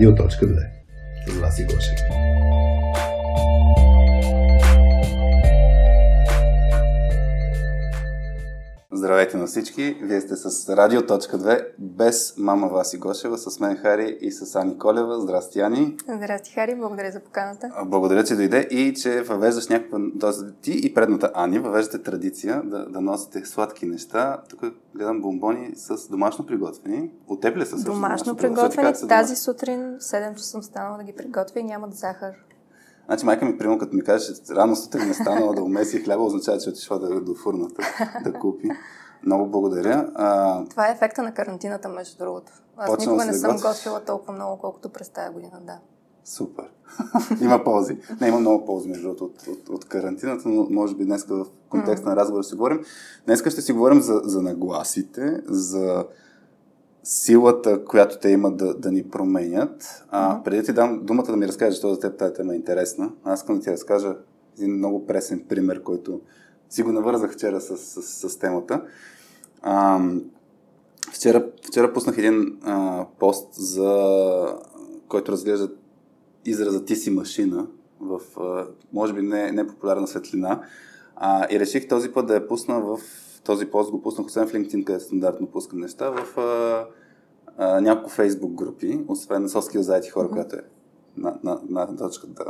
Радио.2 с Васи Гошев. Здравейте на всички! Вие сте с Радио.2 без мама Васи Гошева, с мен Хари и с Ани Колева. Здрасти, Ани! Здрасти, Хари! Благодаря за поканата. Благодаря, че дойде и че въвеждаш някаква... Тоест, ти и предната Ани въвеждате традиция да, да носите сладки неща. Тук гледам бомбони с домашно приготвени. От теб ли са също? Домашно приготвени. Тази сутрин в 7 часа съм станала да ги приготвя и нямат захар. Значи майка ми, примерно, като ми каже, че рано сутрин е станала да умеси хляба, означава, че отишла да, до фурната да купи. Много благодаря. А... Това е ефекта на карантината, между другото. Аз Почвам никога не съм готвила толкова много, колкото през тази година, да. Супер. има ползи. Не, има много ползи, между другото, от, от, от карантината, но може би днес в контекста mm. на разговора ще си говорим. Днес ще си говорим за, за нагласите, за силата, която те имат да, да ни променят. А, mm-hmm. преди да ти дам думата да ми разкажеш, защото за теб тази тема е интересна, аз искам да ти разкажа един много пресен пример, който си го навързах вчера с, с, с темата. А, вчера, вчера пуснах един а, пост, за който разглежда израза ти си машина в, а, може би, не, не популярна светлина. А, и реших този път да я пусна в този пост го пуснах освен в LinkedIn, където стандартно пускам неща, в а, а, няколко Facebook групи, освен Soft за IT хора, mm-hmm. която е на, на, на точката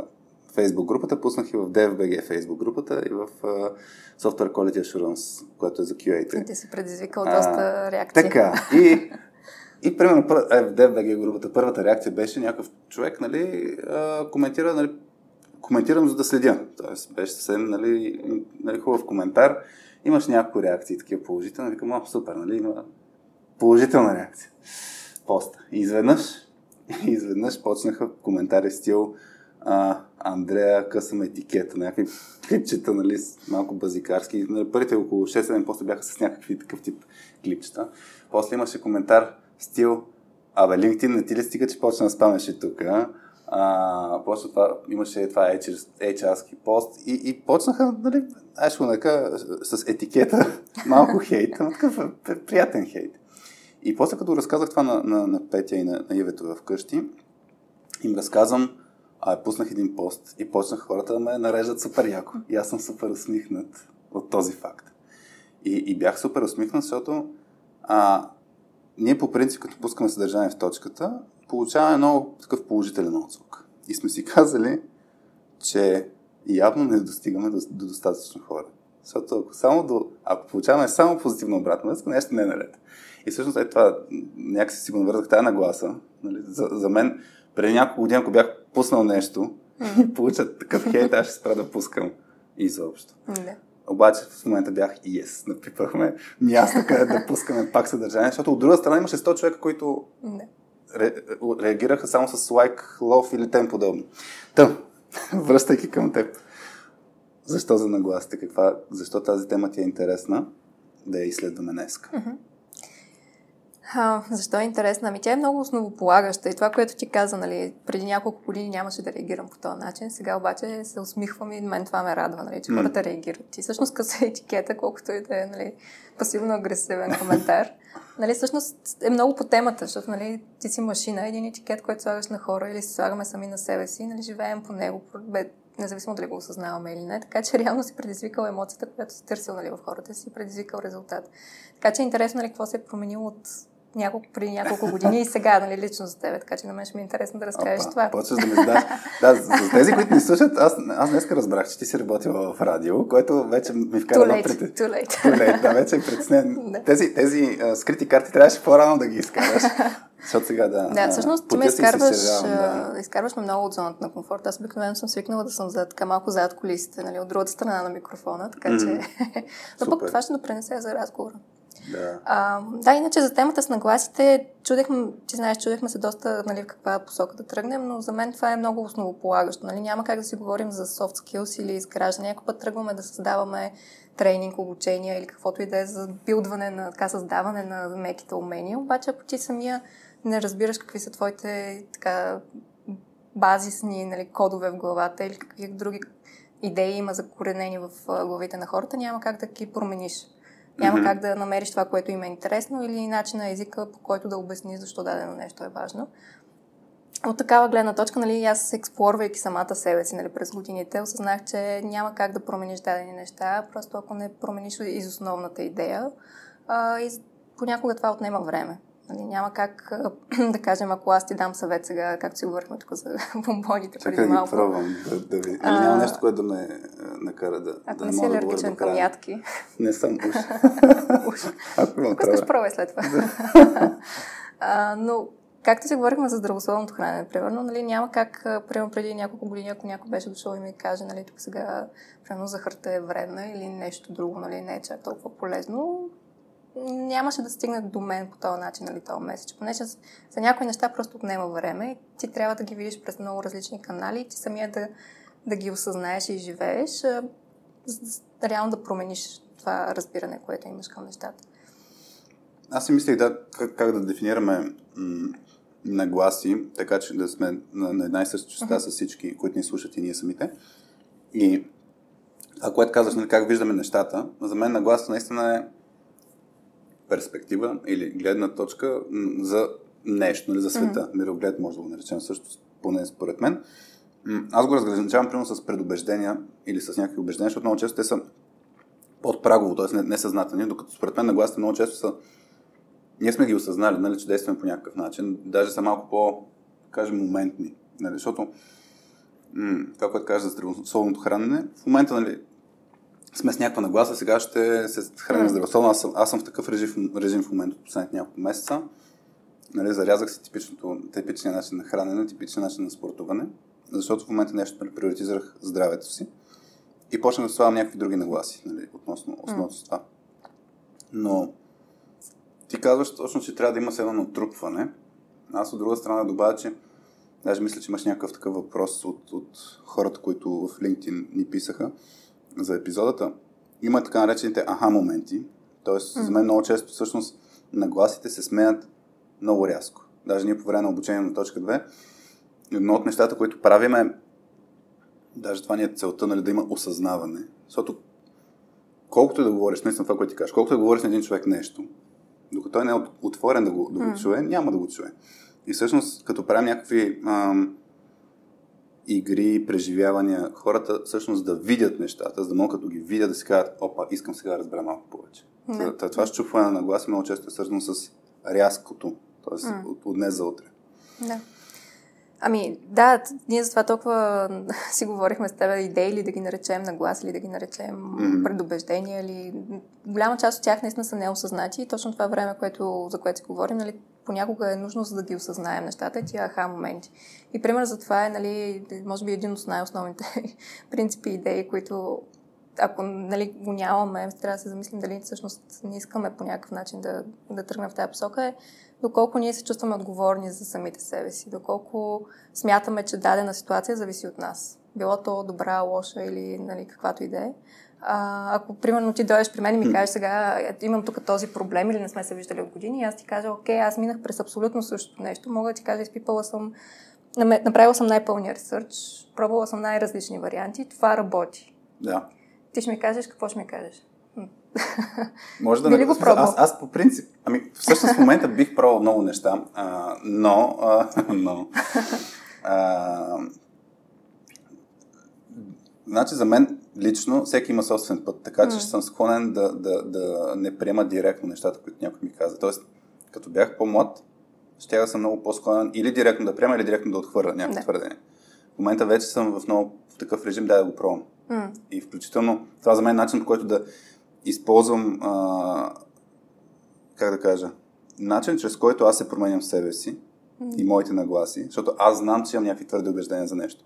Facebook групата, пуснах и в DFBG Facebook групата и в uh, Software Quality Assurance, което е за QA. И ти си предизвикал а, доста реакции. Така. И, и примерно е, в DFBG групата първата реакция беше някакъв човек, нали, а, коментира, нали, коментирам за да следя. Тоест беше съвсем, нали, нали, хубав коментар имаш някакви реакции, такива положителни, викам, о, супер, нали, има положителна реакция. Поста. И изведнъж, изведнъж почнаха коментари стил а, Андрея, късам етикета, някакви клипчета, нали, малко базикарски. Нали, първите около 6-7 поста бяха с някакви такъв тип клипчета. После имаше коментар стил Абе, LinkedIn не ти ли стига, че почна да спамеше тук, а? А, после това имаше това HR-ски пост и, и почнаха, нали, аз го нека с етикета малко хейт, но такъв приятен хейт. И после като разказах това на, на, на Петя и на, на Ивето вкъщи, им разказвам, а пуснах един пост и почнах хората да ме нареждат супер яко. И аз съм супер усмихнат от този факт. И, и бях супер усмихнат, защото а, ние по принцип, като пускаме съдържание в точката, получаваме много такъв положителен отзвук. И сме си казали, че явно не достигаме до, до достатъчно хора. Защото ако, само до, ако получаваме само позитивно обратно връзка, нещо не е наред. И всъщност е това, някакси си го навързах тази нагласа. Нали? За, за мен, преди няколко години, ако бях пуснал нещо получат такъв хейт, аз ще спра да пускам изобщо. Да. Обаче в момента бях и yes, напипахме място, къде да пускаме пак съдържание, защото от друга страна имаше 100 човека, които ре, реагираха само с лайк, лов или тем подобно. Та, връщайки към теб. Защо за нагласите? Каква, защо тази тема ти е интересна да я изследваме днес? Mm-hmm. А, защо е интересна? Ами тя е много основополагаща и това, което ти каза, нали, преди няколко години нямаше да реагирам по този начин, сега обаче се усмихвам и мен това ме радва, нали, че mm. хората реагират. И всъщност къса етикета, колкото и да е нали, пасивно-агресивен коментар, нали, всъщност е много по темата, защото нали, ти си машина, един етикет, който слагаш на хора или се слагаме сами на себе си, нали, живеем по него, независимо дали го осъзнаваме или не. Така че реално си предизвикал емоцията, която си търсил нали, в хората, си предизвикал резултат. Така че е интересно нали, какво се е променило от няколко, преди няколко години и сега, нали, лично за теб, така че на мен ще ми е интересно да разкажеш Опа, това. Почваш да ми задаш. да, за, за тези, които ни слушат, аз, аз днес разбрах, че ти си работила в радио, което вече ми вкара на пред... Too late. Too late. Да, вече е притеснен. тези, тези uh, скрити карти трябваше по-рано да ги изкараш. Защото сега да. Да, всъщност ти ме изкарваш, да. изкарваш ме много от зоната на комфорт. Аз обикновено съм свикнала да съм за, така малко зад колисите, нали, от другата страна на микрофона, така че. Но пък това ще допренесе за разговора. Да. А, да, иначе за темата с нагласите, чудехме, ти знаеш, чудехме се доста нали, в каква посока да тръгнем, но за мен това е много основополагащо. Нали? Няма как да си говорим за soft skills или изграждане. Някой път тръгваме да създаваме тренинг, обучение или каквото и да е за билдване на така създаване на меките умения. Обаче, ако ти самия не разбираш какви са твоите така, базисни нали, кодове в главата или какви други идеи има закоренени в главите на хората, няма как да ги промениш. Няма mm-hmm. как да намериш това, което им е интересно или начин на езика, по който да обясниш защо дадено нещо е важно. от такава гледна точка, нали, аз експлорвайки самата себе си нали, през годините, осъзнах, че няма как да промениш дадени неща, просто ако не промениш из основната идея. А, и понякога това отнема време. Нали, няма как да кажем, ако аз ти дам съвет сега, както си говорихме тук за бомбоните преди Чакай малко. Чакай пробвам да, да ви... Или няма нещо, което да ме накара да Ако да не си алергичен към ядки. Не съм уж. ако имам Ако искаш, пробвай след това. а, но Както си говорихме за здравословното хранене, примерно, нали, няма как, примерно преди няколко години, ако някой беше дошъл и ми каже, нали, тук сега, примерно, захарта е вредна или нещо друго, нали, не е чак толкова полезно, нямаше да стигне до мен по този начин, нали, този месец. Понеже за някои неща просто отнема време и ти трябва да ги видиш през много различни канали и ти самия да, да ги осъзнаеш и живееш, за реално да промениш това разбиране, което имаш към нещата. Аз си мислех да, как, как да дефинираме м- нагласи, така че да сме на, на една и съща частота uh-huh. с всички, които ни слушат и ние самите. И това, което казваш, нали, как виждаме нещата, за мен нагласа наистина е перспектива или гледна точка за нещо, нали, за света. Mm-hmm. Мироглед може да го наречем също, поне според мен. Аз го разграничавам примерно с предубеждения или с някакви убеждения, защото много често те са под прагово, т.е. несъзнателни, докато според мен нагласите много често са ние сме ги осъзнали, нали, че действаме по някакъв начин, даже са малко по, кажем, моментни. Нали, защото м- това, което кажа за здравословното хранене, в момента нали, сме с някаква нагласа, сега ще се храним mm. здравословно. Аз съм, аз съм в такъв режим, режим в момента от последните няколко месеца. Нали, зарязах си типичното, типичния начин на хранене, типичния начин на спортуване, защото в момента нещо нали, приоритизирах здравето си и почнах да слагам някакви други нагласи нали, относно основното mm. това. Но ти казваш точно, че трябва да има едно натрупване. Аз от друга страна добавя, че даже мисля, че имаш някакъв такъв въпрос от, от хората, които в LinkedIn ни писаха за епизодата. Има така наречените аха моменти. Тоест, mm. за мен много често всъщност нагласите се сменят много рязко. Даже ние по време на обучение на точка 2, едно от нещата, които правим е, даже това ни е целта, нали, да има осъзнаване. Защото колкото да говориш, наистина това, което ти кажеш, колкото да говориш на един човек нещо, докато той не е отворен да го, да го чуе, няма да го чуе. И всъщност, като правим някакви ам, игри, преживявания, хората всъщност да видят нещата, за да могат като ги видят да си кажат, опа, искам сега да разбера малко повече. Не. Това, това щупване на глас много често е свързано с рязкото, т.е. От, от днес за утре. Да. Ами, да, ние за това толкова си говорихме с теб идеи или да ги наречем на глас, или да ги наречем mm-hmm. предубеждения, или голяма част от тях наистина са неосъзнати и точно това време, което, за което си говорим, нали, понякога е нужно за да ги осъзнаем нещата, тия аха моменти. И пример за това е, нали, може би един от най-основните принципи и идеи, които ако нали, го нямаме, трябва да се замислим дали всъщност не искаме по някакъв начин да, да тръгнем в тази посока, е доколко ние се чувстваме отговорни за самите себе си, доколко смятаме, че дадена ситуация зависи от нас. Било то добра, лоша или нали, каквато и да е. А, ако, примерно, ти дойдеш при мен и ми кажеш сега, имам тук този проблем или не сме се виждали от години, и аз ти кажа, окей, аз минах през абсолютно същото нещо, мога да ти кажа, изпипала съм, направила съм най-пълния ресърч, пробвала съм най-различни варианти, това работи. Да. Ти ще ми кажеш, какво ще ми кажеш? Може да не го пробвал? Аз, аз по принцип, ами всъщност в момента бих пробвал много неща, а, но, а, но а, значи за мен лично всеки има собствен път, така че mm. съм склонен да, да, да не приема директно нещата, които някой ми каза. Тоест, като бях по-млад, ще да съм много по-склонен или директно да приема, или директно да отхвърля някакво да. твърдение. В момента вече съм в много такъв режим, да, да го пробвам. Mm. И включително това за мен е начин, по който да използвам, а, как да кажа, начин, чрез който аз се променям себе си mm. и моите нагласи, защото аз знам, че имам някакви твърди убеждения за нещо.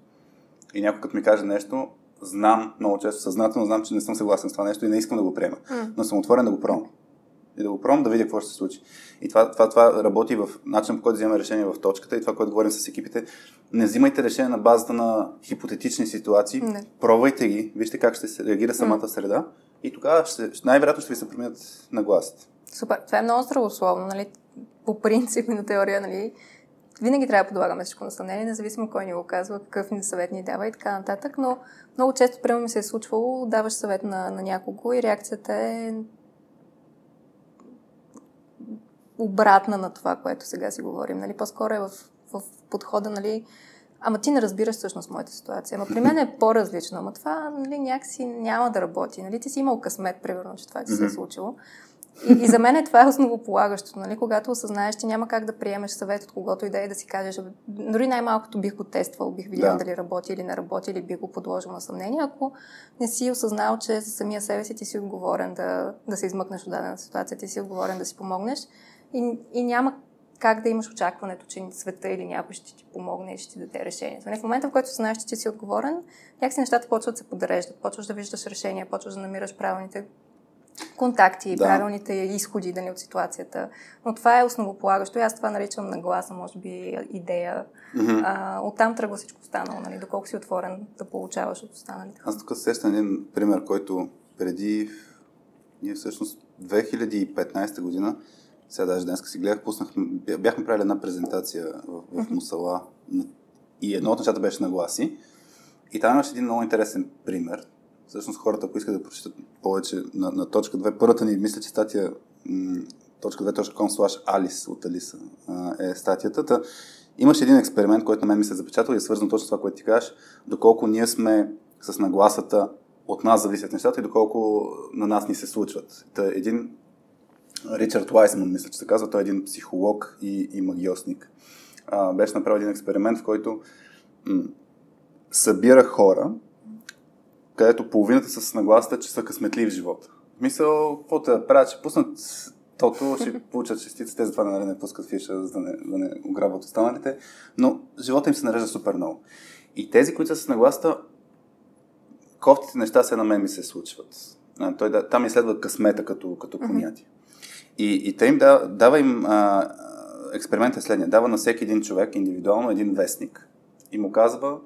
И някой като ми каже нещо, знам, много често съзнателно знам, че не съм съгласен с това нещо и не искам да го приема. Mm. Но съм отворен да го пробвам. И да го пробвам, да видя какво ще се случи. И това, това, това работи в начин, по който вземем решение в точката и това, което говорим с екипите. Не взимайте решение на базата на хипотетични ситуации. Не. Пробвайте ги, вижте как ще се реагира самата среда и тогава ще, най-вероятно ще ви се променят нагласите. Супер. Това е много здравословно, нали? По принцип на теория, нали? Винаги трябва да подлагаме всичко на съмнение, независимо кой ни го казва, какъв ни съвет ни дава и така нататък, но много често, прямо ми се е случвало, даваш съвет на, на някого и реакцията е обратна на това, което сега си говорим. Нали? По-скоро е в, в подхода, нали, ама ти не разбираш всъщност моята ситуация. Ама при мен е по-различно, ама това нали, някакси няма да работи. Нали? Ти си имал късмет, примерно, че това ти се е случило. И, и за мен е това е основополагащо, нали? когато осъзнаеш, че няма как да приемеш съвет от когото и да е да си кажеш, дори най-малкото бих го тествал, бих видял да. дали работи или не работи, или бих го подложил на съмнение, ако не си осъзнал, че за самия себе си ти си отговорен да, да се измъкнеш от дадена ситуация, ти си отговорен да си помогнеш и, и няма как да имаш очакването, че света или някой ще ти помогне и ще ти даде решение. В момента, в който знаеш, че си отговорен, някакси нещата почват да се подреждат, почваш да виждаш решения, почваш да намираш правилните контакти, да. правилните изходи да не от ситуацията. Но това е основополагащо и аз това наричам нагласа, може би идея. Mm-hmm. А, оттам тръгва всичко останало, нали? доколко си отворен да получаваш от останалите. Аз тук сещам един пример, който преди ние всъщност 2015 година, сега даже днес си гледах, пуснах, бяхме правили една презентация в, в Мусала и едно от нещата беше нагласи. И там имаше един много интересен пример всъщност хората, ако искат да прочитат повече на, на точка 2, първата ни, мисля, че статия точка 2.com slash Alice от Алиса е статията. Та, имаше един експеримент, който на мен ми се запечатал и е свързан точно с това, което ти кажеш, доколко ние сме с нагласата от нас зависят нещата и доколко на нас ни се случват. Та, един Ричард Уайсман, мисля, че се казва, той е един психолог и, и магиосник. А, беше направил един експеримент, в който м- събира хора, където половината са с нагласата, че са късметливи в живота. Мисъл, какво да правят, че пуснат тото, ще получат частици, те затова нали, не пускат фиша, за да не, да не ограбват останалите, но живота им се нарежда супер много. И тези, които са с нагласата, кофтите неща се на мен ми се случват. А, той, да, там изследва късмета като, като понятие. И, и те им да, дава им а, експеримент е следния. Дава на всеки един човек индивидуално един вестник и му казва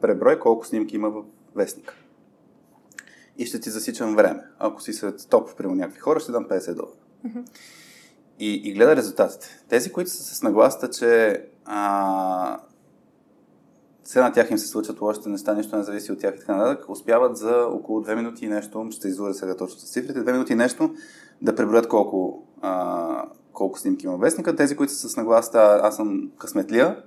преброй колко снимки има в вестника и ще ти засичам време. Ако си сред топ, при някакви хора, ще дам 50 долара. Mm-hmm. И, и гледа резултатите. Тези, които са с нагласта, че а, все на тях им се случват лошите неща, нищо не зависи от тях и така нататък, успяват за около 2 минути и нещо, ще излъжа сега точно с цифрите, 2 минути и нещо да преброят колко, а, колко снимки има вестника. Тези, които са с нагласта, аз съм късметлия,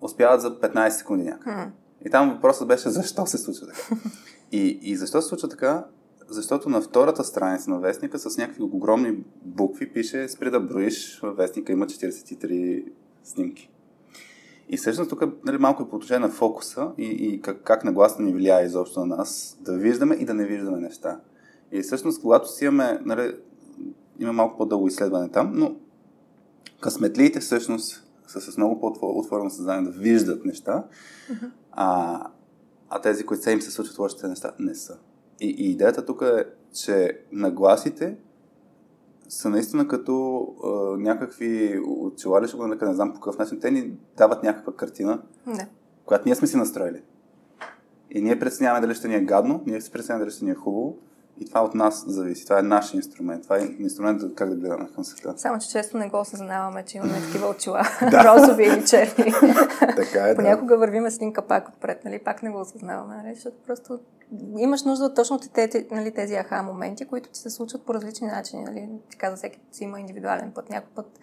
успяват за 15 секунди някак. Mm. И там въпросът беше защо се случва така. И, и защо се случва така? Защото на втората страница на вестника с някакви огромни букви пише спри да броиш, във вестника има 43 снимки. И всъщност тук нали, малко е по отношение на фокуса и, и как, как нагласта ни влияе изобщо на нас да виждаме и да не виждаме неща. И всъщност, когато си имаме, нали, има малко по-дълго изследване там, но късметлиите всъщност са с много по-отворено съзнание да виждат неща, uh-huh. а, а тези, които се им се случват лошите неща, не са. И, и идеята тук е, че нагласите са наистина като а, някакви очила ли ще го не знам по какъв начин. Те ни дават някаква картина, не. която ние сме си настроили. И ние преценяваме дали ще ни е гадно, ние си преценяваме дали ще ни е хубаво. И това от нас зависи. Това е наш инструмент. Това е инструмент как да гледаме към света. Само, че често не го осъзнаваме, че имаме такива очила. розови или черни. така е, Понякога да. вървиме с един капак отпред, нали? Пак не го осъзнаваме, нали? Защото просто имаш нужда от точно тези, нали, тези аха моменти, които ти се случват по различни начини. Нали? Ти каза, всеки си има индивидуален път. Някой път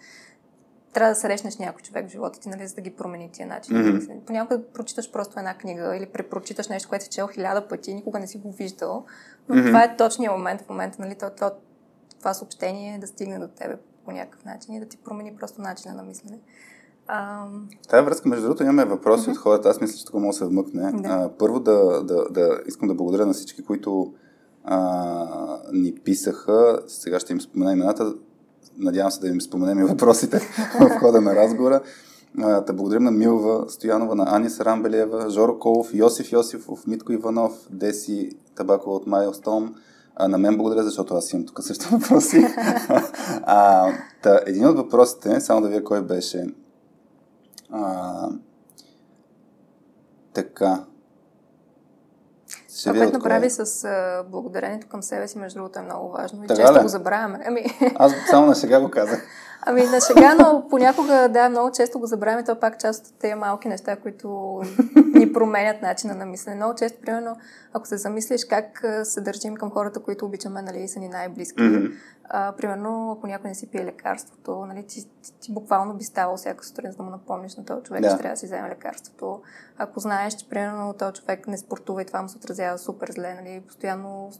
трябва да срещнеш някой човек в живота ти, нали, за да ги промени тия начини. Mm-hmm. Понякога прочиташ просто една книга или препрочиташ нещо, което си чел хиляда пъти и никога не си го виждал. Но mm-hmm. това е точният момент в момента, нали, това, това, това съобщение е да стигне до тебе по някакъв начин и да ти промени просто начина на мислене. А... Тая връзка, между другото, имаме въпроси mm-hmm. от хората. Аз мисля, че тук мога да се вмъкне. Да. А, първо да, да, да искам да благодаря на всички, които а, ни писаха. Сега ще им спомена имената. Надявам се да им споменем и въпросите в хода на разговора. Та благодарим на Милва Стоянова, на Ани Сарамбелева, Жоро Колов, Йосиф Йосифов, Митко Иванов, Деси Табакова от Майлстон. А, на мен благодаря, защото аз имам тук също въпроси. а, та, един от въпросите, само да вие кой беше. А, така. Това, което направи с а, благодарението към себе си, между другото, е много важно. И така често ли? го забравяме. Ами... Аз само на сега го казах. Ами на сега, но понякога, да, много често го забравяме, то пак част от тези малки неща, които ни променят начина на мислене. Много често, примерно, ако се замислиш как се държим към хората, които обичаме, нали, са ни най-близки. Mm-hmm. А, примерно, ако някой не си пие лекарството, нали, ти, ти, ти буквално би ставал всяка сутрин, за да му напомниш на този човек, да. че трябва да си вземе лекарството. Ако знаеш, че примерно този човек не спортува и това му се отразява супер зле, нали, постоянно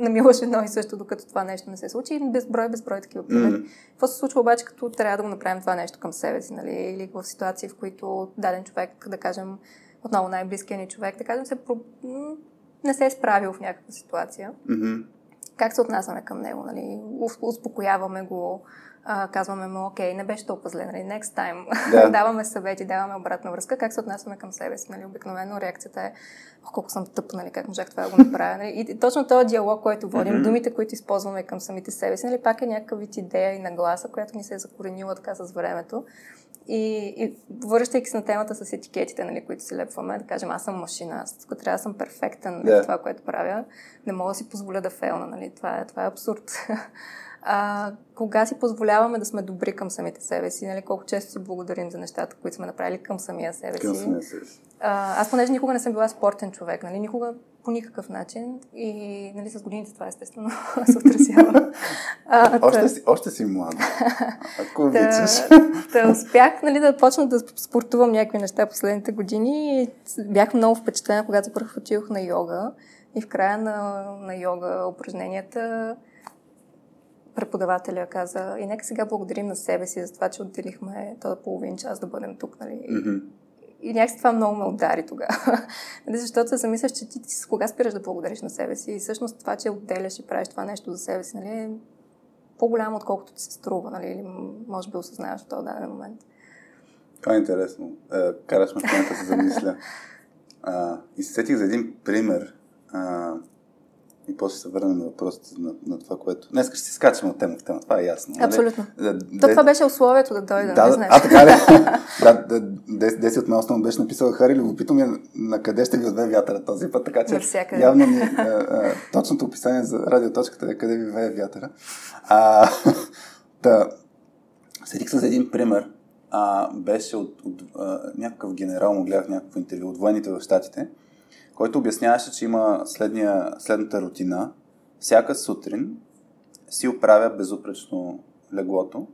намилаш едно и също, докато това нещо не се случи. И безброй, безброй такива примери. Mm-hmm. Какво се случва обаче, като трябва да го направим това нещо към себе си, нали? Или в ситуации, в които даден човек, да кажем, отново най-близкият ни човек, да кажем, се не се е справил в някаква ситуация. Mm-hmm. Как се отнасяме към него, нали? Успокояваме го, а, казваме му, окей, не беше толкова зле, нали, next time. Да. даваме съвети, даваме обратна връзка, как се отнасяме към себе си, нали, обикновено реакцията е, Ох, колко съм тъп, нали, как можах това да го направя, нали. И точно този диалог, който водим, mm-hmm. думите, които използваме към самите себе си, нали, пак е някакъв вид идея и нагласа, която ни се е закоренила така с времето. И, и връщайки се на темата с етикетите, нали, които си лепваме, да кажем, аз съм машина, аз трябва да съм перфектен yeah. в това, което правя, не мога да си позволя да фейлна, нали, това е, това е абсурд. а, кога си позволяваме да сме добри към самите себе си, нали, колко често си благодарим за нещата, които сме направили към самия себе си. Към самия себе си. А, аз понеже никога не съм била спортен човек, нали, никога по никакъв начин и нали, с годините това естествено се отразява. А, още, си, още си млада, ако обичаш. Да, успях нали, да почна да спортувам някакви неща последните години и бях много впечатлена, когато първо отидох на йога и в края на, на йога упражненията преподавателя каза, и нека сега благодарим на себе си за това, че отделихме този половин час да бъдем тук. Нали? Mm-hmm. И някакси това много ме удари тогава. Нали, защото се замисляш, че ти, ти с кога спираш да благодариш на себе си. И всъщност това, че отделяш и правиш това нещо за себе си, нали, е по-голямо, отколкото ти се струва, нали, или може би осъзнаваш в този даден момент. Това е интересно. Е, караш ме в да се замисля. А, и се сетих за един пример. А, и после се върнем на въпросите на, на това, което... Днес ще си скачам от тема в тема, това е ясно. Нали? Абсолютно. Да, То това беше условието да дойда, да, не знаеш. А, така ли? да, Деси от Мелстон беше написал Хари, любопитно ми е на къде ще ви отвее вятъра този път, така че Навсякъде. явно ми, а, а, точното описание за радиоточката е къде ви вее вятъра. А, да, седих с един пример. А, беше от, от а, някакъв генерал, му гледах някакво интервю от военните в Штатите който обясняваше, че има следния, следната рутина. Всяка сутрин си оправя безупречно леглото,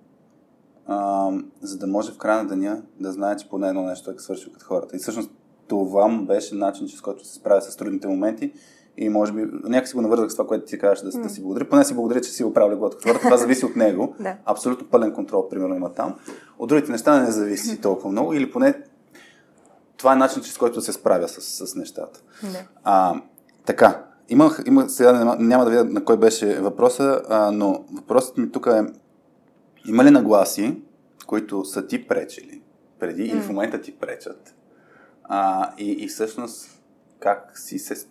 а, за да може в края на деня да знае, че поне едно нещо е свършил като хората. И всъщност това му беше начин, с който се справя с трудните моменти и може би някак си го навързах с това, което ти кажеш да, mm. да си благодаря. Поне си благодаря, че си оправил леглото като хората. Това зависи от него. да. Абсолютно пълен контрол, примерно, има там. От другите неща не зависи толкова много или поне това е начин, чрез който се справя с, с нещата. Не. А, така, имах, имах, сега няма, няма да видя на кой беше въпроса, а, но въпросът ми тук е има ли нагласи, които са ти пречили преди mm. или в момента ти пречат? А, и, и всъщност как си се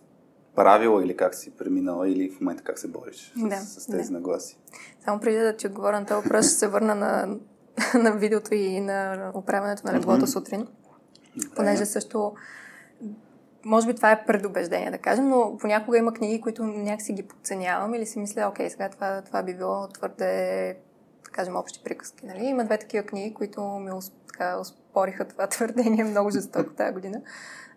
правила или как си преминала или в момента как се бориш да, с, с тези да. нагласи? Само преди да ти отговоря на този въпрос, ще се върна на, на видеото и на управянето на леглото mm-hmm. сутрин. Понеже също може би това е предубеждение, да кажем, но понякога има книги, които някакси ги подценявам или си мисля, окей, сега това, това би било твърде, да кажем, общи приказки. Нали? Има две такива книги, които ми така, успориха това твърдение много жестоко тази година.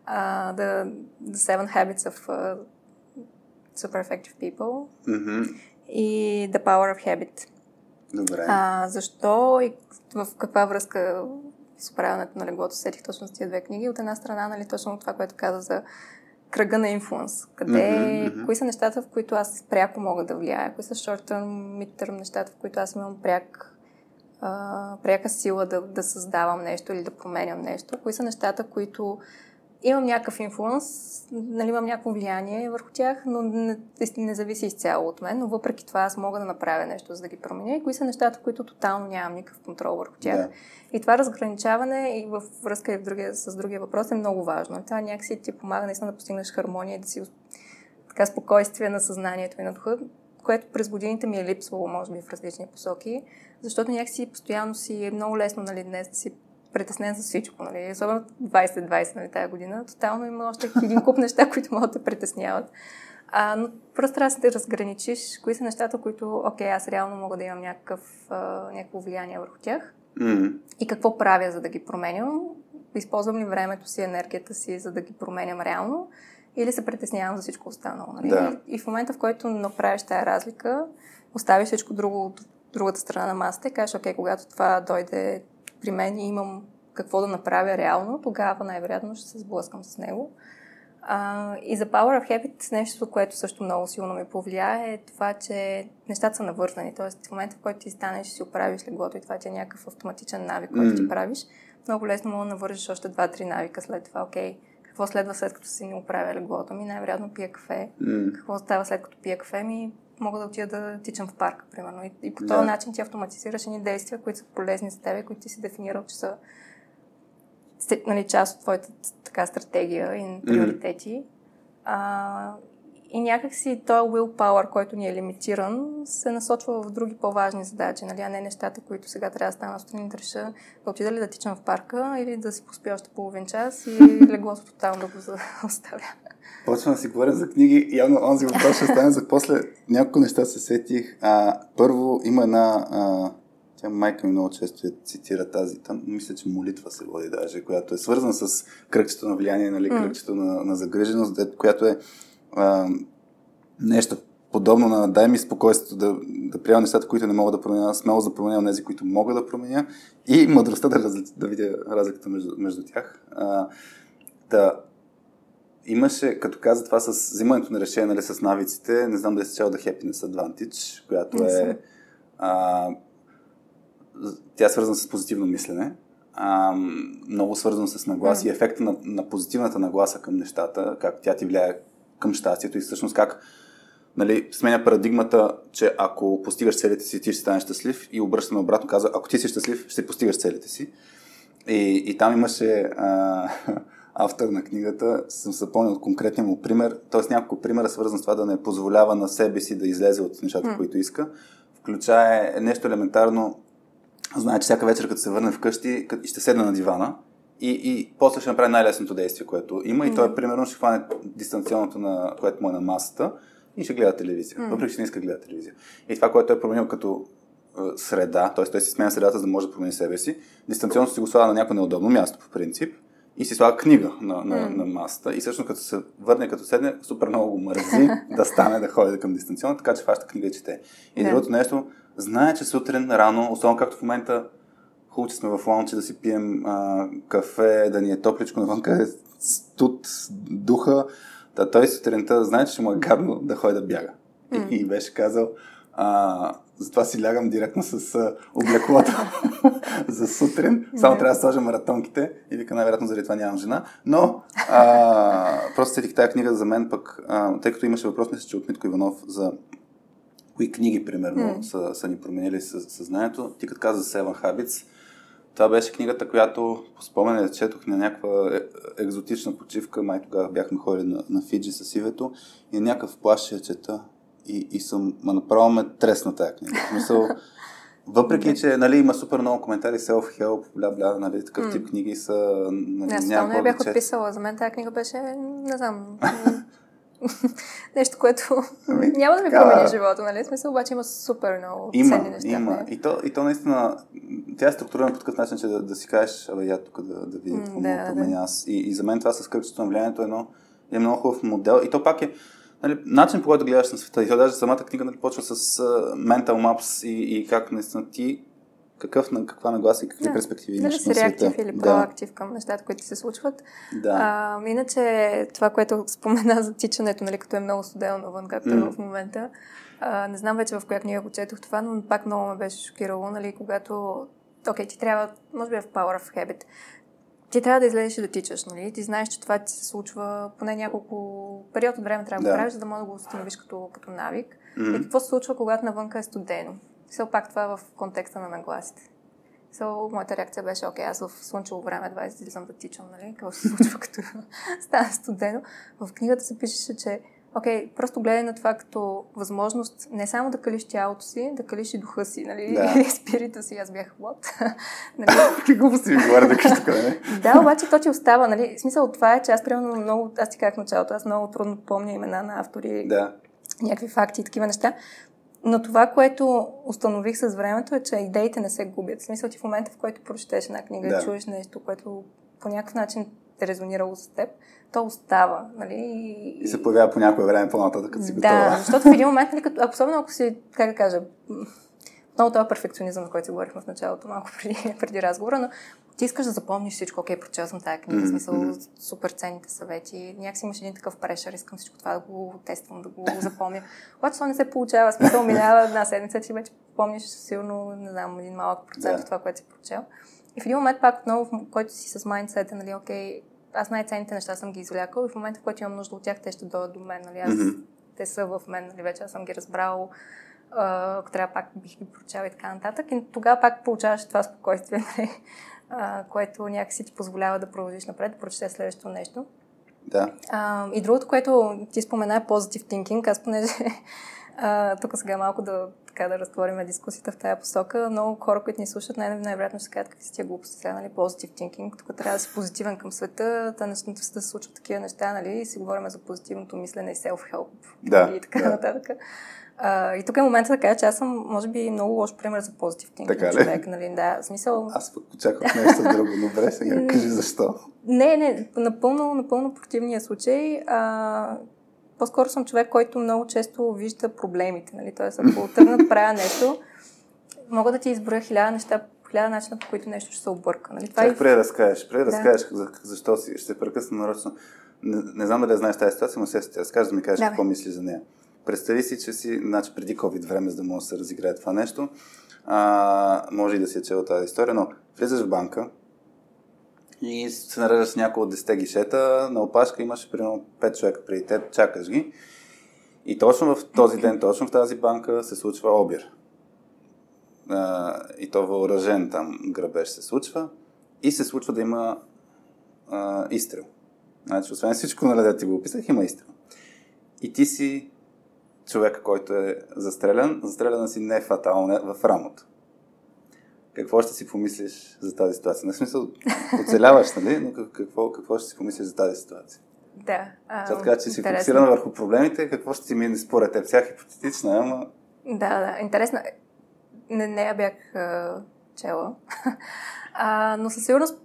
Uh, the, the Seven Habits of uh, Super Effective People mm-hmm. и The Power of Habit. Добре. Uh, защо и в каква връзка с управянето на леглото сетих точно с тези две книги. От една страна, нали, точно това, което каза за кръга на инфлуенс. Къде, mm-hmm. кои са нещата, в които аз пряко мога да влияя, кои са short-term, mid-term нещата, в които аз имам пряк, а, пряка сила да, да създавам нещо или да променям нещо, кои са нещата, които имам някакъв инфлуенс, нали, имам някакво влияние върху тях, но не, не зависи изцяло от мен, но въпреки това аз мога да направя нещо, за да ги променя. И кои са нещата, които тотално нямам никакъв контрол върху тях. Да. И това разграничаване и в връзка и в другия, с другия въпрос е много важно. Това някакси ти помага наистина да постигнеш хармония и да си така спокойствие на съзнанието и на духа, което през годините ми е липсвало, може би, в различни посоки, защото някакси постоянно си е много лесно, нали, днес да си притеснен за всичко, нали? Особено 2020, нали, тази година. Тотално има още един куп неща, които могат да притесняват. А, но просто трябва да се разграничиш кои са нещата, които, окей, аз реално мога да имам някакъв, а, някакво влияние върху тях. Mm. И какво правя, за да ги променям? Използвам ли времето си, енергията си, за да ги променям реално? Или се притеснявам за всичко останало? Нали? Да. И в момента, в който направиш тази разлика, оставиш всичко друго от другата страна на масата и кажеш, окей, когато това дойде при мен имам какво да направя реално, тогава най-вероятно ще се сблъскам с него. А, и за Power of Habit нещо, което също много силно ме повлия е това, че нещата са навързани. Тоест в момента, в който ти станеш и си оправиш леглото и това ти е някакъв автоматичен навик, който mm. ти правиш, много лесно мога да навържиш още два-три навика след това. Окей, какво следва след като си не оправя леглото ми? Най-вероятно пия кафе. Mm. Какво става след като пия кафе ми? Мога да отида да тичам в парка, примерно. И, и по този yeah. начин ти автоматизираш едни действия, които са полезни за теб, които ти си дефинирал, че са нали, част от твоята така стратегия и приоритети. Mm-hmm. А, и някакси този willpower, който ни е лимитиран, се насочва в други по-важни задачи, нали, а не нещата, които сега трябва да стана сутрин да реша да отида ли да тичам в парка или да си поспя още половин час и леглото тотално да го оставя. Почвам да си говоря за книги. Явно онзи въпрос ще стане за после. Няколко неща се сетих. А, първо има една а, тя майка ми много често я цитира тази, там, мисля, че молитва се води даже, която е свързана с кръгчето на влияние, нали, кръгчето на, на загриженост, която е а, нещо подобно на дай ми спокойствието да, да приема нещата, които не мога да променя, смело да променя тези, които мога да променя и мъдростта да, раз, да видя разликата между, между тях. А, да, имаше, като каза това с взимането на решение нали, с навиците, не знам дали се чел да Happiness Advantage, която е а, тя е свързана с позитивно мислене, а, много свързано с нагласа mm. и ефекта на, на позитивната нагласа към нещата, как тя ти влияе към щастието и всъщност как нали, сменя парадигмата, че ако постигаш целите си, ти ще станеш щастлив и обръщаме обратно, казва, ако ти си щастлив, ще постигаш целите си. И, и там имаше а, автор на книгата, съм се помнил от конкретния му пример, т.е. няколко примера свързан с това да не позволява на себе си да излезе от нещата, mm. които иска. Включая нещо елементарно, знае, че всяка вечер, като се върне вкъщи, ще седне на дивана и, и после ще направи най-лесното действие, което има. И той, примерно, ще хване дистанционното, на, което му е на масата и ще гледа телевизия. Mm. Въпреки, че не иска да гледа телевизия. И това, което е променил като е, среда, т.е. той си сменя средата, за да може да промени себе си, дистанционното си го слага на някое неудобно място, по принцип, и си слага книга на, на, mm. на масата. И всъщност, като се върне, като седне, супер много го мързи да стане да ходи към дистанционно, така че фаща книга и чете. И yeah. другото нещо, знае, че сутрин рано, особено както в момента хубаво, че сме в лаунче да си пием а, кафе, да ни е топличко навънка, е студ, духа. Та, той сутринта знае, че му е гадно да ходи да бяга. Mm. И, и беше казал, а, затова си лягам директно с облеклото за сутрин. Само трябва да сложа маратонките и вика, най-вероятно заради това нямам жена. Но а, просто сетих тази книга за мен пък, а, тъй като имаше въпрос, мисля, че от Митко Иванов за кои книги, примерно, mm. са, са ни променили съзнанието. Ти като каза за Seven Habits, това беше книгата, която по спомене четох на някаква е, екзотична почивка. Май тогава бяхме ходили на, на Фиджи с Ивето и някакъв плащ я чета и, и съм, ма направо ме тресна тази книга. В смисъл, въпреки, че нали, има супер много коментари, self-help, бля-бля, нали, такъв тип книги са... Нали, Аз не, не бях отписала. За мен тази книга беше, не знам, нещо, което ами, няма да ми промени живота, нали? Смисъл, обаче има супер много има, ценни неща. Има, и то, и то наистина, тя е структурирана по такъв начин, че да, да си кажеш, абе, я тук да, да видя какво да, да. аз. И, и за мен това с кръгчето на влиянието е едно, е много хубав модел. И то пак е, нали, начин по който гледаш на света. И то даже самата книга нали, почва с uh, mental maps и, и как наистина ти какъв, на каква нагласа и какви да. перспективи имаш Дали си реактив или да. проактив към нещата, които се случват. Да. А, иначе това, което спомена за тичането, нали, като е много студено навън, както mm. е в момента, а, не знам вече в коя книга го четох това, но пак много ме беше шокирало, нали, когато окей, okay, ти трябва, може би е в Power of Habit, ти трябва да излезеш и да тичаш, нали? Ти знаеш, че това ти се случва поне няколко период от време трябва да, да правиш, за да можеш да го установиш като, като навик. Mm-hmm. И какво се случва, когато навънка е студено? Все пак това е в контекста на нагласите. So, моята реакция беше, окей, аз в слънчево време 20 излизам да тичам, нали? Какво се случва, като стане студено. В книгата се пишеше, че окей, okay, просто гледай на това като възможност не само да калиш тялото си, да калиш и духа си, нали? Да. спирита си, аз бях вот. нали? Какви глупости ми говоря да тук, не? да, обаче то ти остава, нали? Смисъл от това е, че аз примерно много, аз ти казах началото, аз много трудно помня имена на автори, да. някакви факти и такива неща. Но това, което установих с времето е, че идеите не се губят. В смисъл ти в момента, в който прочетеш една книга да. и чуеш нещо, което по някакъв начин е резонирало с теб, то остава. Нали? И се появява по някое време по-нататък, като си готова. Да, защото в един момент, нали, като, особено ако си, как да кажа, много това перфекционизъм, за който си говорихме в началото, малко преди, преди разговора, но ти искаш да запомниш всичко, окей, прочел съм тази книга, mm-hmm. смисъл супер ценните съвети, някакси имаш един такъв прешър, искам всичко това да го тествам, да го запомня. Обаче това не се получава, смисъл минава една седмица, че вече помниш силно, не знам, един малък процент yeah. от това, което си прочел. И в един момент пак отново, в който си с майндсета, нали, окей, аз най-ценните неща съм ги извлякал и в момента, в който имам нужда от тях, те ще дойдат до мен. Нали? Аз, mm-hmm. Те са в мен, нали? вече аз съм ги разбрал, ако трябва пак бих ги прочел и така нататък. И тогава пак получаваш това спокойствие, нали? а, което някакси ти позволява да продължиш напред, да прочетеш следващото нещо. Да. А, и другото, което ти спомена е positive thinking. Аз понеже а, тук сега малко да, така, да разтворим дискусията в тази посока. Много хора, които ни слушат, най- най-вероятно ще кажат какви са тия глупости сега, нали, positive thinking. Тук трябва да си позитивен към света, да, нещата да се случват такива неща, нали, и си говорим за позитивното мислене и self-help да, и така да. нататък. А, и тук е момента да кажа, че аз съм, може би, много лош пример за позитив тинк така човек. Нали? Да, в смисъл... Аз пък очаквах нещо друго. Добре, сега кажи защо. Не, не, напълно, напълно противния случай. А, по-скоро съм човек, който много често вижда проблемите. Нали? Тоест, ако тръгна да правя нещо, мога да ти изброя хиляда неща, хиляда начина, по които нещо ще се обърка. Нали? Това Чак, и... преди да разкажеш, преди да разкажеш за, защо си, ще прекъсна нарочно. Не, не знам дали знаеш тази ситуация, но се да разкажеш да ми кажеш какво мислиш за нея. Представи си, че си, значи преди COVID време, за да може да се разиграе това нещо, а, може и да си е чел тази история, но влизаш в банка и се нареждаш с няколко от 10 гишета, на опашка имаш примерно 5 човека преди теб, чакаш ги и точно в този ден, точно в тази банка се случва обир. И то въоръжен там грабеж се случва и се случва да има а, изстрел. Значи, освен всичко, нали, да ти го описах, има изстрел. И ти си човека, който е застрелян, застреляна си не фатално в рамото. Какво ще си помислиш за тази ситуация? На смисъл, оцеляваш, нали? Но какво, какво ще си помислиш за тази ситуация? Да. А, Сега така, че си фокусирана върху проблемите, какво ще си мине според теб? Тя хипотетична, ама... Да, да. Интересно. Не, не я бях а, чела. а, но със сигурност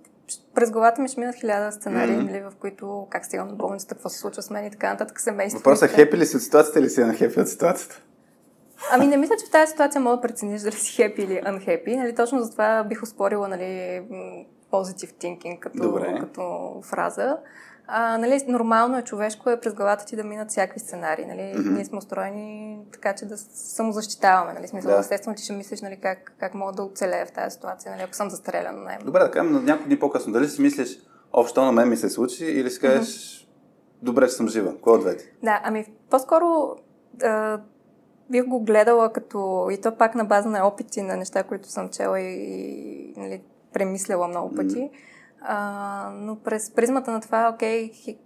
през главата ми ще минат хиляда сценарии, mm-hmm. в които как стигам до болницата, какво се случва с мен и така нататък семейство. Въпросът е хепи ли си от ситуацията или си на хепи от ситуацията? Ами не мисля, че в тази ситуация мога да прецениш дали си хепи или unhappy. Нали, точно за това бих успорила нали, positive thinking като, като фраза. А, нали, нормално е човешко е през главата ти да минат всякакви сценарии. Нали? Mm-hmm. Ние сме устроени така, че да самозащитаваме. Нали? Смисъл, да. естествено, ти ще мислиш нали, как, как мога да оцелея в тази ситуация, нали, ако съм застрелян. Нали? Добре, да кажем на няколко дни по-късно. Дали си мислиш, общо на мен ми се случи или си кажеш, mm-hmm. добре, че съм жива. Кое от двете? Да, ами по-скоро бих го гледала като и то пак на база на опити на неща, които съм чела и, и нали, премисляла много пъти. Mm-hmm а, но през призмата на това, окей, хи,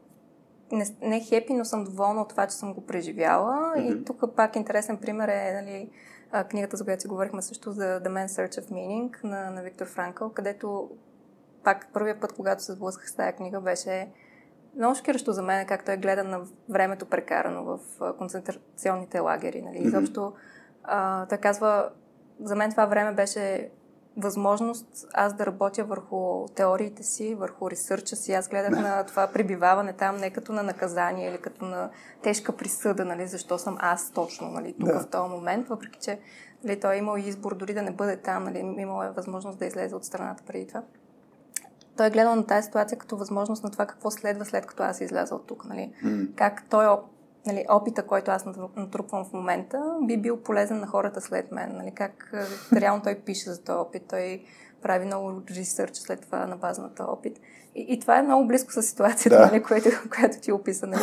не, не хепи, но съм доволна от това, че съм го преживяла. Mm-hmm. И тук пак интересен пример е нали, книгата, за която си говорихме също за The Man's Search of Meaning на, на Виктор Франкъл, където пак първия път, когато се сблъсках с тази книга, беше много шокиращо за мен как той гледа на времето прекарано в концентрационните лагери. Нали. Изобщо а, той казва, за мен това време беше възможност аз да работя върху теориите си, върху ресърча си. Аз гледах на това пребиваване там не като на наказание или като на тежка присъда, нали, защо съм аз точно нали, тук да. в този момент, въпреки че нали, той е имал избор дори да не бъде там, нали, имал е възможност да излезе от страната преди това. Той е гледал на тази ситуация като възможност на това какво следва след като аз изляза от тук. Нали? Mm. Как той нали, опита, който аз натрупвам в момента, би бил полезен на хората след мен. Нали, как реално той пише за този опит, той прави много ресърч след това на базната опит. И, и това е много близко с ситуацията, да. нали, което, която ти описа. Нали.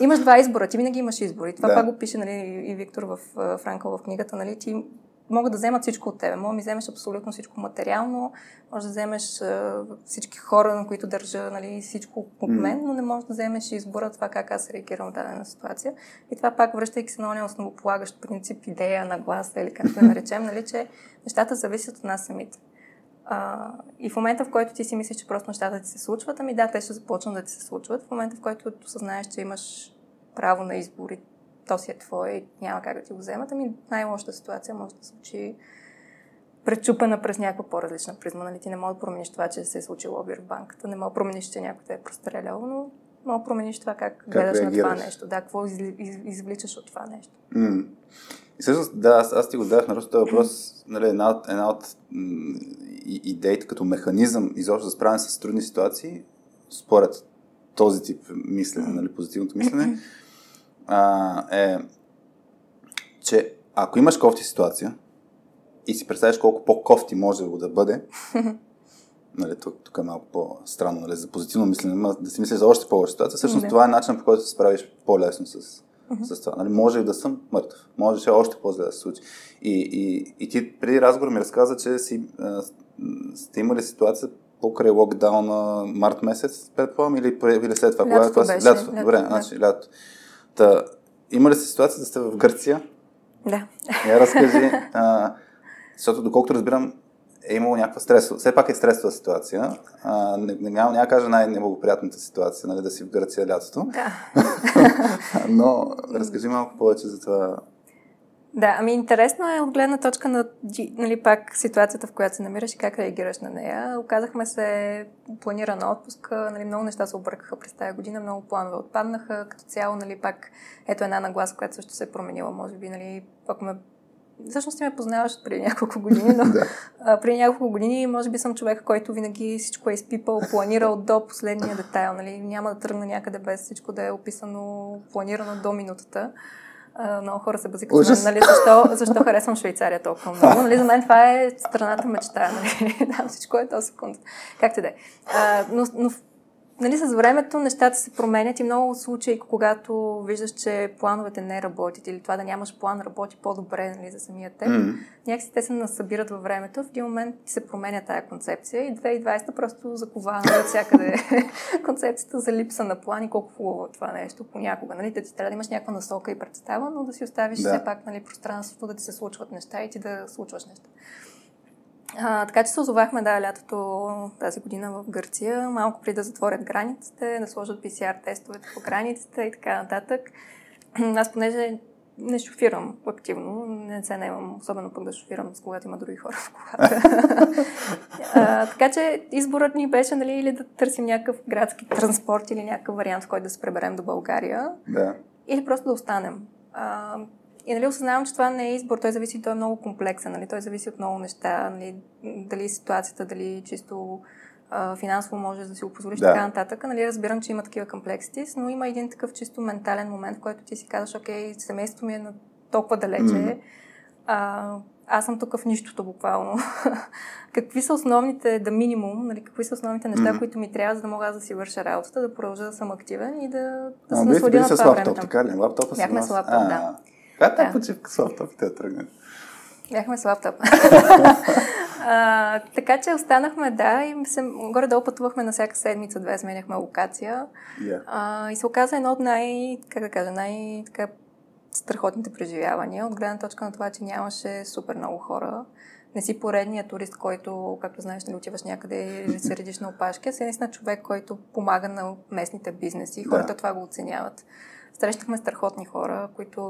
Имаш два избора, ти винаги имаш избор. И това да. пак го пише нали, и Виктор в Франкъл в книгата. Нали, ти могат да вземат всичко от тебе. Може да ми вземеш абсолютно всичко материално, може да вземеш а, всички хора, на които държа нали, всичко от мен, но не можеш да вземеш избора това как аз реагирам в дадена ситуация. И това пак, връщайки се на ония основополагащ принцип, идея на гласа или както да наречем, нали, че нещата зависят от нас самите. А, и в момента, в който ти си мислиш, че просто нещата ти се случват, ами да, те ще започнат да ти се случват. В момента, в който осъзнаеш, че имаш право на избор и то си е твое и няма как да ти го вземат, ами най-лошата ситуация може да се случи пречупена през някаква по-различна призма. Нали? Ти не можеш да промениш това, че се е случило обир в банката, не можеш да промениш, че някой те е прострелял, но може да промениш това как, как гледаш реагираш? на това нещо, да, какво из, из, извличаш от това нещо. Mm. И всъщност, да, аз, аз ти го дадах на този въпрос, нали, една от, една от м- идеите като механизъм изобщо за справяне с трудни ситуации, според този тип мислене, нали, позитивното мислене, а, е, че ако имаш кофти ситуация и си представиш колко по-кофти може да бъде, нали, тук, тук е малко по-странно, нали, за позитивно мислене, да си мислиш за още по-лоша ситуация, всъщност не. това е начин по който се справиш по-лесно с, uh-huh. с това. Нали, може и да съм мъртъв, може още по-зле да се случи. И, и, и ти преди разговор ми разказа, че си, а, сте имали ситуация покрай локдауна март месец, предполагам, или, или след това? Лятото това беше. Лятото, добре, да. значи лято. Та, има ли се ситуация да сте в Гърция? Да. Я разкажи, а, защото доколкото разбирам, е имало някаква стресова, все пак е стресова ситуация. А, не, не, няма, няма кажа най-неблагоприятната ситуация, нали, да си в Гърция лятото. Да. Но разкажи малко повече за това. Да, ами интересно е от гледна точка на нали, пак ситуацията, в която се намираш и как реагираш на нея. Оказахме се планирана отпуск, нали, много неща се объркаха през тази година, много планове отпаднаха. Като цяло, нали, пак ето една нагласа, която също се е променила, може би, нали, пак ме Всъщност ти ме познаваш преди няколко години, но а, преди няколко години може би съм човек, който винаги всичко е изпипал, планирал до последния детайл. Нали? Няма да тръгна някъде без всичко да е описано, планирано до минутата. Много хора се базикат мен, нали, защо, защо харесвам Швейцария толкова много. Нали, за мен това е страната мечта. Нали, да, всичко е то секунд. Както да е. Но, но нали, с времето нещата се променят и много случаи, когато виждаш, че плановете не работят или това да нямаш план работи по-добре нали, за самия теб, mm-hmm. някакси те се насъбират във времето. В един момент се променя тая концепция и 2020 просто закова от всякъде концепцията за липса на план и колко хубаво е това нещо понякога. Нали? Да ти трябва да имаш някаква насока и представа, но да си оставиш да. все пак нали, пространството да ти се случват неща и ти да случваш неща. А, така че се озовахме да, лятото тази година в Гърция, малко преди да затворят границите, да сложат PCR тестовете по границите и така нататък. Аз понеже не шофирам активно, не се наемам, особено пък да шофирам с когато има други хора в колата. а, така че изборът ни беше нали, или да търсим някакъв градски транспорт или някакъв вариант, в който да се преберем до България. Да. Или просто да останем. А, и нали, осъзнавам, че това не е избор, той зависи, той е много комплексен, нали, той зависи от много неща, нали, дали ситуацията, дали чисто а, финансово можеш да си го позволиш, да. така нататък. Нали, разбирам, че има такива комплексити, но има един такъв чисто ментален момент, в който ти си казваш, окей, семейството ми е на толкова далече, mm. а, аз съм тук в нищото буквално. какви са основните, да минимум, нали, какви са основните неща, mm-hmm. които ми трябва, за да мога да си върша работата, да продължа да съм активен и да, да се насладя на това време. Така ли? Лаптопа Бяхме с лаптоп, да. Каква е почивка с лаптопите тръгне? Бяхме с лаптоп. а, така че останахме, да, и се, горе-долу пътувахме на всяка седмица, две сменяхме локация. Yeah. А, и се оказа едно от най, как да кажа, най- така, страхотните преживявания, от гледна точка на това, че нямаше супер много хора. Не си поредният турист, който, както знаеш, не отиваш някъде и се редиш на опашки, а си наистина човек, който помага на местните бизнеси. Хората да. това го оценяват. Срещахме страхотни хора, които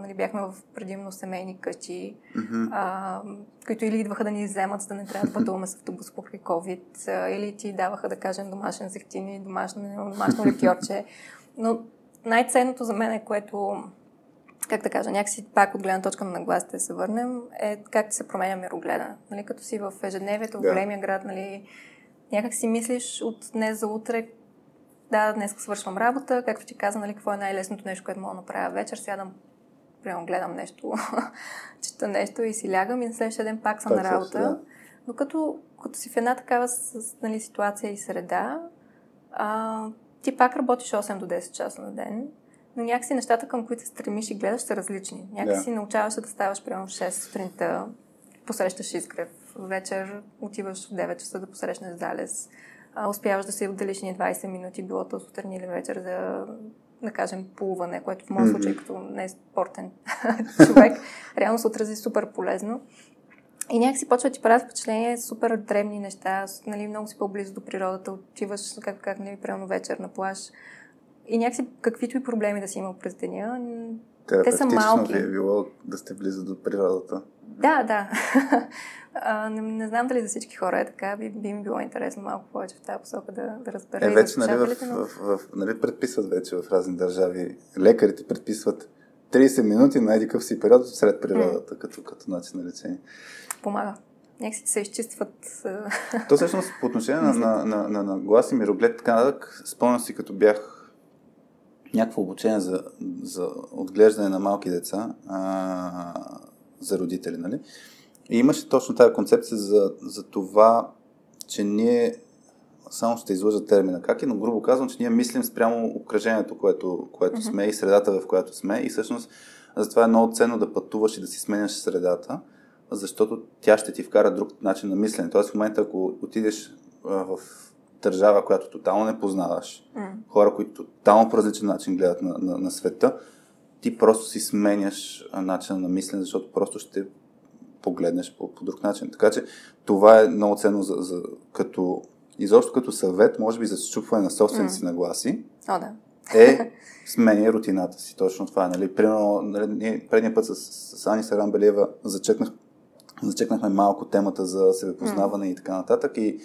нали, бяхме в предимно семейни къщи, mm-hmm. а, които или идваха да ни вземат, за да не трябва да пътуваме с автобус покрай COVID, а, или ти даваха, да кажем, домашен зехтин и домашно, домашно ликьорче. Но най-ценното за мен е, което как да кажа, някакси пак от гледна точка на нагласите се върнем, е как се променя мирогледа. Нали, като си в ежедневието, в големия град, нали, някак си мислиш от днес за утре да, днес свършвам работа, както ти каза, нали, какво е най-лесното нещо, което мога да направя вечер, сядам, прямо гледам нещо, чета нещо и си лягам и на следващия ден пак съм пак на работа. Да. Но като, като си в една такава с, нали, ситуация и среда, а, ти пак работиш 8 до 10 часа на ден, но някакси нещата, към които се стремиш и гледаш, са различни. Някакси yeah. научаваш да ставаш прямо в 6 сутринта, посрещаш изгрев. Вечер отиваш в 9 часа да посрещнеш залез. А, успяваш да се отделиш ни 20 минути, било то сутрин или вечер за да кажем, плуване, което в моят случай, като не е спортен човек, реално се отрази супер полезно. И някакси почва ти правят впечатление супер древни неща, нали, много си по-близо до природата, отиваш, как, как нали, примерно вечер на плаж. И някакси каквито и проблеми да си имал през деня, те са малки. ви е било да сте близо до природата. Да, да. а, не, не знам дали за всички хора е така. Би, би ми било интересно малко повече в тази посока да, да разбера. Е, вече, нали, в, но... в, в, нали, предписват вече в разни държави. Лекарите предписват 30 минути на един си период сред природата, mm. като, като начин на лечение. Помага. Някакси се изчистват. То всъщност по отношение на, на, на, на, на глас и мироглед, така нататък, спомням си като бях някакво обучение за, за отглеждане на малки деца, а, за родители, нали? И имаше точно тази концепция за, за това, че ние само ще излъжа термина как е, но грубо казвам, че ние мислим спрямо окръжението, което, което mm-hmm. сме и средата, в която сме. И всъщност затова е много ценно да пътуваш и да си сменяш средата, защото тя ще ти вкара друг начин на мислене. Тоест в момента, ако отидеш в държава, която тотално не познаваш, mm. хора, които тотално по различен начин гледат на, на, на света, ти просто си сменяш начина на мислене, защото просто ще погледнеш по, по друг начин. Така че това е много ценно за, за, като, изобщо като съвет, може би за счупване на собствените си mm. нагласи. О, да. е сменя рутината си. Точно това е. Нали? Примерно, нали, предния път с, с Ани Сарамбелиева зачекнах, зачекнахме малко темата за себепознаване mm. и така нататък. И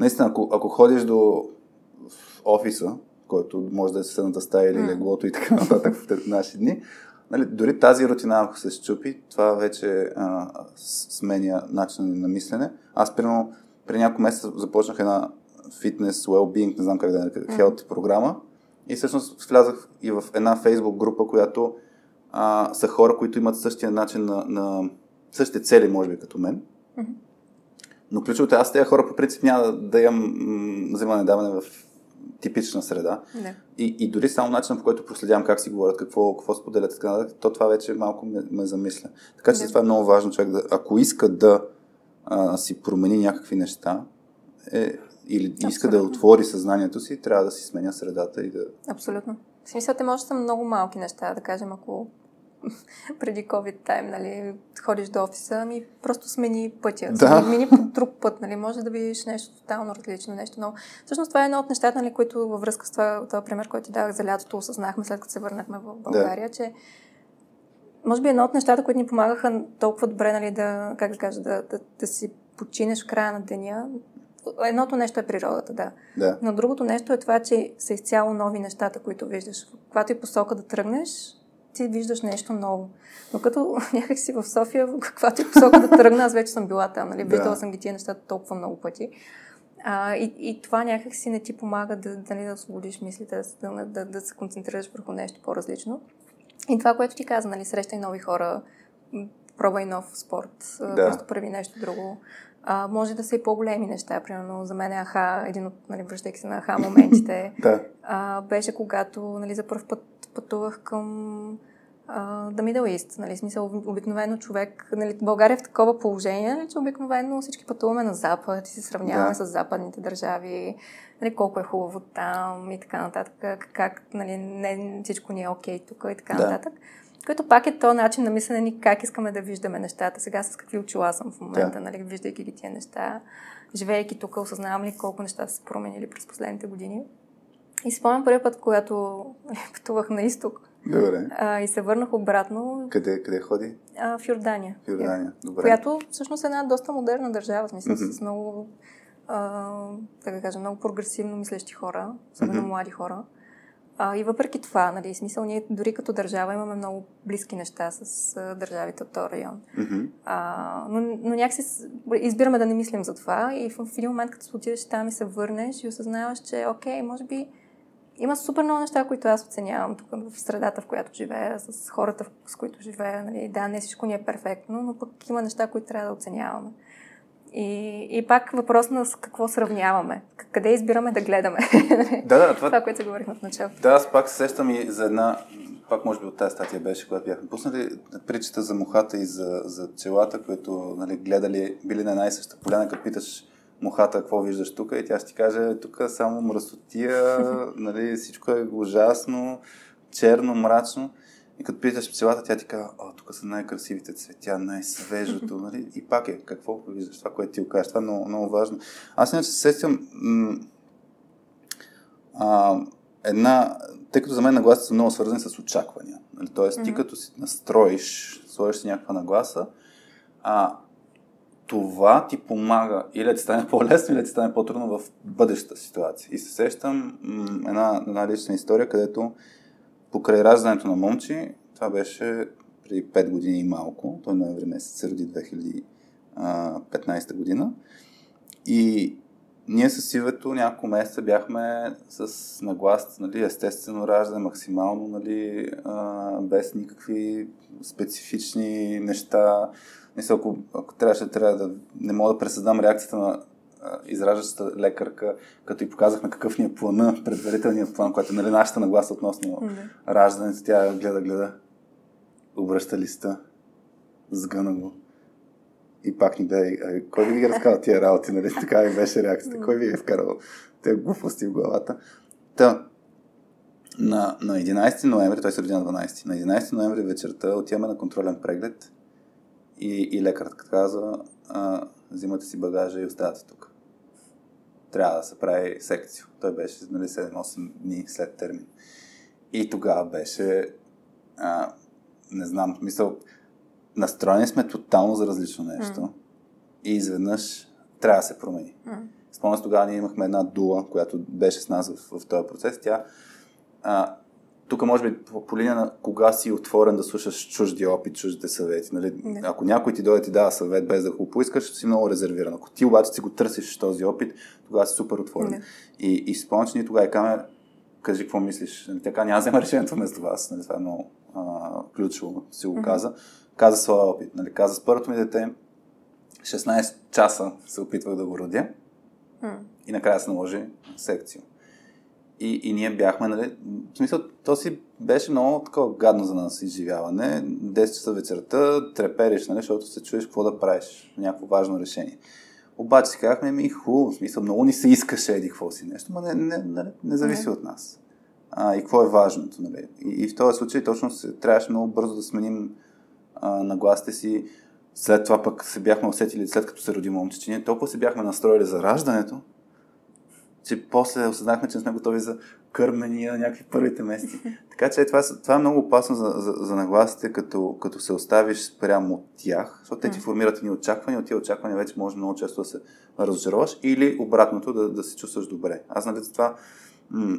наистина, ако, ако ходиш до офиса, който може да е съседната стая или леглото и така нататък в наши дни, нали, дори тази рутина, ако се щупи, това вече а, сменя начин на мислене. Аз, примерно, при няколко месеца започнах една фитнес, well-being, не знам как да е, health програма. И всъщност влязах и в една фейсбук група, която а, са хора, които имат същия начин на, на същите цели, може би, като мен. Mm-hmm. Но ключовото е, аз тези хора по принцип няма да, да имам вземане даване в типична среда. Не. И, и дори само начинът, по който проследявам как си говорят, какво, какво споделят, така, то това вече малко ме, ме замисля. Така че това е много важно човек да, ако иска да а, си промени някакви неща, е, или Абсолютно. иска да отвори съзнанието си, трябва да си сменя средата и да... Абсолютно. В смисъл, те може да са много малки неща, да кажем, ако преди COVID тайм, нали, ходиш до офиса, ами просто смени пътя. Да. Смени по друг път, нали, може да видиш нещо тотално различно, нещо ново. Всъщност това е едно от нещата, нали, които във връзка с това, това пример, който дах за лятото, осъзнахме след като се върнахме в България, да. че може би едно от нещата, които ни помагаха толкова добре, нали, да, как да кажа, да, да, да си починеш в края на деня, едното нещо е природата, да. да. Но другото нещо е това, че са изцяло нови нещата, които виждаш. В каквато и посока да тръгнеш, ти виждаш нещо ново. Но като някак си в София, в каквато и посока да тръгна, аз вече съм била там, нали? Виждала да. съм ги тия нещата толкова много пъти. А, и, и това някак си не ти помага да, да, да освободиш мислите, да, да, да се концентрираш върху нещо по-различно. И това, което ти каза, нали, срещай нови хора, пробвай нов спорт, да. просто прави нещо друго. А, може да са и по-големи неща. Примерно за мен аха, един от, нали, връщайки се на аха моментите, да. а, беше когато нали, за първ път пътувах към да Middle East. Нали, смисъл, обикновено човек, нали, България е в такова положение, нали, че обикновено всички пътуваме на Запад и се сравняваме да. с западните държави, нали, колко е хубаво там и така нататък, как нали, не всичко ни е окей okay тук и така да. нататък. Което пак е то начин на мислене ни как искаме да виждаме нещата. Сега с какви очила съм в момента, да. нали, виждайки ги тия неща, живеейки тук, осъзнавам ли колко неща са се променили през последните години. И спомням първият път, когато пътувах на изток. Добре. А, и се върнах обратно. Къде, къде ходи? А, в Йордания. В Йордания, добре. Която всъщност е една доста модерна държава, в смисъл mm-hmm. с много, а, да кажа, много прогресивно мислещи хора, особено mm-hmm. млади хора. А, и въпреки това, нали, смисъл, ние дори като държава имаме много близки неща с а, държавите от този район. Mm-hmm. А, но, но някакси избираме да не мислим за това и в, в един момент, като се отидеш там и се върнеш и осъзнаваш, че окей, може би има супер много неща, които аз оценявам тук в средата, в която живея, с хората, с които живея. Нали. Да, не всичко ни е перфектно, но пък има неща, които трябва да оценяваме. И, и пак въпрос на с какво сравняваме. Къде избираме да гледаме. Да, да, това, това което се говорихме в началото. Да, аз пак се сещам и за една пак може би от тази статия беше, която бяхме пуснали, причата за мухата и за, за челата, които нали, гледали, били на една и съща поляна, като питаш мухата, какво виждаш тук и тя ще ти каже, тук само мръсотия, нали, всичко е ужасно, черно, мрачно. И като питаш пчелата, тя ти казва, о, тук са най-красивите цветя, най-свежото, нали? И пак е, какво виждаш, това, което ти го кажеш, това е много, много важно. Аз иначе се сещам м- а, една, тъй като за мен нагласите са много свързани с очаквания. Нали? Тоест, mm-hmm. ти като си настроиш, сложиш си някаква нагласа, а, това ти помага или да ти стане по-лесно, или да ти стане по-трудно в бъдещата ситуация. И се сещам м- една, една лична история, където покрай раждането на момче, това беше преди 5 години и малко, той ноември месец се роди 2015 година. И ние с Ивето няколко месеца бяхме с нагласт, нали, естествено раждане, максимално, нали, а, без никакви специфични неща. Мисля, ако, ако трябваше, трябва да не мога да пресъздам реакцията на изражащата лекарка, като и показахме какъв ни е плана, предварителният план, който е нали, нашата нагласа относно mm-hmm. раждането. Тя гледа, гледа, обръща листа, сгъна го. И пак ни бе, кой ви ги разказва тия работи, нали? Така ми беше реакцията. Кой ви е вкарал тези глупости в главата? Та, на, на 11 ноември, той се роди на 12, на 11 ноември вечерта отиваме на контролен преглед и, и лекарът казва, а, взимате си багажа и оставате тук. Трябва да се прави секцио. Той беше нали, 7-8 дни след термин. И тогава беше, а, не знам, мисъл, настроени сме тотално за различно нещо. Mm. И изведнъж трябва да се промени. Mm. Спомням тогава ние имахме една дула, която беше с нас в, в този процес. Тя а, тук може би по, по линия на кога си отворен да слушаш чужди опит, чуждите съвети. Нали? Не. Ако някой ти дойде ти дава съвет без да го поискаш, си много резервиран. Ако ти обаче си го търсиш този опит, тогава си супер отворен. Не. И, и спомням, че ние тогава каме, кажи какво мислиш. Нали, така няма взема решението вместо вас. Нали, това е много а, ключово, си го mm-hmm. каза. Каза своя опит. Нали, каза с първото ми дете, 16 часа се опитвах да го родя mm. и накрая се наложи секция. И, и ние бяхме, нали, в смисъл, то си беше много такова гадно за нас изживяване. 10 часа вечерта трепериш, нали, защото се чуеш какво да правиш, някакво важно решение. Обаче си казахме, ми хубаво, в смисъл, много ни се искаше еди какво си нещо, но не, не, не, не зависи mm. от нас. А, и какво е важното, нали. И, и в този случай точно се, трябваше много бързо да сменим а, нагласите си. След това пък се бяхме усетили, след като се роди момче, че ние толкова се бяхме настроили за раждането, че после осъзнахме, че не сме готови за кърмения някакви първите месеци. Така че това, това е много опасно за, за, за нагласите, като, като се оставиш спрямо от тях, защото те ти формират ни очаквания, от тия очаквания вече може много често да се разочароваш или обратното да, да се чувстваш добре. Аз нали това, м-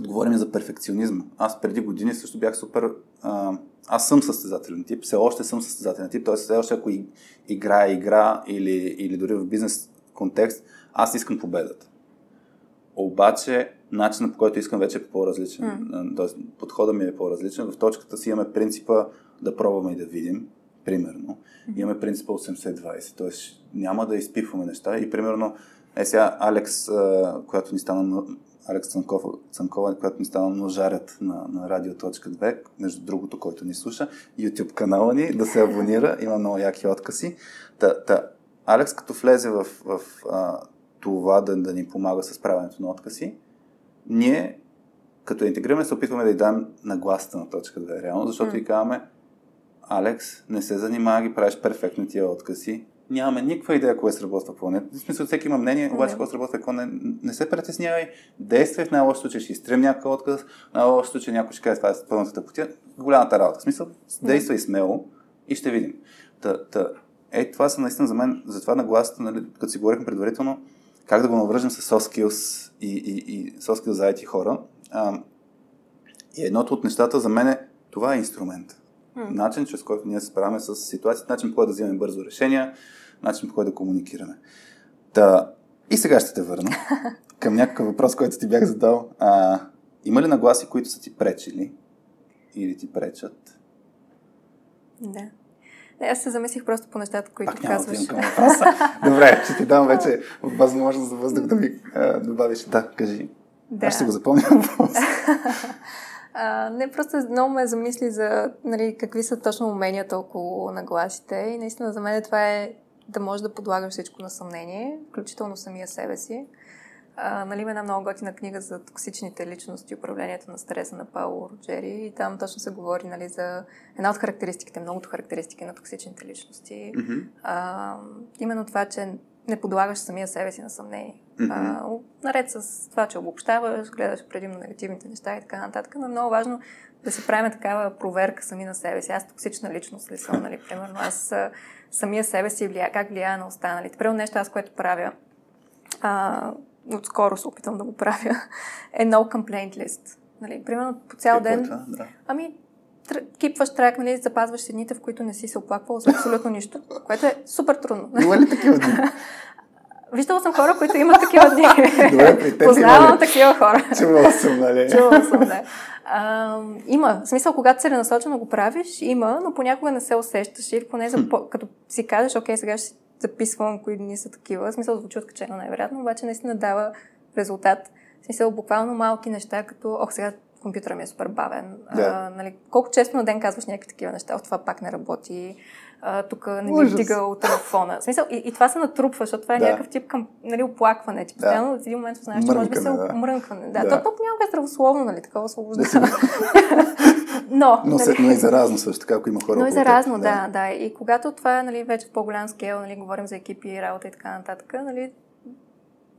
говорим за перфекционизма, аз преди години също бях супер а, аз съм състезателен тип, все още съм състезателен тип, т.е. все още ако играя игра или, или дори в бизнес контекст, аз искам победата. Обаче, начинът по който искам вече е по-различен. Mm. Тоест, подходът ми е по-различен. В точката си имаме принципа да пробваме и да видим, примерно. Mm. Имаме принципа 80-20, т.е. няма да изпипваме неща. И примерно, е сега Алекс, която ни стана Алекс Цанков, Цанкова, която ни стана ножарят на, на Радио.2, между другото, който ни слуша, YouTube канала ни, да се абонира, има много яки откази. Та, та, Алекс, като влезе в, в а, това да, да ни помага с правенето на откази, ние, като интегрираме, се опитваме да й дадем нагласата на точка 2, реално, защото mm. и казваме, Алекс, не се занимава ги правиш перфектно тия откази, нямаме никаква идея кое сработва по планета. В смисъл, всеки има мнение, обаче кое сработва, какво не, не се притеснявай, действай в най-лошо случай, ще изтрем някакъв отказ, в най-лошо случай някой ще каже, това е пълната пътя, голямата работа. В смисъл, действай смело и ще видим. Та, та, е, това са наистина за мен, затова нагласата, нали, като си говорихме предварително, как да го навържем с soft skills и, и, и soft skills за IT хора. А, и едното от нещата за мен е, това е инструмент. Mm. Начин, чрез който ние се справяме с ситуацията, начин по който да вземем бързо решения, начин по който да комуникираме. Та, и сега ще те върна към някакъв въпрос, който ти бях задал. А, има ли нагласи, които са ти пречили или ти пречат? Да. Не, аз се замислих просто по нещата, които Пак казваш. Към въпроса. Добре, ще ти дам вече възможност за въздух да ми а, добавиш. Да, кажи. Да. Аз ще го запомня въпрос. А, не, просто много ме замисли за нали, какви са точно уменията около нагласите и наистина за мен това е да можеш да подлагаш всичко на съмнение, включително самия себе си. А, нали, има една много готина книга за токсичните личности, управлението на стреса на Пауло Роджери и там точно се говори нали, за една от характеристиките, многото характеристики на токсичните личности. Mm-hmm. А, именно това, че не подлагаш самия себе си на съмнение. Mm-hmm. А, наред с това, че обобщаваш, гледаш предимно негативните неща и така нататък, но е много важно да си правим такава проверка сами на себе си. Аз токсична личност ли съм, нали, примерно. Аз самия себе си влия, как влияе на останалите. Примерно нещо, аз което правя, а, отскоро се опитвам да го правя, е no complaint list. Нали, примерно по цял Какво е ден. това? Да. Ами, кипваш трак, нали, запазваш си дните, в които не си се оплаквал за абсолютно нищо, което е супер трудно. Има ли такива дни? Виждала съм хора, които имат такива дни. Добре, при теб Познавам има такива хора. Чувала съм, нали? Чувала съм, да. А, има. В смисъл, когато целенасочено го правиш, има, но понякога не се усещаш. Или поне за, като си кажеш, окей, сега ще записвам кои дни са такива. В смисъл, звучи откачено най-вероятно, обаче наистина дава резултат. В смисъл, буквално малки неща, като, ох, сега компютъра ми е супер бавен. Да. А, нали, колко често на ден казваш някакви такива неща, Ох, това пак не работи, а, тук не ми от телефона. В смисъл, и, и това се натрупва, защото това е Да. някакъв тип към, нали, оплакване. Ти постоянно в един момент знаеш, че може би се да. мрънкване. Да, Да. то, то понякога е здравословно, нали, такова освобождава. но, Но, се, нали, но и заразно също така, ако има хора но и заразно, да, да. И когато това е нали, вече в по-голям скел, нали, говорим за екипи, работа и така нататък, нали,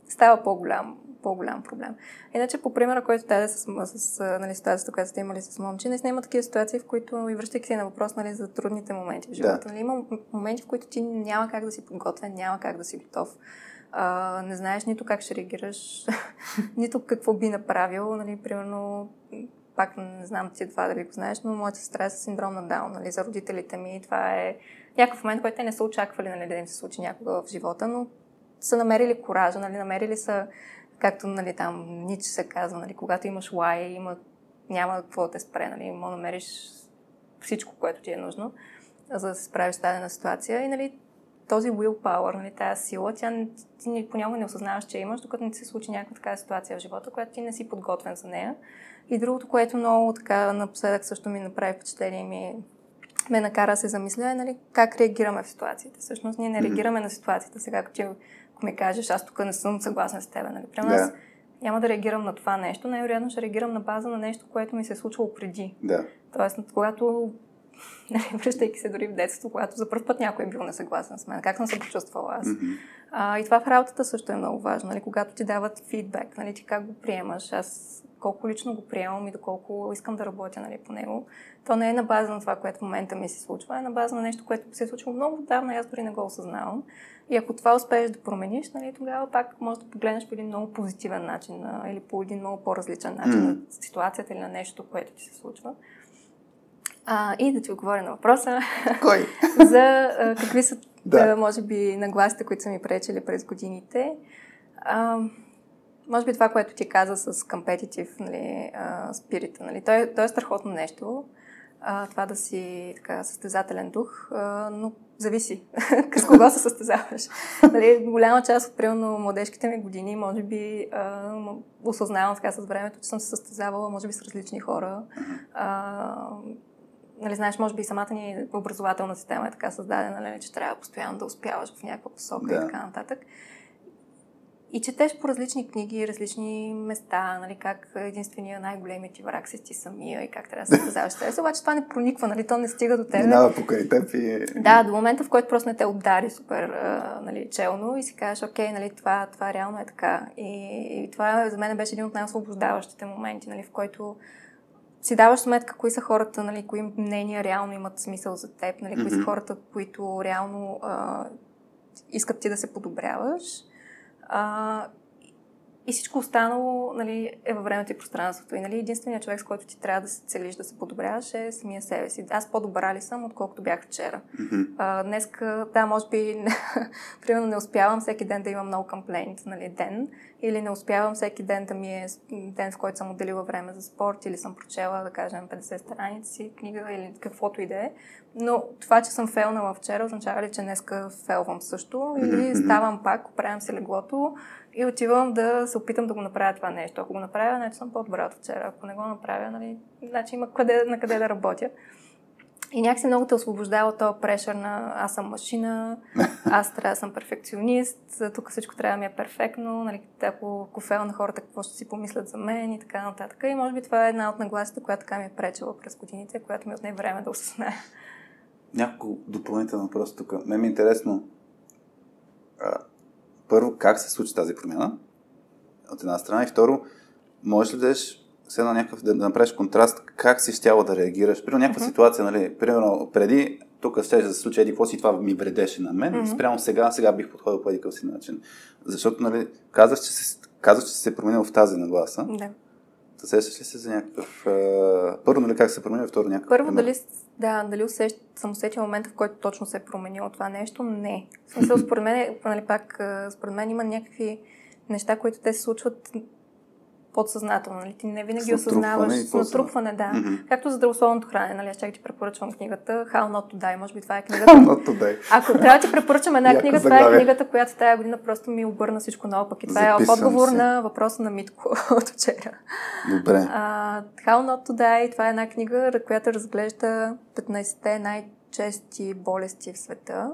става по-голям, по-голям проблем. Иначе, по примера, който даде с, с нали, ситуацията, която сте имали с момче, наистина има такива ситуации, в които, и връщайки се на въпрос нали, за трудните моменти в живота, Да. нали, има моменти, в които ти няма как да си подготвен, няма как да си готов. А, не знаеш нито как ще реагираш, нито какво би направил. Нали, примерно, пак не знам ти това дали го знаеш, но моята сестра е с синдром на Даун. Нали, за родителите ми това е някакъв момент, който те не са очаквали нали, да им се случи някога в живота, но са намерили коража, нали, намерили са, както нали, там Нич се казва, нали, когато имаш лай, има, няма какво да те спре, нали, може да намериш всичко, което ти е нужно, за да се справиш с дадена ситуация. И нали, този willpower, нали, тази сила, тя ти понякога не осъзнаваш, че имаш, докато не се случи някаква такава ситуация в живота, която ти не си подготвен за нея. И другото, което много така напоследък също ми направи впечатление ми ме накара да се замисля е нали, как реагираме в ситуациите. Всъщност ние не реагираме на ситуацията. Сега, ако ми кажеш, аз тук не съм съгласна с теб, нали? Примерно Да. аз няма да реагирам на това нещо, най-вероятно ще реагирам на база на нещо, което ми се е случвало преди. Да. Тоест, когато, нали, връщайки се дори в детството, когато за първ път някой е бил несъгласен с мен, как съм се почувствала аз. Мгм. А, и това в работата също е много важно. Нали? Когато ти дават фидбек, нали? ти как го приемаш, аз колко лично го приемам и доколко искам да работя нали, по него. То не е на база на това, което в момента ми се случва, е на база на нещо, което се е случило много отдавна и аз дори не го осъзнавам. И ако това успееш да промениш, нали, тогава пак можеш да погледнеш по един много позитивен начин а, или по един много по-различен начин М. на ситуацията или на нещо, което ти се случва. А, и да ти отговоря на въпроса Кой? за а, какви са, Да. да. може би, нагласите, които са ми пречили през годините. А, може би това, което ти каза с competitive нали, а, спирита. Нали. То, е, то е страхотно нещо. А, това да си така, състезателен дух, а, но зависи с кого се състезаваш. нали, голяма част от примерно младежките ми години, може би а, осъзнавам така с времето, че съм се състезавала, може би с различни хора. А, нали, знаеш, може би самата ни образователна система е така създадена, нали, че трябва постоянно да успяваш в някаква посока Да. и така нататък. И четеш по различни книги, различни места, нали, как единствения най-големият ти враг си ти самия и как трябва да се състезаваш с себе си, обаче това не прониква, нали, то не стига до теб. Минава покрай теб и... Да, до момента, в който просто не те удари супер нали, челно и си кажеш, окей, нали, това, това реално е така. И, и това за мен беше един от най-освобождаващите моменти, нали, в който си даваш сметка кои са хората, нали, кои мнения реално имат смисъл за теб, нали, кои са хората, които реално а, искат ти да се подобряваш. А, и всичко останало нали, е във времето и пространството. И нали, единственият човек, с който ти трябва да се целиш да се подобряваш е самия себе си. Аз по-добра ли съм, отколкото бях вчера. Мгм. А, днеска, да, може би, примерно не успявам всеки ден да имам много комплейнт, нали, ден, или не успявам всеки ден да ми е ден, в който съм отделила време за спорт, или съм прочела, да кажем, 50 страници книга, или каквото и да е. Но това, че съм фейлнала вчера, означава ли, че днеска фейлвам също, или ставам пак, оправям се леглото и отивам да се опитам да го направя това нещо. Ако го направя, значи съм по-добра от вчера. Ако не го направя, нали, значи има къде, на къде да работя. И някакси много те освобождава този прешър на аз съм машина, аз трябва да съм перфекционист, тук всичко трябва да ми е перфектно, нали, ако кофел на хората какво ще си помислят за мен и така нататък. И може би това е една от нагласите, която така ми е пречила през годините, която ми отне време да осъзная. Няколко допълнително въпроса тук. Ме ми е интересно. Първо, как се случи тази промяна? От една страна. И второ, можеш ли да дадеш все едно някакъв, да, да направиш контраст, как си щяла да реагираш. Примерно някаква uh-huh. ситуация, нали, примерно преди, тук ще да се случи еди, какво си това ми вредеше на мен, uh-huh. спрямо сега, сега бих подходил по един си начин. Защото, нали, казах, че се, казах, че се променил в тази нагласа. Да. Да сещаш ли се за някакъв... Първо, нали, как се променил, второ някакъв... Първо, дали, да, дали усещ, съм усетила момента, в който точно се е променило това нещо? Не. В смисъл, според мен, нали, пак, според мен има някакви неща, които те се случват подсъзнателно. Нали? Ти не винаги осъзнаваш с натрупване, да. Mm-hmm. Както за здравословното хранене. Нали? Аз чак ти препоръчвам книгата How Not to Die. Може би това е книгата. How Not to Die. Ако трябва да ти препоръчам една книга, това е книгата, която тази година просто ми обърна всичко наопак. И това Записвам е отговор се. на въпроса на Митко от вчера. Добре. Uh, How Not to Die, това е една книга, която разглежда 15-те най-чести болести в света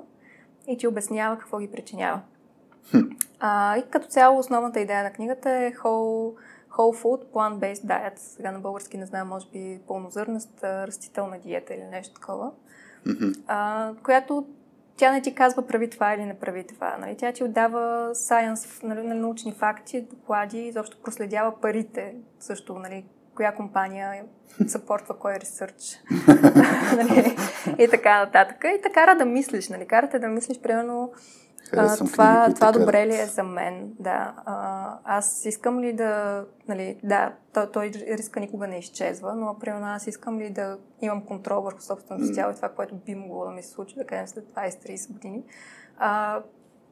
и ти обяснява какво ги причинява. Uh, и като цяло основната идея на книгата е whole whole food, plant-based diet. Сега на български не знам, може би пълнозърнаста растителна диета или нещо такова. Mm-hmm. А, която тя не ти казва прави това или не прави това. Нали? Тя ти отдава science, нали, научни факти, доклади, изобщо проследява парите също, нали, коя компания съпортва кой ресърч. нали? И така нататък. И така кара да мислиш, нали? Карате да мислиш, примерно, а, това, това добре ли е за мен? Да. А, аз искам ли да... Нали, да, той, той риска никога не изчезва, но примерно аз искам ли да имам контрол върху собственото mm. тяло и това, което би могло да ми се случи, да кажем след 20-30 години. А,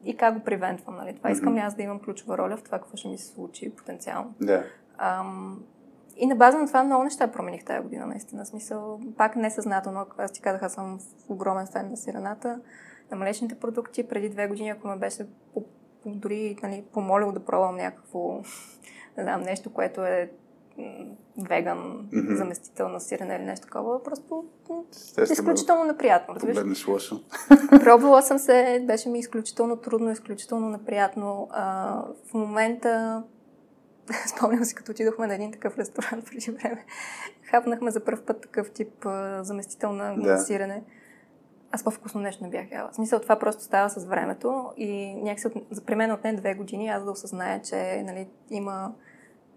и как го превентвам, нали? Това mm-hmm. искам ли аз да имам ключова роля в това, какво ще ми се случи потенциално. Да. Ам, и на база на това много неща промених тази година, наистина. Смисъл, пак несъзнателно, аз ти казах, аз съм огромен фен на сирената на млечните продукти. Преди две години, ако ме беше по, дори нали, помолил да пробвам някакво, не знам, нещо, което е веган, mm-hmm. заместител на сирене или нещо такова, просто Естествено, изключително неприятно. Погледнеш лошо. Пробвала съм се, беше ми изключително трудно, изключително неприятно. А, в момента спомням си, като отидохме на един такъв ресторант преди време. Хапнахме за първ път такъв тип а, заместител на да. сирене аз по-вкусно нещо не бях яла. В смисъл, това просто става с времето и някакси от, при мен отне две години аз да осъзная, че нали, има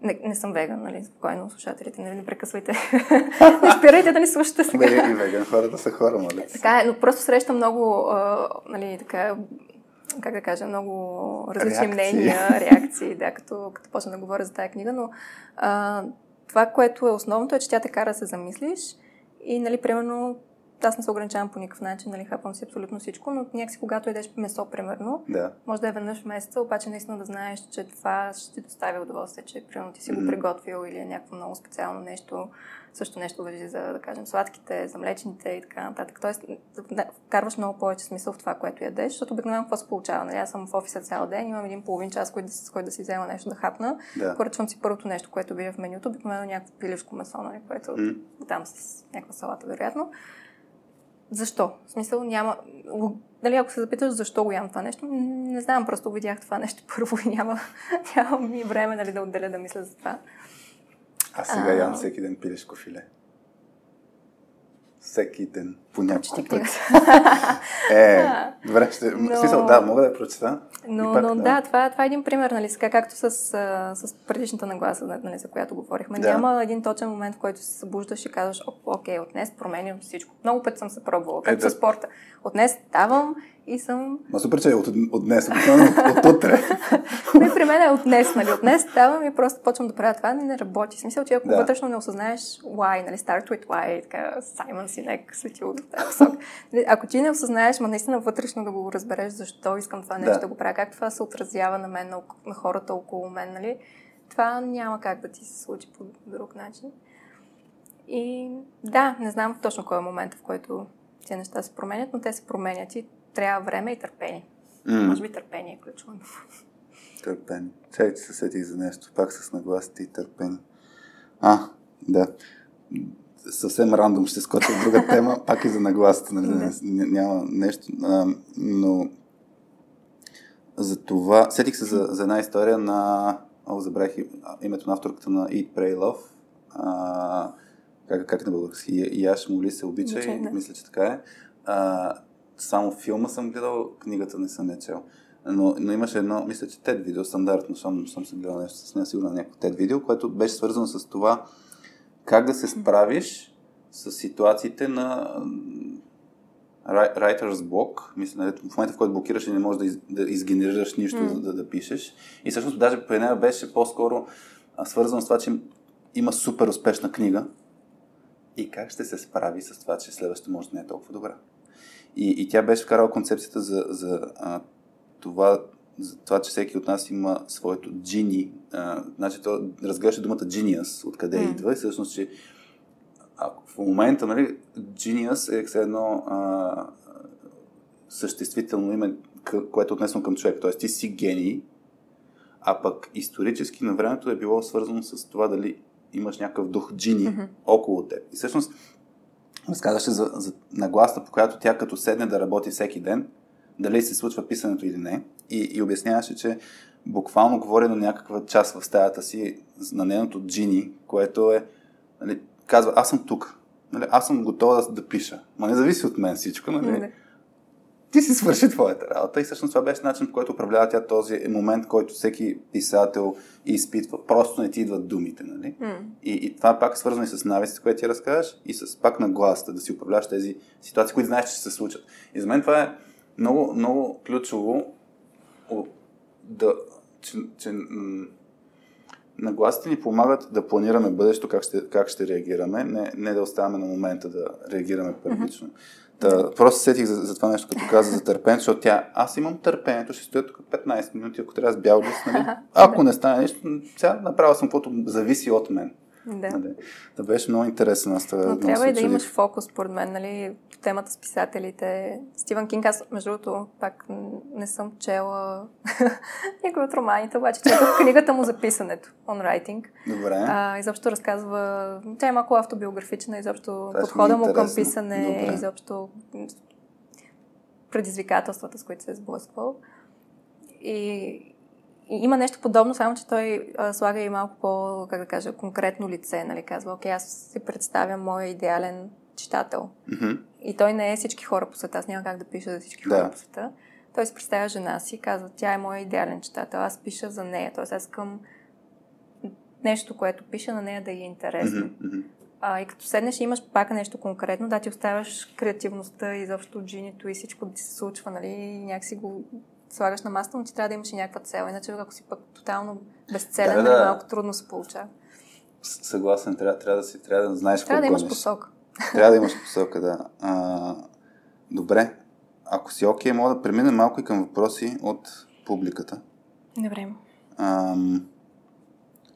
не, не съм веган, нали, спокойно, слушателите, нали, не прекъсвайте. не спирайте да ни слушате сега. Не, и веган хората са хора, нали? Така е, но просто срещам много, а, нали, така, как да кажа, много различни реакции. мнения, реакции, да, като, като почна да говоря за тази книга, но а, това, което е основното е, че тя те кара да се замислиш и, нали, примерно, аз не се ограничавам по никакъв начин, нали, хапвам си абсолютно всичко, но някакси когато едеш месо, примерно, да. може да е веднъж в месеца, обаче наистина да знаеш, че това ще ти доставя удоволствие, че примерно ти си mm-hmm. го приготвил или е някакво много специално нещо, също нещо въжи за, да кажем, сладките, за млечните и така нататък. Тоест, да, вкарваш много повече смисъл в това, което ядеш, защото обикновено какво се получава? Нали? Аз съм в офиса цял ден, имам един половин час, който, с който да си взема нещо да хапна. Да. Поръчвам си първото нещо, което бива в менюто, обикновено някакво пилешко месо, нали? което mm. там с някаква салата, вероятно. Защо? В смисъл няма... Дали ако се запиташ защо го ям това нещо, не знам, просто видях това нещо първо и няма, няма ми време нали, да отделя да мисля за това. А сега ям всеки ден пилешко филе всеки ден по няколко пъти. е, добре, ще... Но... Смисъл, да, мога да я прочета. Но, пак, но да, да това, това е един пример, нали, сега, както с, с предишната нагласа, нали, за която говорихме. Да. Няма един точен момент, в който се събуждаш и казваш, окей, от днес променям всичко. Много пъти съм се пробвала, както е, да. с спорта. От днес ставам и съм... Ма супер, че е от, от днес, от, от утре. не, при мен е от днес, нали? От днес ставам и просто почвам да правя това, и не работи. В смисъл, че ако да. вътрешно не осъзнаеш why, нали? Start with why, така, Саймън Синек, светил в тази посока. Ако ти не осъзнаеш, ма наистина вътрешно да го разбереш, защо искам това нещо да, да го правя, как това се отразява на мен, на, на хората около мен, нали? Това няма как да ти се случи по друг начин. И да, не знам точно кой е момента, в който тези неща се променят, но те се променят и трябва време и търпение. Mm. Може би търпение е ключово. Търпение. Чай, че се сетих за нещо. Пак с нагласите и търпение. А, да. Съвсем рандом ще скоча в друга тема, пак и за нагласите. Нали? Няма нещо. А, но за това... Сетих се за, за една история на... О, забравих името на авторката на Eat, Pray, Love. А, как, как на български? Яш моли се обича и мисля, че така е. А, само филма съм гледал, книгата не съм я чел. Но, но имаше едно, мисля, че TED видео, стандартно, съм, съм се гледал нещо с нея, сигурно някакво TED видео, което беше свързано с това как да се справиш с ситуациите на writer's block, мисля, нали, в момента в който блокираш и не можеш да, из, да изгенерираш нищо, mm. да, да пишеш. И всъщност даже при нея беше по-скоро свързано с това, че има супер успешна книга и как ще се справи с това, че следващата може да не е толкова добра. И, и тя беше вкарала концепцията за, за а, това, за това, че всеки от нас има своето джини. А, значи, то разглежда думата genius, откъде mm. идва и всъщност, че ако в момента, нали, genius е все едно а, съществително име, което е отнесено към човек. Тоест, ти си гений, а пък исторически на времето е било свързано с това дали имаш някакъв дух джини mm-hmm. около теб. И всъщност разказваше за, за нагласта, по която тя като седне да работи всеки ден, дали се случва писането или не. И, и обясняваше, че буквално говори на някаква част в стаята си, на нейното джини, което е, нали, казва, аз съм тук, нали, аз съм готова да, да пиша. Ма не зависи от мен всичко, нали? Не ти си свърши твоята работа и всъщност това беше начин, по който управлява тя този момент, който всеки писател изпитва. Просто не ти идват думите, нали? Mm. И, и това пак е свързано и с навиците, което ти разказваш, и с пак на гласата, да си управляваш тези ситуации, които знаеш, че ще се случат. И за мен това е много, много ключово да, че, че нагласите ни помагат да планираме бъдещето, как ще, как ще реагираме, не, не да оставаме на момента да реагираме първично. Та, просто сетих за, за това нещо, като каза за търпението, защото тя, аз имам търпението, ще стоя тук 15 минути, ако трябва с бял лист, нали? Ако не стане нещо, сега направил съм каквото зависи от мен. Да. Нали? Да беше много интересно. Аз това Но трябва и да имаш фокус, според мен, нали, темата с писателите. Стивън Кинг, аз, между другото, пак не съм чела никой от романите, обаче четох книгата му за писането, on writing. Добре. А, изобщо разказва, тя е малко автобиографична, изобщо това подхода му към писане, Добре. изобщо предизвикателствата, с които се е сблъсквал. И има нещо подобно, само че той а, слага и малко по, как да кажа, конкретно лице, нали? Казва, окей, аз си представям моя идеален читател. Mm-hmm. И той не е всички хора по света, аз няма как да пиша за всички да. хора по света. Той си представя жена си и казва, тя е моя идеален читател, аз пиша за нея. Тоест аз искам нещо, което пиша на нея да е интересно. Mm-hmm. А, и като седнеш и имаш пак нещо конкретно, да ти оставяш креативността, изобщо джинито и всичко да ти се случва, нали, и някакси го слагаш на масата, но ти трябва да имаш и някаква цел. Иначе, ако си пък тотално безцелен, да, да. малко трудно се получава. Съгласен, трябва, трябва, да си, трябва да знаеш Трябва да имаш посока. Трябва да имаш посока, да. А, добре. Ако си окей, okay, мога да преминем малко и към въпроси от публиката. Добре. А,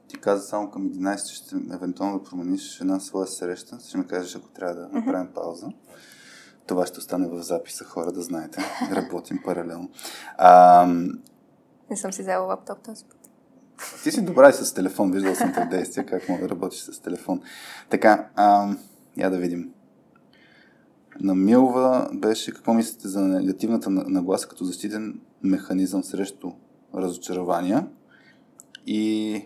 ти каза само към 11, ще евентуално да промениш една своя среща. Ще ми кажеш, ако трябва да направим mm-hmm. пауза. Това ще остане в записа, хора, да знаете. Работим паралелно. А, не съм си взела лаптоп този път. Ти си добра и с телефон. Виждал съм те действия, как мога да работиш с телефон. Така, а, я да видим. На Милва беше какво мислите за негативната нагласа като защитен механизъм срещу разочарования и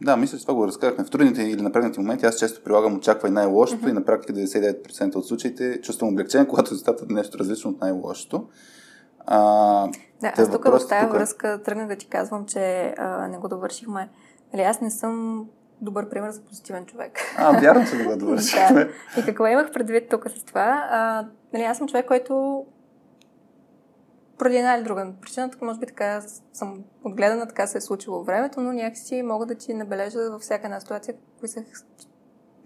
да, мисля, че това го разказахме. В трудните или напрегнати моменти аз често прилагам очаквай най-лошото mm-hmm. и на практика 99% от случаите чувствам облегчение, когато резултатът е нещо различно от най-лошото. А, да, аз тук в тази тук... връзка тръгнах да ти казвам, че а, не го довършихме. Нали, аз не съм добър пример за позитивен човек. А, вярвам, че не го довършихме. да. И какво имах предвид тук с това? А, нали, аз съм човек, който поради една или друга причина, може би така съм отгледана, така се е случило времето, но някакси мога да ти набележа във всяка една ситуация, кои са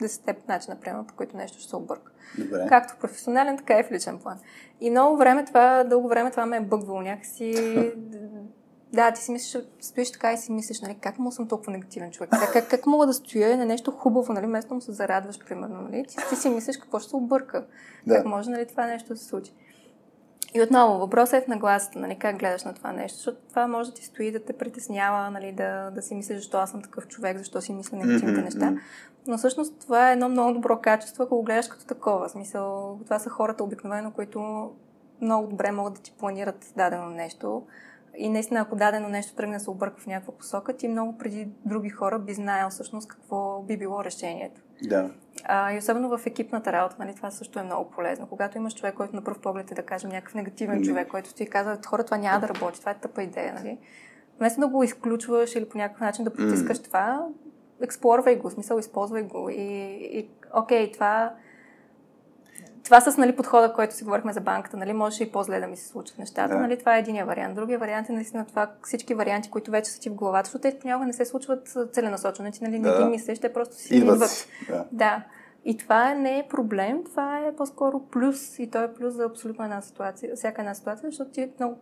десетте начина, например, по които нещо ще се обърка. Добре. Както в професионален, така и в личен план. И много време това, дълго време това ме е бъгвало някакси. да, ти си мислиш, стоиш така и си мислиш, нали, как мога съм толкова негативен човек? Как, как, как мога да стоя на нещо хубаво, нали, вместо му се зарадваш, примерно, нали? Ти, ти си мислиш какво ще се обърка. Да. Как може, нали, това нещо да се случи? И отново, въпросът е в нагласата, нали, как гледаш на това нещо, защото това може да ти стои да те притеснява, нали, да, да си мислиш, защо аз съм такъв човек, защо си мисля негативните неща. Но всъщност това е едно много добро качество, ако го гледаш като такова. В смисъл, това са хората обикновено, които много добре могат да ти планират дадено нещо. И наистина, ако дадено нещо тръгне да се обърква в някаква посока, ти много преди други хора би знаел всъщност какво би било решението. Да. А, и особено в екипната работа, нали, това също е много полезно. Когато имаш човек, който на пръв поглед е, да кажем, някакъв негативен mm. човек, който ти казва, хора, това няма да работи, това е тъпа идея, нали? Вместо да го изключваш или по някакъв начин да потискаш mm. това, експлорвай го, в смисъл, използвай го. И, и окей, това това с нали, подхода, който си говорихме за банката, нали, може и по-зле да ми се случат нещата. Да. Нали, това е единия вариант. Другия вариант е наистина това, всички варианти, които вече са ти в главата, защото те понякога не се случват целенасочено. Ти нали, не ги мислиш, те просто си идват. идват. Да. да. И това не е проблем, това е по-скоро плюс. И то е плюс за абсолютно една ситуация, всяка една ситуация, защото ти много,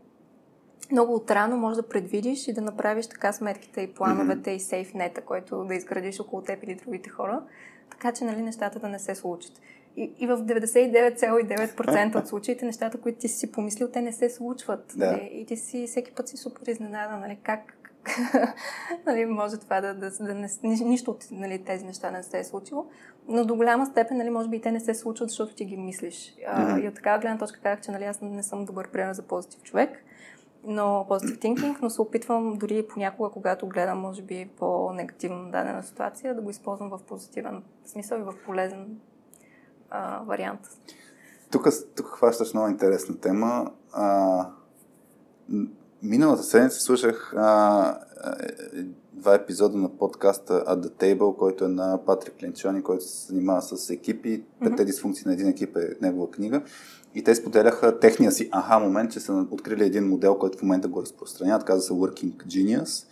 много отрано можеш да предвидиш и да направиш така сметките и плановете mm-hmm. и сейфнета, който да изградиш около теб или другите хора, така че нали, нещата да не се случат. И, и в 99,9% от случаите нещата, които ти си помислил, те не се случват. Да. Нали? И ти си всеки път си супер изненадан, нали? как нали, може това да, да, да не, нищо от нали, тези неща не се е случило. Но до голяма степен, нали, може би и те не се случват, защото ти ги мислиш. Mm-hmm. и от такава гледна точка казах, че нали, аз не съм добър пример за позитив човек, но позитив thinking, но се опитвам дори понякога, когато гледам, може би, по-негативно дадена ситуация, да го използвам в позитивен смисъл и в полезен а, вариант. Тук, тук хващаш много интересна тема. А, миналата седмица слушах а, е, два епизода на подкаста At the Table, който е на Патрик Ленчони, който се занимава с екипи. Петте mm-hmm. дисфункции на един екип е негова книга. И те споделяха техния си аха момент, че са открили един модел, който в момента го разпространяват. Казва се Working Genius.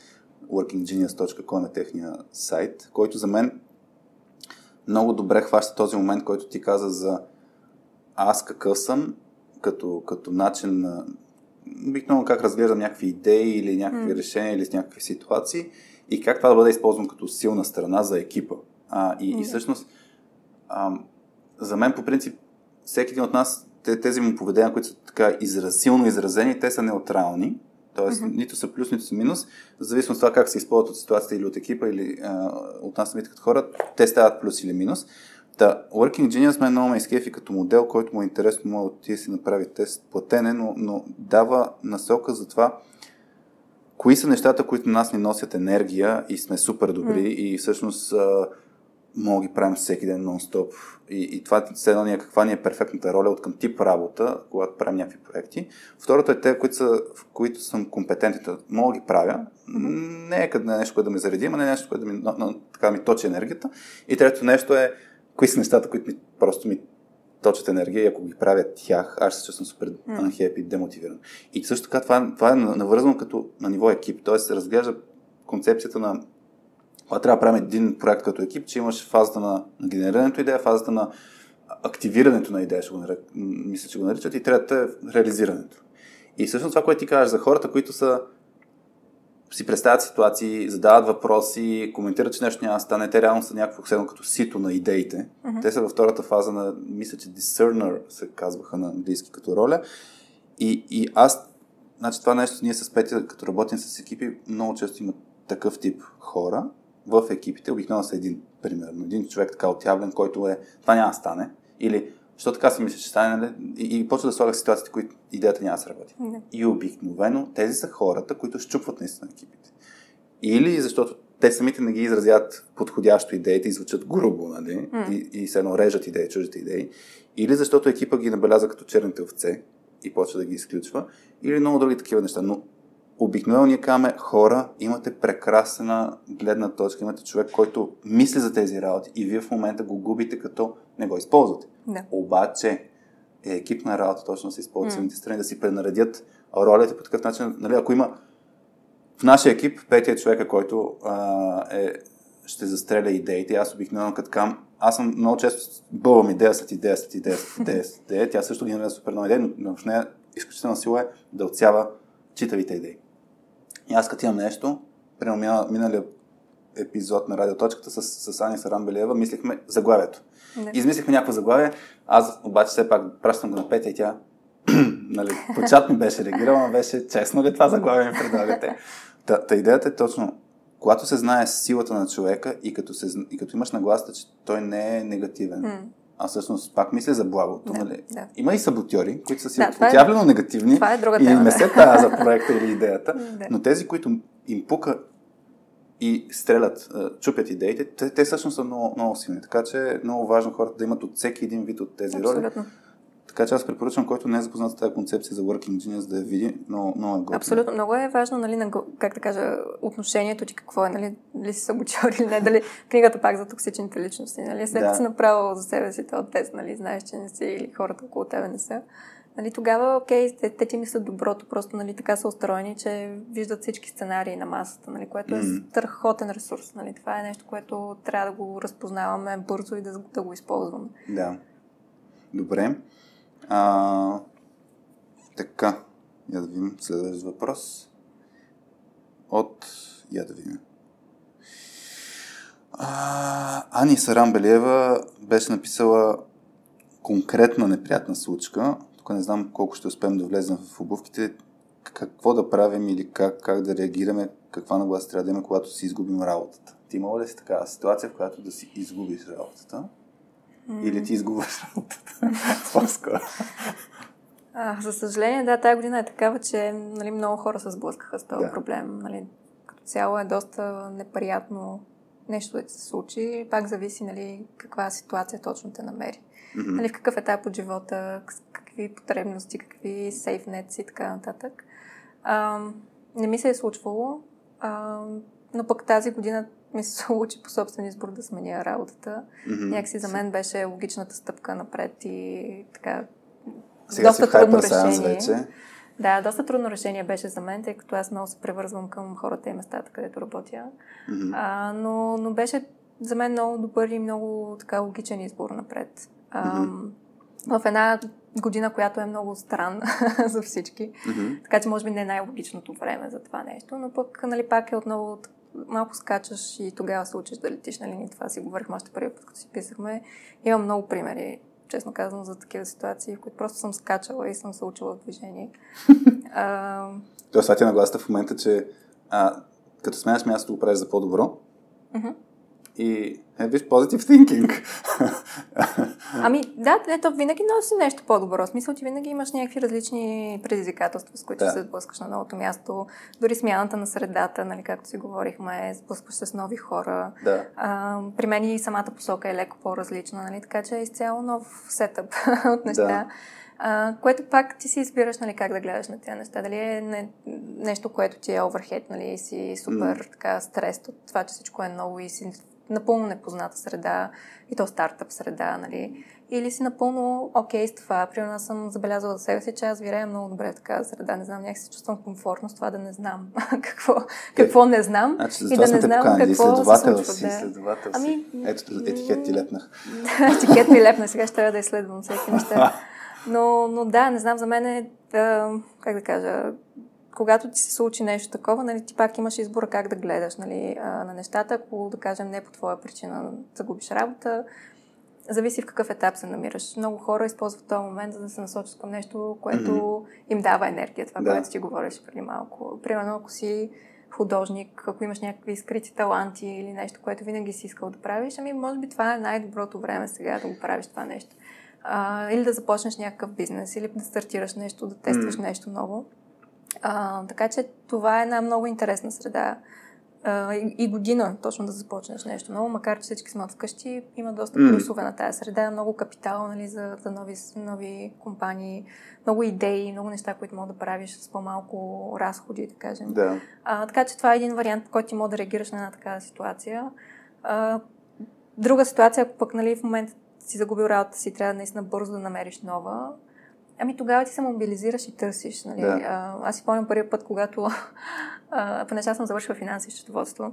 workinggenius.com е техния сайт, който за мен много добре хваща този момент, който ти каза за аз какъв съм, като, като начин на обикновено как разглеждам някакви идеи или някакви mm. решения или с някакви ситуации и как това да бъде използвано като силна страна за екипа. А, и, mm. и всъщност, а, за мен по принцип, всеки един от нас, тези му поведения, които са така израз, силно изразени, те са неутрални. Тоест, mm-hmm. нито са плюс, нито са минус. В зависимост от това как се използват от ситуацията или от екипа, или а, от нас самите като хора, те стават плюс или минус. Да, Working Genius мен много ме изкефи като модел, който му е интересно, може да ти си направи тест платене, но, но дава насока за това, кои са нещата, които нас ни носят енергия и сме супер добри mm. и всъщност а, мога ги правим всеки ден нон-стоп. И, и това е едно ние каква ни е перфектната роля от към тип работа, когато правим някакви проекти. Второто е те, които, са, в които съм компетентен, мога да ги правя. Не е къде нещо, което да ме зареди, а не е нещо, което да ми, но, така ми точи енергията. И трето нещо е, кои са нещата, които ми, просто ми точат енергия и ако ги правя тях, аз се чувствам супер unhappy, демотивиран. И също така това, това е навързано като на ниво екип, т.е. се разглежда концепцията на когато трябва да правим един проект като екип, че имаш фазата на, генерирането идея, фазата на активирането на идея, ще го нарек, мисля, че го наричат, и третата е реализирането. И всъщност това, което ти кажеш за хората, които са си представят ситуации, задават въпроси, коментират, че нещо няма да стане. Те реално са някакво седно като сито на идеите. Uh-huh. Те са във втората фаза на, мисля, че discerner се казваха на английски като роля. И, и аз, значи това нещо, ние с Петя, като работим с екипи, много често има такъв тип хора, в екипите, обикновено са един, примерно, един човек така отявлен, който е, това няма да стане, или, що така си мисля, че стане, нали? и, и почва да слага ситуациите, които идеята няма да се работи. Не. И обикновено тези са хората, които щупват наистина екипите. Или защото те самите не ги изразят подходящо идеите и звучат грубо, нали? Mm. И, и се едно режат идеи, чуждите идеи. Или защото екипа ги набеляза като черните овце и почва да ги изключва. Или много други такива неща. Но обикновено ние казваме хора, имате прекрасна гледна точка, имате човек, който мисли за тези работи и вие в момента го губите, като не го използвате. Да. Обаче е екипна работа точно се използват mm. самите страни да си пренаредят ролите по такъв начин. Нали, ако има в нашия екип петия човека, който а, е, ще застреля идеите, аз обикновено като кам, аз съм много често бълвам идея след идея, след идея, след идея, след идея. Тя също генерира супер много идеи, но в нея изключителна сила е да отсява читавите идеи. И аз като имам нещо, примерно миналия епизод на радиоточката с, с Ани Сарамбелева, мислихме заглавието. Не. Измислихме някакво заглавие, аз обаче все пак пращам го на Петя и тя нали, по чат ми беше реагирал, но беше честно ли това заглавие ми предлагате. Та, та идеята е точно, когато се знае силата на човека и като, се, и като имаш нагласата, че той не е негативен. А всъщност пак мисля за благото. Да, нали? да. Има и саботьори, които са си да, отявлено е, негативни това е друга и тема, не се тая за проекта или идеята, да. но тези, които им пука и стрелят, чупят идеите, те, те всъщност са много, много силни. Така че е много важно хората да имат от всеки един вид от тези Абсолютно. роли. Така че аз препоръчвам, който не е запознат с тази концепция за Working Genius да я види, но много е готино. Абсолютно. Много е важно, нали, на, как да кажа, отношението ти какво е, нали, дали си събучор или не, дали книгата пак за токсичните личности, нали, след като да. си направил за себе си този тест, нали, знаеш, че не си или хората около тебе не са. Нали, тогава, окей, те, те ти мислят доброто, просто нали, така са устроени, че виждат всички сценарии на масата, нали, което е страхотен ресурс. Нали. Това е нещо, което трябва да го разпознаваме бързо и да, да го използваме. Да. Добре. А, така, я да видим следващ въпрос. От... Я да видим. А, Ани Сарамбелиева беше написала конкретна неприятна случка. Тук не знам колко ще успеем да влезем в обувките. Какво да правим или как, как да реагираме, каква нагласа трябва да има, когато си изгубим работата. Ти имала ли си такава ситуация, в която да си изгубиш работата? Mm. Или ти изгубваш работата? По-скоро. А, за съжаление, да, тази година е такава, че нали, много хора се сблъскаха с този да. проблем. Нали, като цяло е доста неприятно нещо да се случи. Пак зависи нали, каква ситуация точно те намери. Mm-hmm. Нали, в какъв етап от живота, какви потребности, какви сейфнетси и така нататък. А, не ми се е случвало, а, но пък тази година ми се случи по собствен избор да сменя работата. Mm-hmm. Някакси за мен беше логичната стъпка напред и така. Сега доста трудно решение. Вече. Да, доста трудно решение беше за мен, тъй като аз много се превързвам към хората и местата, където работя. Mm-hmm. А, но, но беше за мен много добър и много така логичен избор напред. А, mm-hmm. В една година, която е много странна за всички. Mm-hmm. Така че може би не е най-логичното време за това нещо, но пък нали, пак е отново малко скачаш и тогава се учиш да летиш, нали? Ние това си говорихме още първи път, като си писахме. Имам много примери, честно казвам, за такива ситуации, в които просто съм скачала и съм се учила в движение. а... Тоест, това ти е нагласата в момента, че а, като сменяш място, го правиш за по-добро. Mm-hmm. И е, виж, positive thinking. ами, да, ето винаги носи нещо по-добро. В смисъл, че винаги имаш някакви различни предизвикателства, с които да. се сблъскаш на новото място. Дори смяната на средата, нали, както си говорихме, сблъскваш се с нови хора. Да. А, при мен и самата посока е леко по-различна, нали, така че е изцяло нов сетъп от неща. Да. А, което пак ти си избираш нали, как да гледаш на тези неща. Дали е не, нещо, което ти е оверхед, нали, и си супер mm. така стрес от това, че всичко е ново и си напълно непозната среда и то стартъп среда, нали? Или си напълно окей okay с това. Примерно съм забелязала за себе си, че аз вирея много добре в такава среда. Не знам, някак се чувствам комфортно с това да не знам какво, какво не знам. Значи, и да не знам поканали. какво се случва. Си, да. Ами, Ето етикет ти лепнах. етикет ми лепна, сега ще трябва да изследвам всеки неща. Но, но да, не знам, за мен е, как да кажа, когато ти се случи нещо такова, нали, ти пак имаш избор как да гледаш нали, на нещата. Ако, да кажем, не по твоя причина загубиш работа, зависи в какъв етап се намираш. Много хора използват този момент, за да се насочат към нещо, което mm-hmm. им дава енергия, това, да. което ти говориш преди малко. Примерно, ако си художник, ако имаш някакви скрити таланти или нещо, което винаги си искал да правиш, ами може би това е най-доброто време сега да го правиш това нещо. А, или да започнеш някакъв бизнес, или да стартираш нещо, да тестваш mm. нещо ново. А, така че това е една много интересна среда. А, и, и година точно да започнеш нещо ново, макар че всички сме вкъщи, има доста плюсове на тази среда, много капитал нали, за, за нови, нови компании, много идеи, много неща, които мога да правиш с по-малко разходи, да кажем. Да. А, така че това е един вариант, по който ти мога да реагираш на една такава ситуация. А, друга ситуация, ако пък нали, в момента си загубил работа си, трябва наистина бързо да намериш нова, Ами тогава ти се мобилизираш и търсиш. Нали? Да. А, аз си помням първият път, когато, а, понеже аз съм завършила финанси и счетоводство,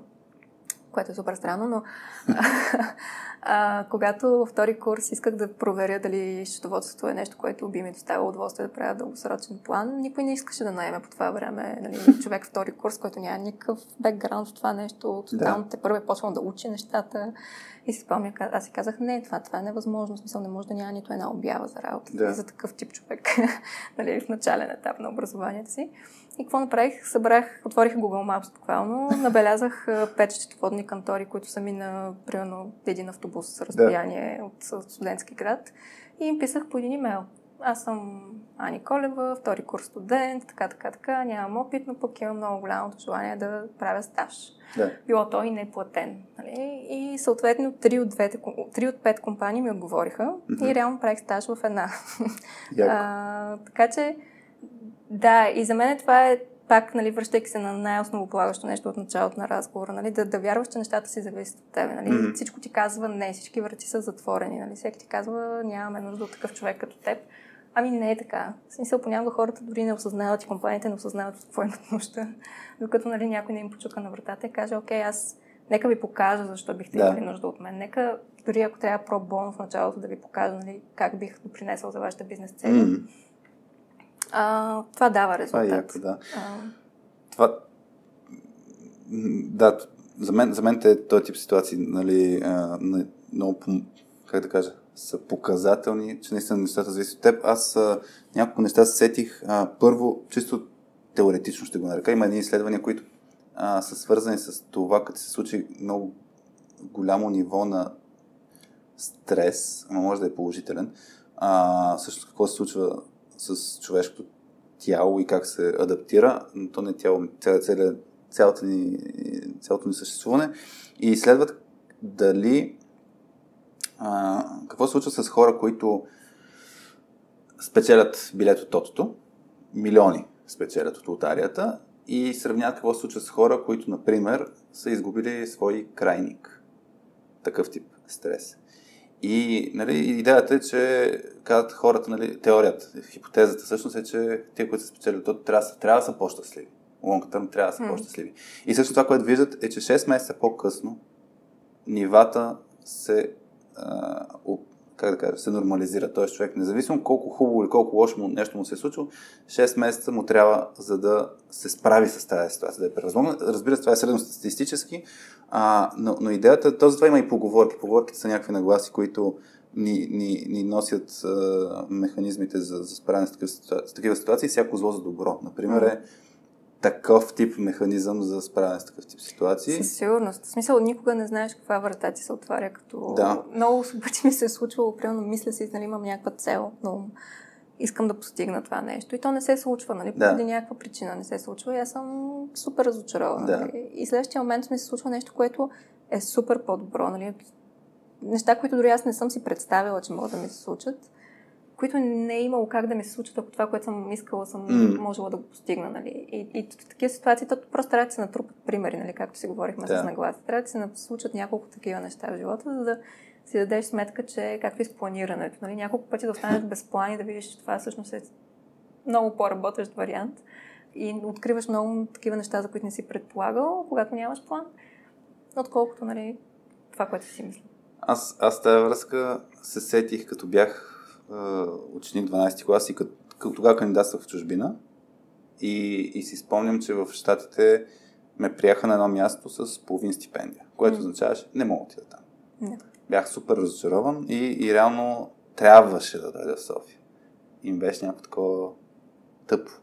което е супер странно, но а, когато втори курс исках да проверя дали счетоводството е нещо, което би ми доставило удоволствие да правя дългосрочен план, никой не искаше да наеме по това време нали, човек втори курс, който няма никакъв бекграунд в това нещо, тотално да. те първо е почвал да учи нещата. И си спомня, аз си казах, не, това, това е невъзможно. В смисъл, не може да няма нито една обява за работа да. за такъв тип човек нали, в начален етап на образованието си. И какво направих? Събрах, отворих Google Maps буквално, набелязах пет счетоводни кантори, които са ми на примерно един автобус с разстояние да. от студентски град и им писах по един имейл. Аз съм Ани Колева, втори курс студент, така, така, така, нямам опит, но пък имам много голямото желание да правя стаж. Да. Било той неплатен. Нали? И съответно три от, двете, три от пет компании ми отговориха mm-hmm. и реално правих стаж в една. а, така че да, и за мен това е пак, нали, връщайки се на най-основополагащо нещо от началото на разговора, нали, да, да вярваш, че нещата си зависят от тебе. Нали. Mm-hmm. Всичко ти казва не, всички врати са затворени. Нали. Всеки ти казва, нямаме нужда от такъв човек като теб. Ами не е така. В смисъл, понякога хората дори не осъзнават и компаниите не осъзнават какво имат нужда. Докато нали, някой не им почука на вратата и каже, окей, аз нека ви покажа защо бихте да. имали нужда от мен. Нека, дори ако трябва про в началото да ви покажа нали, как бих допринесъл за вашите бизнес цели. Mm-hmm а, това дава резултат. Това е яко, да. А... Това, да, за мен, за мен те, този тип ситуации, нали, а, много, как да кажа, са показателни, че наистина нещата зависят от теб. Аз а, няколко неща се сетих. А, първо, чисто теоретично ще го нарека. Има едни изследвания, които а, са свързани с това, като се случи много голямо ниво на стрес, ама може да е положителен. А, също какво се случва с човешкото тяло и как се адаптира, но то не е тяло, цялата, цялата ни, цялото ни съществуване и изследват дали а, какво се случва с хора, които спечелят билет от тотото, милиони спечелят от лотарията и сравняват какво се случва с хора, които, например, са изгубили свой крайник. Такъв тип стрес. И нали, идеята е, че казват хората, нали, теорията, хипотезата всъщност е, че те, които са спечелили то, трябва, трябва да са по-щастливи. Лонг търм трябва да са mm. по-щастливи. И също това, което виждат е, че 6 месеца по-късно нивата се а, как да кажа, се нормализира. Тоест човек, независимо колко хубаво или колко лошо му, нещо му се е случило, 6 месеца му трябва за да се справи с тази ситуация, да е превъзможно. Разбира се, това е средно статистически, а, но, но идеята, този това има и поговорки. Поговорките са някакви нагласи, които ни, ни, ни носят а, механизмите за, за справяне с такива ситуации. Всяко зло за добро. Например, е такъв тип механизъм за справяне с такъв тип ситуации. Със сигурност. В смисъл, никога не знаеш каква врата ти се отваря, като... Да. Много пъти ми се е случвало, примерно, мисля си, нали, имам някаква цел, но искам да постигна това нещо. И то не се случва, нали? Да. Поради някаква причина не се случва. И аз съм супер разочарована. Да. Нали? И следващия момент ми се случва нещо, което е супер по-добро, нали? Неща, които дори аз не съм си представила, че могат да ми се случат които не е имало как да ми се случат, ако това, което съм искала, съм mm. можела да го постигна. Нали? И, и в такива ситуации то просто трябва да се натрупат примери, нали? както си говорихме да. с нагласа. Трябва да се случат няколко такива неща в живота, за да си дадеш сметка, че както и с планирането. Нали? Няколко пъти да останеш без план и да видиш, че това всъщност е много по-работещ вариант. И откриваш много такива неща, за които не си предполагал, когато нямаш план, отколкото нали, това, което си мисля. Аз, аз тази връзка се сетих, като бях ученик 12 клас и като, тогава кандидатствах в чужбина и, и си спомням, че в Штатите ме приеха на едно място с половин стипендия, което mm. означаваше не мога да там. Не. Бях супер разочарован и, и реално трябваше да дойда в София. Им беше някакво такова тъпо.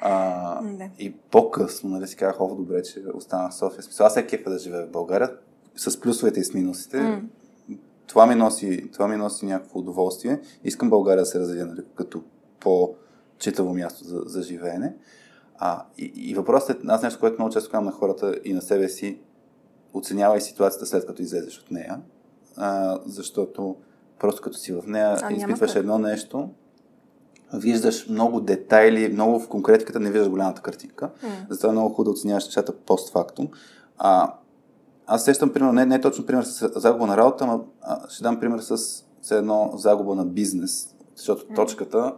А, и по-късно, нали си казах, о, добре, че останах в София. Смисъл, аз е кефа да живея в България, с плюсовете и с минусите. Mm това ми носи, това ми носи някакво удоволствие. Искам България да се развие нали, като по-читаво място за, за живеене. А, и, и въпросът е, аз нещо, което много често казвам на хората и на себе си, оценявай ситуацията след като излезеш от нея, а, защото просто като си в нея а, изпитваш едно нещо, виждаш много детайли, много в конкретиката не виждаш голямата картинка. Mm. Затова е много хубаво да оценяваш нещата постфактум. А, аз сещам, примерно, не, не точно пример с загуба на работа, но а, ще дам пример с, с едно загуба на бизнес, защото mm. точката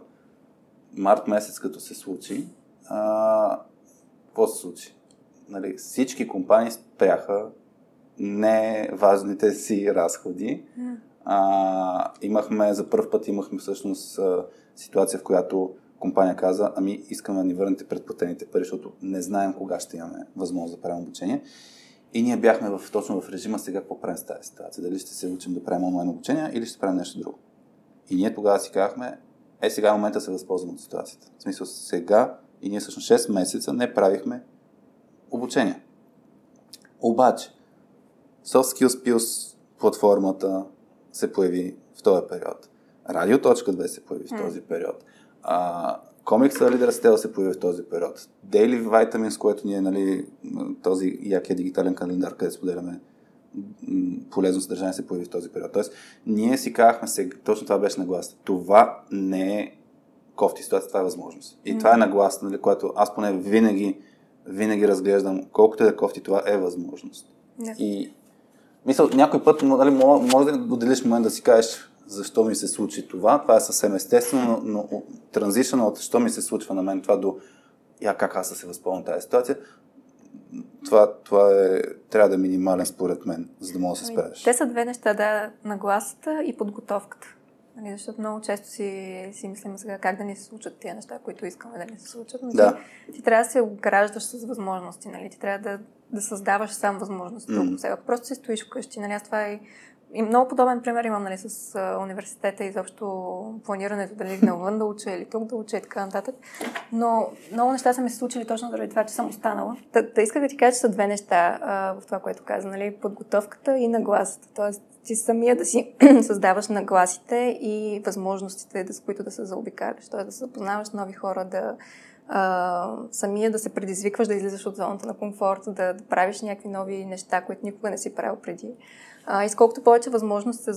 март месец, като се случи, а, какво се случи? Нали, всички компании спряха не важните си разходи. А, имахме, за първ път имахме всъщност ситуация, в която компания каза, ами искаме да ни върнете предплатените пари, защото не знаем кога ще имаме възможност да правим обучение. И ние бяхме в, точно в режима сега какво правим с тази ситуация. Дали ще се учим да правим онлайн обучение или ще правим нещо друго. И ние тогава си казахме, е сега е момента да се възползваме от ситуацията. В смисъл сега и ние всъщност 6 месеца не правихме обучение. Обаче, Soft Skills Plus платформата се появи в този период. Радио.2 се появи в този период. А, комикса Лидер Стел се появи в този период. Daily Vitamins, което ние, нали, този якия дигитален календар, където споделяме полезно съдържание се появи в този период. Тоест, ние си казахме сега, точно това беше нагласа. Това не е кофти ситуация, това е възможност. И mm. това е нагласа, нали, което аз поне винаги, винаги разглеждам, колкото е да кофти, това е възможност. Yeah. И мисля, някой път нали, може да отделиш момент да си кажеш защо ми се случи това. Това е съвсем естествено, но, но транзишън от защо ми се случва на мен това до я как аз да се възползвам тази ситуация, това, това е, трябва да е минимален според мен, за да мога да се ами, справиш. Те са две неща, да, нагласата и подготовката. Нали, защото много често си, си мислим сега как да ни се случат тези неща, които искаме да ни се случат. Но да. ти, ти трябва да се ограждаш с възможности. Нали? Ти трябва да, да създаваш сам възможности mm. сега. Просто си стоиш вкъщи. Нали? Аз това е и много подобен пример имам нали, с а, университета и изобщо планирането дали навън да уча или тук да уча и така нататък. Но много неща са ми се случили точно заради това, че съм останала. Та, да исках да ти кажа, че са две неща а, в това, което каза. Нали, подготовката и нагласата. Тоест ти самия да си създаваш нагласите и възможностите, с които да се заобикаляш. Тоест да се запознаваш нови хора, да а, самия да се предизвикваш да излизаш от зоната на комфорт, да, да правиш някакви нови неща, които никога не си правил преди. А, и сколкото повече възможности се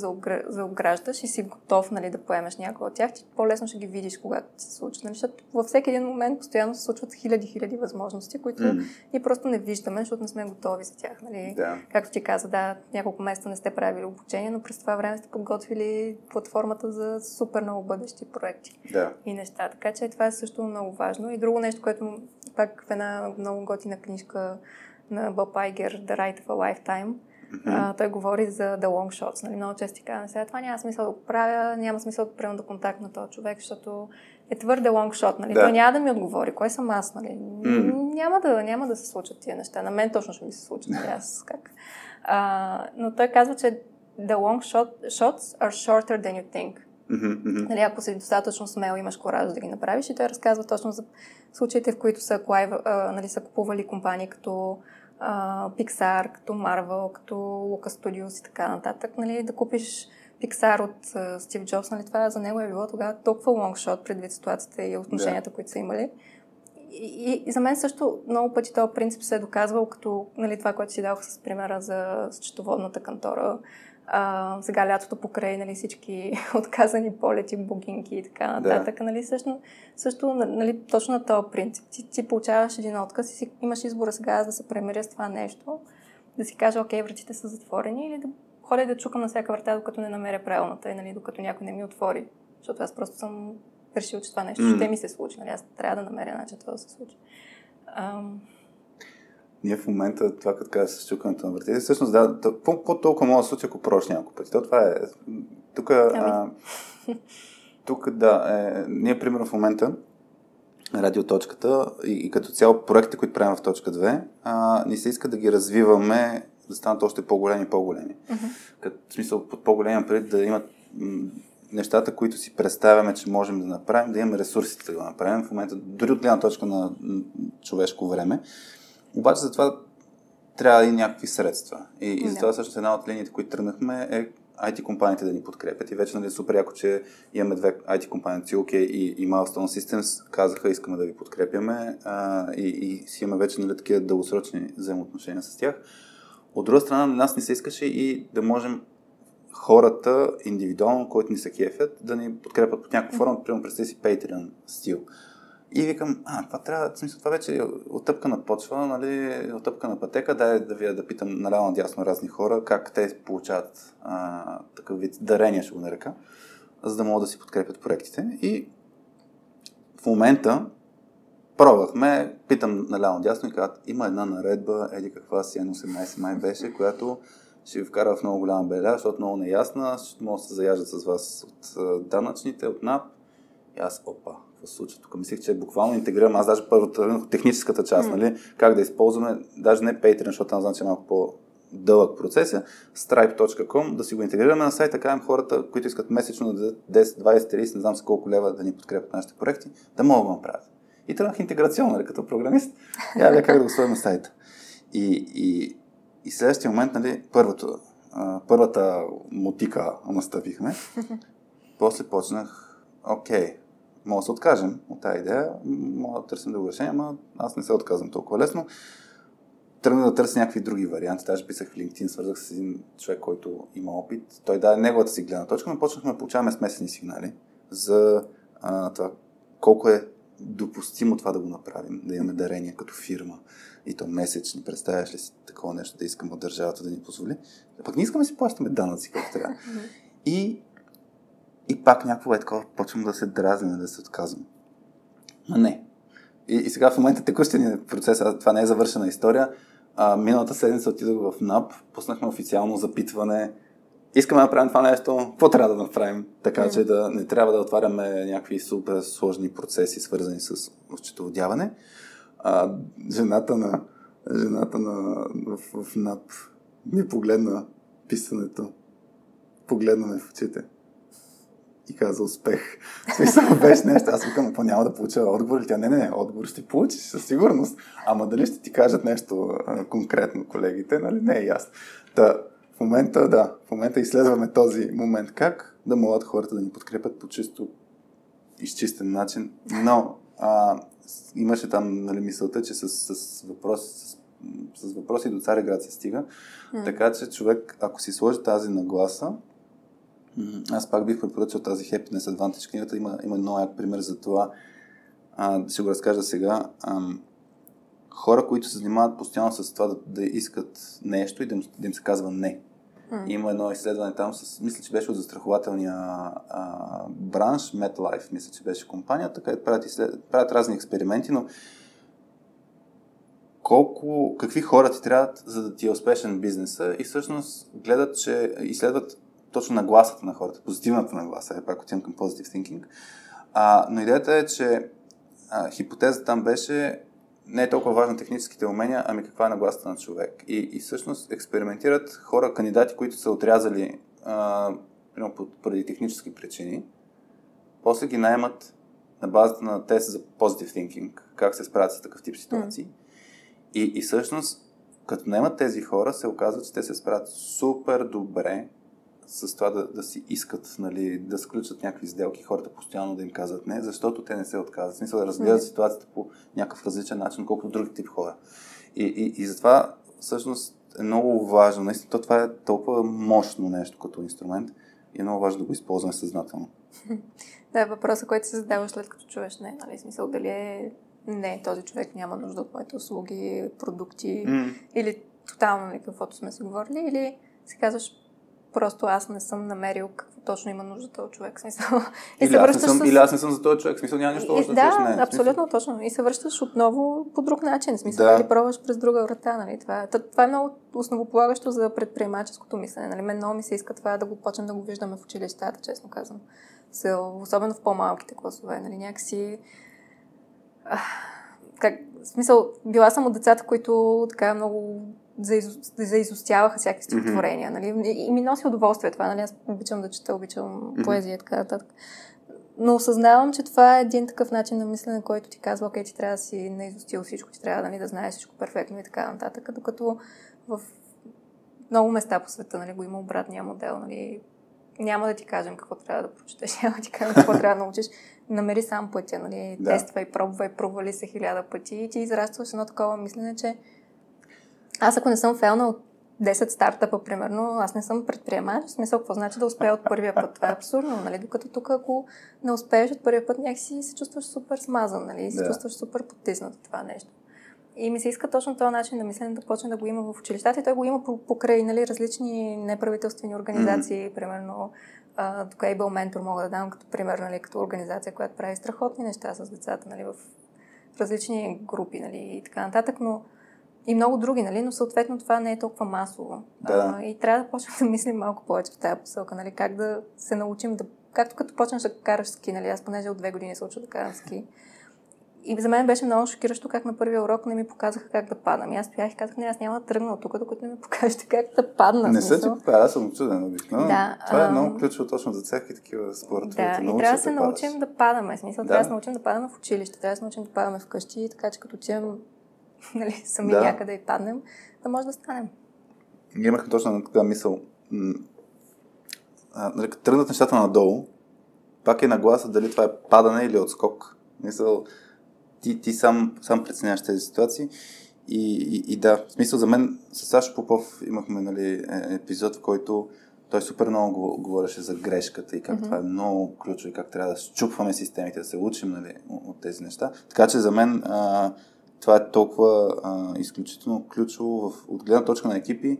заограждаш и си готов нали, да поемеш някой от тях, ти по-лесно ще ги видиш, когато се случва. Нали? Защото във всеки един момент постоянно се случват хиляди-хиляди възможности, които mm. ние просто не виждаме, защото не сме готови за тях. Нали? Да. Както ти каза, да, няколко месеца не сте правили обучение, но през това време сте подготвили платформата за супер много бъдещи проекти да. и неща. Така че това е също много важно. И друго нещо, което пак в една много готина книжка на Боб Айгер, The Right of a Lifetime, Mm-hmm. А, той говори за the long shots. Нали? Много често казвам, сега това няма смисъл да го правя, няма смисъл да приема да контакт на този човек, защото е твърде long shot. Нали? Да. Той няма да ми отговори. Кой съм аз? Нали? Mm-hmm. Няма, да, няма да се случат тия неща. На мен точно ще ми се случат. Нали? Аз как. А, но той казва, че the long shot, shots are shorter than you think. Mm-hmm. Нали, ако си достатъчно смел, имаш кораж да ги направиш. И той разказва точно за случаите, в които са, нали, са купували компании като Pixar, като Marvel, като Lucas Studios и така нататък, нали, да купиш Pixar от Стив Джобс, нали, това за него е било тогава толкова лонгшот предвид ситуацията и отношенията, yeah. които са имали. И, и, и за мен също много пъти този принцип се е доказвал, като нали, това, което си дадох с примера за счетоводната кантора, а, сега лятото покрай нали, всички отказани полети, букинки и така нататък. Да. Нали, също, също нали, точно на този принцип. Ти, ти получаваш един отказ и си, имаш избора сега аз да се премиря с това нещо, да си кажа, окей, вратите са затворени или да ходя да чукам на всяка врата, докато не намеря правилната и нали, докато някой не ми отвори. Защото аз просто съм решил, че това нещо mm. ще ми се случи. Нали, аз трябва да намеря начин това да се случи. Ам... Ние в момента, това като каза с чукането на вратите, всъщност да, по-толкова може да случи, ако прош няколко пъти. То това е... Тук, а, тук да, е, ние примерно в момента радиоточката и, и като цяло проектите, които правим в точка 2, а, ни се иска да ги развиваме да станат още по-големи и по-големи. Uh-huh. Като, в смисъл под по-големи преди да имат м- нещата, които си представяме, че можем да направим, да имаме ресурсите да го направим в момента, дори от гледна точка на човешко време. Обаче за това трябва да и някакви средства. И, и за това също една от линиите, които тръгнахме е IT компаниите да ни подкрепят. И вече нали, супер яко, че имаме две IT компании, COK и, и Milestone Systems, казаха, искаме да ви подкрепяме а, и, и си имаме вече нали, такива дългосрочни взаимоотношения с тях. От друга страна, на нас не се искаше и да можем хората индивидуално, които ни се кефят, да ни подкрепят по някаква форма, примерно представи си Patreon стил. И викам, а, това трябва, в смисъл, това вече е отъпка на почва, нали, отъпка на пътека, дай да ви да питам наляво надясно разни хора, как те получават а, такъв вид дарения, ще го нарека, за да могат да си подкрепят проектите. И в момента пробвахме, питам наляво дясно и казват, има една наредба, еди каква си N18 май беше, която ще ви вкара в много голяма беля, защото много неясна, ще може да се заяждат с вас от данъчните, от НАП. И аз, опа, какво се случва тук? Мислих, че буквално интегрирам, аз даже първата, техническата част, mm. нали, как да използваме, даже не Patreon, защото там знам, че е малко по дълъг процес е, stripe.com, да си го интегрираме на сайта, кажем хората, които искат месечно да дадат 10, 20, 30, не знам с колко лева да ни подкрепят нашите проекти, да могат да го направят. И тръгнах интеграционно, нали, като програмист, я как да го сложим на сайта. И, и, и следващия момент, нали, първото, първата мотика наставихме, после почнах, окей, мога да се откажем от тази идея, мога да търсим друго решение, ама аз не се отказвам толкова лесно тръгна да търся някакви други варианти. Даже писах в LinkedIn, свързах с един човек, който има опит. Той даде неговата си гледна точка, но почнахме да получаваме смесени сигнали за а, това колко е допустимо това да го направим, да имаме дарение като фирма и то месечни. Представяш ли си такова нещо да искаме от държавата да ни позволи? Пък не искаме да си плащаме данъци, както трябва. И, и пак някакво е такова, почвам да се дразня, да се отказвам. А не. И, и сега в момента текущия ни процес, това не е завършена история, а, миналата седмица отидох в НАП, пуснахме официално запитване. Искаме да направим това нещо, какво трябва да направим, така mm. че да не трябва да отваряме някакви супер сложни процеси, свързани с счетоводяване. А, жената на, жената на, в, в НАП ми погледна писането, погледна ме в очите и каза успех. В смисъл беше нещо. Аз викам, какво няма да получа отговор. Тя, не, не, не, отговор ще получиш със сигурност. Ама дали ще ти кажат нещо а, конкретно колегите, нали? Не е ясно. Та, в момента, да, в момента изследваме този момент. Как да могат хората да ни подкрепят по чисто изчистен начин. Но а, имаше там нали, мисълта, че с, с, въпроси, с, с въпроси до царя град се стига. Mm. Така че човек, ако си сложи тази нагласа, аз пак бих препоръчал тази Happiness Advantage книгата. Има, има много як пример за това. А, да си го разкажа сега. А, хора, които се занимават постоянно с това да, да искат нещо и да им, да им се казва не. Mm. Има едно изследване там, с, мисля, че беше от застрахователния а, бранш, MetLife, мисля, че беше компанията, където правят, изслед... правят разни експерименти, но колко, какви хора ти трябват, за да ти е успешен бизнеса и всъщност гледат, че изследват точно нагласата на хората, позитивната нагласа, е пак отивам към positive thinking. А, но идеята е, че а, хипотезата там беше не е толкова важно техническите умения, ами каква е нагласата на човек. И, и всъщност експериментират хора, кандидати, които са отрязали а, поради технически причини, после ги наемат на базата на тест за positive thinking, как се справят с такъв тип ситуации. Mm. И, и всъщност, като наемат тези хора, се оказва, че те се справят супер добре с това да, да си искат, нали, да сключат някакви сделки, хората постоянно да им казват не, защото те не се отказват. В смисъл да разгледат mm. ситуацията по някакъв различен начин, колкото други тип хора. И, и, и затова всъщност е много важно. Наистина, то това е толкова мощно нещо като инструмент и е много важно да го използваме съзнателно. Да, въпросът, който се задаваш след като чуеш не, нали, смисъл дали е не, този човек няма нужда от моите услуги, продукти mm. или тотално нали, каквото сме си говорили, или си казваш Просто аз не съм намерил какво точно има нужда този човек. Смисъл. И или, аз не съм, с... или аз не съм за този човек. Смисъл няма нищо още. Да, не, абсолютно точно. И се връщаш отново по друг начин. Смисъл, да. или пробваш през друга врата. Нали? Това, това е много основополагащо за предприемаческото мислене. Нали? Мен много ми се иска това да го почнем да го виждаме в училищата, честно казвам. Особено в по-малките класове. Нали? Някакси как, в смисъл, била съм от децата, които така много заизостяваха всякакви стихотворения. Mm-hmm. Нали? И ми носи удоволствие това. Нали? Аз обичам да чета, обичам mm-hmm. поезия и така нататък. Но осъзнавам, че това е един такъв начин на мислене, който ти казва, окей, ти трябва да си наизустил всичко, ти трябва нали, да знаеш всичко перфектно и така нататък. Докато в много места по света нали, го има обратния модел. Нали. Няма да ти кажем какво трябва да прочетеш, няма да ти кажем какво трябва да научиш. Намери сам пътя, нали, да. тествай, пробвай, провали се хиляда пъти и ти израстваш едно такова мислене, че аз ако не съм фелна от 10 стартъпа, примерно, аз не съм предприемач, в смисъл, какво значи да успея от първия път? Това е абсурдно, нали? Докато тук, ако не успееш от първия път, някакси се чувстваш супер смазан, нали? И се да. чувстваш супер потиснат от това нещо. И ми се иска точно този начин на мислене да почне да го има в училищата и той го има покрай нали, различни неправителствени организации, mm-hmm. примерно тук Able Mentor мога да дам като пример, нали, като организация, която прави страхотни неща с децата нали, в различни групи, нали, и така нататък, но и много други, нали, но съответно това не е толкова масово. Да. А, и трябва да почнем да мислим малко повече в тази посока, нали, как да се научим да, както като почнеш да караш ски, нали, аз понеже от две години се уча да карам ски, и за мен беше много шокиращо как на първия урок не ми показаха как да падам. И аз стоях и казах, не, аз няма да тръгна от тук, докато не ми покажете как да падна. Не се ти покажа, аз съм чуден обикновено. Да, Това е много ключово точно за всеки такива спортове. Да, и трябва да се научим да падаме. Смисъл, Да. трябва да се научим да падаме в училище, трябва да се научим да падаме вкъщи, така че като отидем нали, сами Да. някъде и паднем, да може да станем. Ние имахме точно една такава мисъл. А, нали, тръгнат нещата надолу, пак е нагласа дали това е падане или отскок. Мисъл, ти, ти сам, сам преценяваш тези ситуации. И, и, и да, в смисъл за мен с Сашо Попов имахме нали, е- епизод, в който той супер много го- говореше за грешката и как mm-hmm. това е много ключово и как трябва да щупваме системите, да се учим нали, от тези неща. Така че за мен а, това е толкова а, изключително ключово в, от гледна точка на екипи.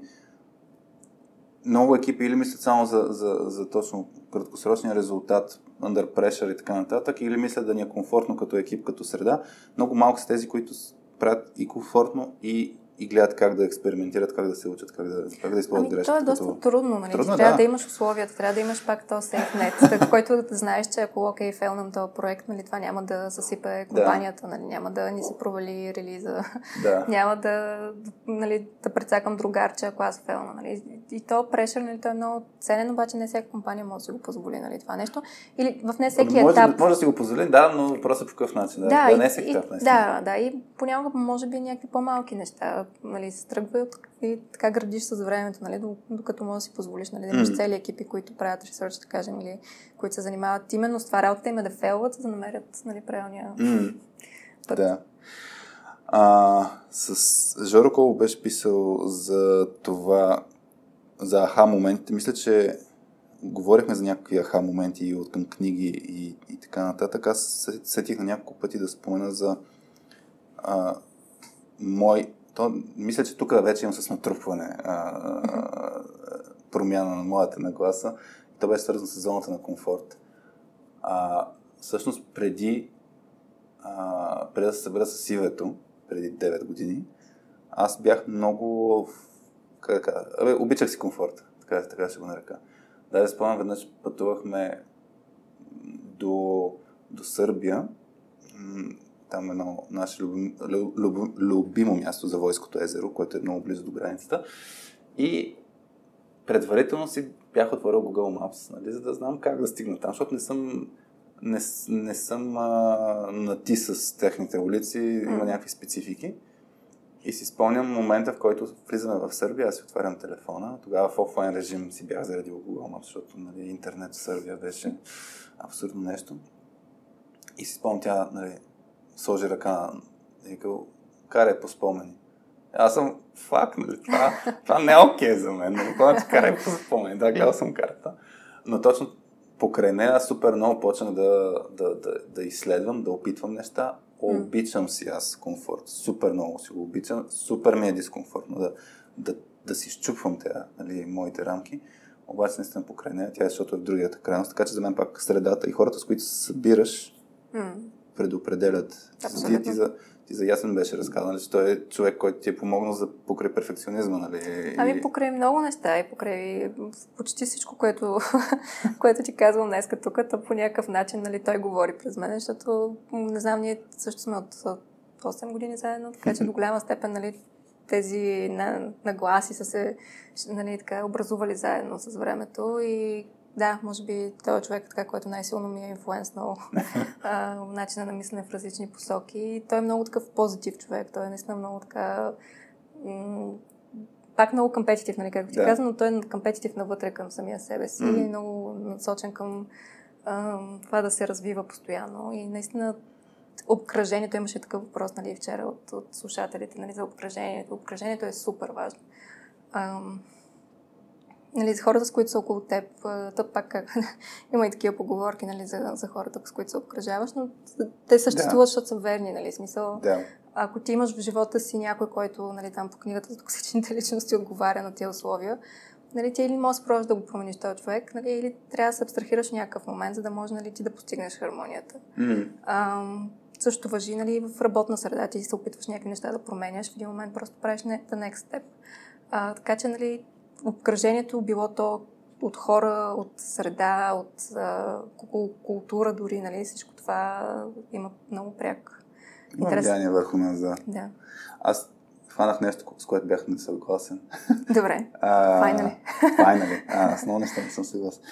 Много екипи или мислят само за, за, за точно краткосрочния резултат, under pressure и така нататък, или мислят да ни е комфортно като екип, като среда. Много малко са тези, които правят и комфортно, и, и гледат как да експериментират, как да се учат, как да, как да използват Ами, грешката. то е доста като- трудно, нали? Трудно, Ти трябва да. да. имаш условията, трябва да имаш пак сейфнет, так, който да знаеш, че ако окей, фейлнам този проект, нали, това няма да съсипе компанията, нали, няма да ни се провали релиза, Да. няма да, нали, да прецакам другарче, ако аз фейлна. Нали. И то прешър, нали, той е много ценен, обаче не всяка компания може да си го позволи нали, това нещо. Или в не всеки може, етап. може да си го позволим, да, но въпросът е по какъв начин. Да, да, и, не е всеки етап, да, да, и понякога може би някакви по-малки неща, нали, се тръгва и и така градиш с времето, нали, до- докато можеш да си позволиш, нали, да имаш цели екипи, които правят ресърч, да кажем, или които се занимават именно с това работа им е да фейлват, за да намерят нали, правилния М, път. Да. А, с Жоро Коло беше писал за това, за аха моментите. Мисля, че говорихме за някакви аха моменти от към книги и, и така нататък. Аз се сетих на няколко пъти да спомена за а, мой... То, мисля, че тук вече имам с натрупване а, а, промяна на моята нагласа. То беше свързано с зоната на комфорт. А, всъщност преди а, преди да се събера с Ивето, преди 9 години, аз бях много... Как да кажа? Обичах си комфорта, така, така ще го нарека. Да, спомням, веднъж пътувахме до, до Сърбия. Там е едно наше любим, люб, люб, любимо място за Войското езеро, което е много близо до границата. И предварително си бях отворил Google Maps, нали, за да знам как да стигна там, защото не съм не, не съм а, на ти с техните улици, има някакви специфики. И си спомням момента, в който влизаме в Сърбия, аз си отварям телефона. Тогава в офлайн режим си бях заради Google Maps, защото нали, интернет в Сърбия беше абсурдно нещо. И си спомням, тя нали, сложи ръка и викал, карай по спомени. Аз съм, фак, нали, това, това не е окей за мен. Това, че карай по спомени. Да, гледал съм карта. Но точно покрай нея супер много почнах да, да, да, да изследвам, да опитвам неща. Обичам си аз комфорт. Супер много си го обичам. Супер ми е дискомфортно да, да, да си щупвам тези, нали, моите рамки. Обаче наистина покрай нея, тя е, защото е в другата крайност. Така че за мен пак средата и хората, с които се събираш. Предопределят. Абсолютно. Ти, ти, за, ти за Ясен беше разказан, че той е човек, който ти е помогнал за покрай перфекционизма, нали? Ами покрай много неща и покрай почти всичко, което, което ти казвам днес тук, то по някакъв начин нали, той говори през мен, защото не знам, ние също сме от от 8 години заедно, така че до голяма степен нали, тези на- нагласи са се нали, така, образували заедно с времето и да, може би той е човек, така, който най-силно ми е инфлуенснал начина на мислене в различни посоки. Той е много такъв позитив човек. Той е наистина много така м- пак много компетитив, нали, както ти Да. каза, но той е компетитив навътре към самия себе си Мгм. и е много насочен към а, това да се развива постоянно. И наистина обкръжението, имаше такъв въпрос нали, вчера от, от слушателите нали, за обкръжението. Обкръжението е супер важно. Ам, нали, за хората, с които са около теб, то пак как, има и такива поговорки нали, за, за хората, с които се обкръжаваш, но те съществуват, Да. защото са верни, нали, смисъл. Да. Ако ти имаш в живота си някой, който нали, там по книгата за токсичните личности отговаря на тези условия, нали, ти или можеш просто да го промениш този човек, нали, или трябва да се абстрахираш някакъв момент, за да може нали, ти да постигнеш хармонията. Ам, също въжи нали, в работна среда. Ти се опитваш някакви неща да променяш, в един момент просто правиш the next step. А, така че нали, обкръжението било то от хора, от среда, от а, култура дори, нали, всичко това има много пряк има влияние върху нас, да. да. Аз хванах нещо, с което бях несъгласен. Добре. Файнали. Файнали. Аз много неща не съм съгласен.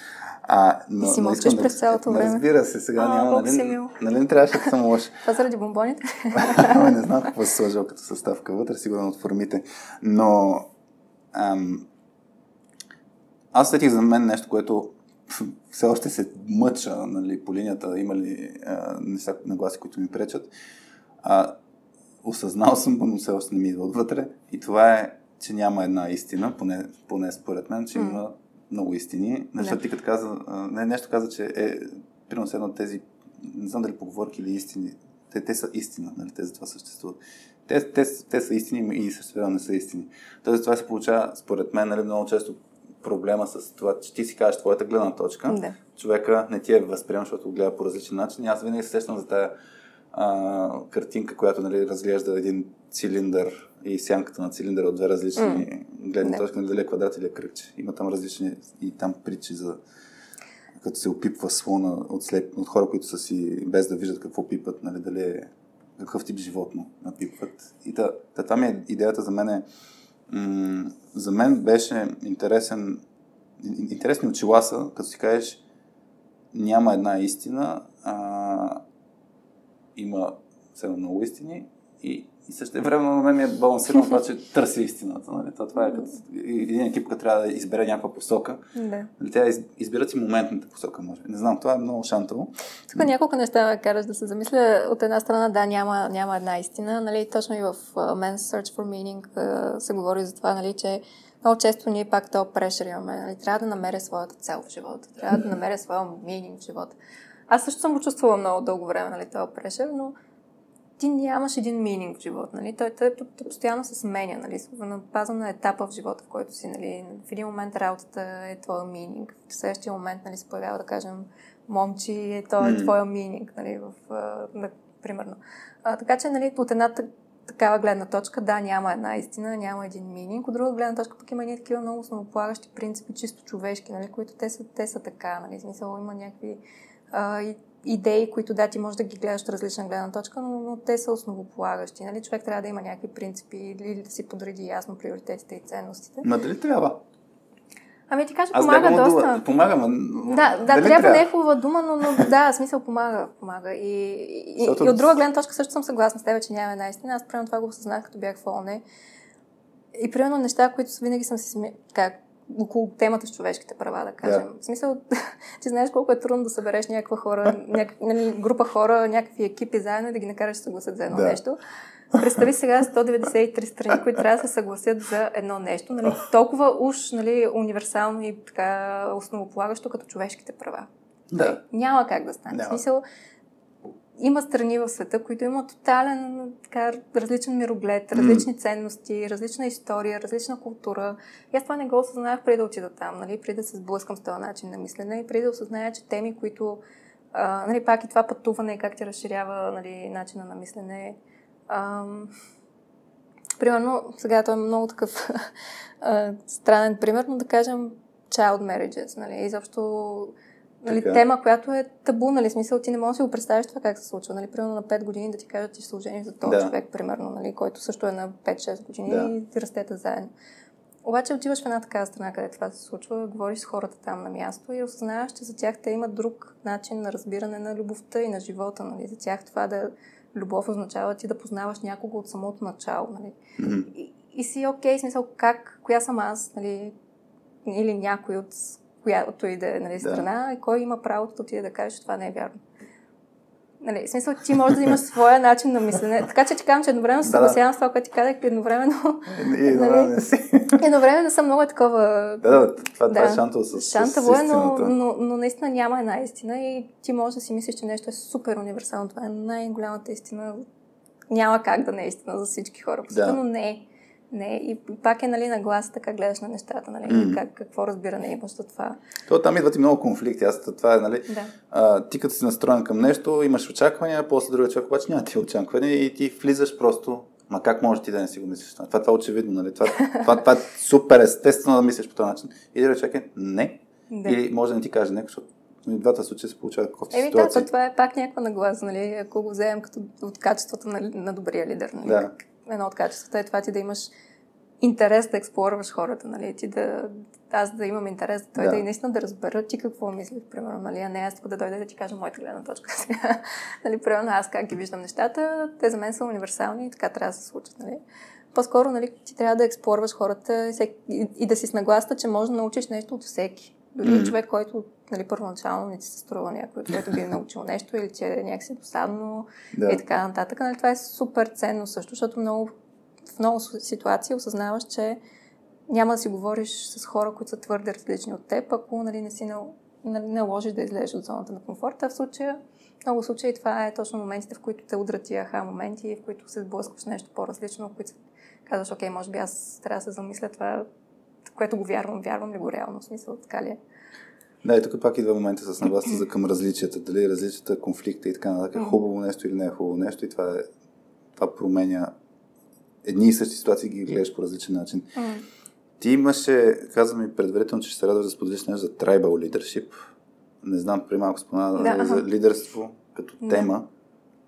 А, но, и си мълчиш през цялото време. Разбира се, сега а, няма. Нали, нали не трябваше да съм лош. Това заради бомбоните? не знам какво се сложил като съставка вътре, сигурно от формите. Но ам, аз сетих за мен нещо, което все още се мъча нали, по линията, има ли а, неща, нагласи, които ми пречат. А, осъзнал съм го, но все още не ми идва отвътре. И това е, че няма една истина, поне, поне според мен, че mm. има много истини. Защото ти като каза, не, нещо каза, че е, примерно едно тези, не знам дали поговорки или истини, те, те са истина, нали, те за това съществуват. Те, те, те са истини и също не са истини. Тоест това се получава, според мен, нали, много често проблема с това, че ти си кажеш твоята гледна точка, да. човека не ти е възприема, защото гледа по различен начин. И аз винаги се сещам за тази а, картинка, която нали, разглежда един цилиндър и сянката на цилиндъра от две различни mm. гледни да. точки, дали е квадрат или е кръгче. Има там различни и там притчи за като се опипва слона от, след, от хора, които са си без да виждат какво пипат, нали, дали е какъв тип животно напипват. И та, та, това ми е идеята за мен е, за мен беше интересен интересни очила са, като си кажеш няма една истина, а, има все много истини и, и също време на мен ми е балансирано това, че търси истината. Нали? То, това е като един екип, като трябва да избере някаква посока. Да. Нали? Тя избират си моментната посока, може. Не знам, това е много шантово. Тук няколко неща ме караш да се замисля. От една страна, да, няма, няма една истина. Нали? Точно и в Men's Search for Meaning се говори за това, нали, че много често ние пак то прешер имаме. Нали? Трябва да намеря своята цел в живота. Трябва да намеря своя мининг в живота. Аз също съм го чувствала много дълго време, нали, това прешер, но ти нямаш един мининг в живота, нали? Той, той, той, той постоянно се сменя, нали? Напазва на етапа в живота, в който си, нали? В един момент работата е твоя мининг, в следващия момент, нали, се появява, да кажем, момчи, е, той е твоя мининг, нали? В, а, примерно. А, така че, нали, от едната такава гледна точка, да, няма една истина, няма един мининг. От друга гледна точка пък има ние такива много основополагащи принципи, чисто човешки, нали, които те са, те са така, нали, смисъл има някакви а, и, идеи, които да, ти можеш да ги гледаш от различна гледна точка, но, но те са основополагащи. Нали? Човек трябва да има някакви принципи или да си подреди ясно приоритетите и ценностите. Ма дали трябва? Ами ти кажа, помага Аз доста. Дума, помага, ма... Да, да трябва, трябва, не е хубава дума, но, но да, смисъл помага, помага. И, и, Защото... и от друга гледна точка също съм съгласна с теб, че няма една истина. Аз примерно това го осъзнах, като бях в ОНЕ. И примерно неща, които винаги съм си сме... как, около темата с човешките права, да кажем. Yeah. В смисъл, ти знаеш колко е трудно да събереш някаква хора, някак, нали, група хора, някакви екипи заедно и да ги накараш да съгласят за едно yeah. нещо. Представи сега 193 страни, които трябва да се съгласят за едно нещо. Нали, толкова уж нали, универсално и така основополагащо като човешките права. Да. Няма как да стане. В смисъл, има страни в света, които имат тотален така, различен мироглед, различни ценности, различна история, различна култура. И аз това не го осъзнах преди да отида там, нали, преди да се сблъскам с този начин на мислене и преди да осъзная, че теми, които а, нали, пак и това пътуване, как ти разширява нали, начина на мислене. Ам, примерно, сега това е много такъв странен пример, но да кажем child marriages, нали, изобщо Нали, тема, която е табу, нали, смисъл ти не можеш да си го представиш това как се случва. Нали, примерно на 5 години да ти кажат, че ще се за този да. човек, примерно, нали, който също е на 5-6 години да. и ти растете заедно. Обаче отиваш в една такава страна, където това се случва, говориш с хората там на място и осъзнаваш, че за тях те имат друг начин на разбиране на любовта и на живота. Нали. За тях това да любов означава ти да познаваш някого от самото начало. Нали. Mm-hmm. И, и си окей, okay, смисъл как, коя съм аз, нали, или някой от която и да е нали, страна, да. и кой има правото да отиде да каже, че това не е вярно. Нали, в смисъл, ти можеш да имаш своя начин на мислене. Така че ти казвам, че едновременно се съгласявам с това, което ти казах, едновременно... И, едновременно съм много такова... Да, да, това, това е шантово с, шантово е, но, но, но, наистина няма една истина и ти можеш да си мислиш, че нещо е супер универсално. Това е най-голямата истина. Няма как да не е истина за всички хора. Да. Но не е. Не, и пак е нали, нагласата как гледаш на нещата, нали, mm. как, какво разбиране имаш от това. То там идват и много конфликти. Аз това е, нали, да. а, ти като си настроен към нещо, имаш очаквания, после другия човек обаче няма ти очаквания и ти влизаш просто Ма как може ти да не си го мислиш това? Това, е очевидно, нали? Това, това, това, е супер естествено да мислиш по този начин. И да човек е не. Да. Или може да не ти каже нещо, защото в двата случая се получават кофти Еми, ситуации. Да, това е пак някаква нагласа, нали? Ако го вземем като от качеството на, на добрия лидер. Нали? Да. Едно от качествата е това ти да имаш интерес да експлорваш хората, нали? Ти да, аз да имам интерес, да, да и наистина да разбера ти какво мислиш, примерно, нали? А не аз тук да дойда да ти кажа моята гледна точка. нали, примерно аз как ги виждам нещата, те за мен са универсални и така трябва да се случат, нали? По-скоро, нали, ти трябва да експлорваш хората и, и да си с нагласта, че може да научиш нещо от всеки. Дори mm-hmm. човек, който нали, първоначално не ти се струва някой, който би е научил нещо или че е някакси досадно да. и така нататък. Нали, това е супер ценно също, защото много, в много ситуации осъзнаваш, че няма да си говориш с хора, които са твърде различни от теб, ако нали, не си нали, наложиш да излезеш от зоната на комфорта. В случая, много случаи това е точно моментите, в които те удрят тия аха моменти, в които се сблъскваш нещо по-различно, в които казваш, окей, може би аз трябва да се замисля това, което го вярвам, вярвам ли го реално, в смисъл, така ли е? Да, и тук пак идва момента с нагласа за към различията, дали различията, конфликта и така нататък, е хубаво нещо или не е хубаво нещо и това, е, това променя едни и същи ситуации ги гледаш по различен начин. Mm. Ти имаше, казвам ми предварително, че ще се радваш да споделиш нещо за tribal leadership. Не знам, при малко спомена да. за лидерство като да. тема.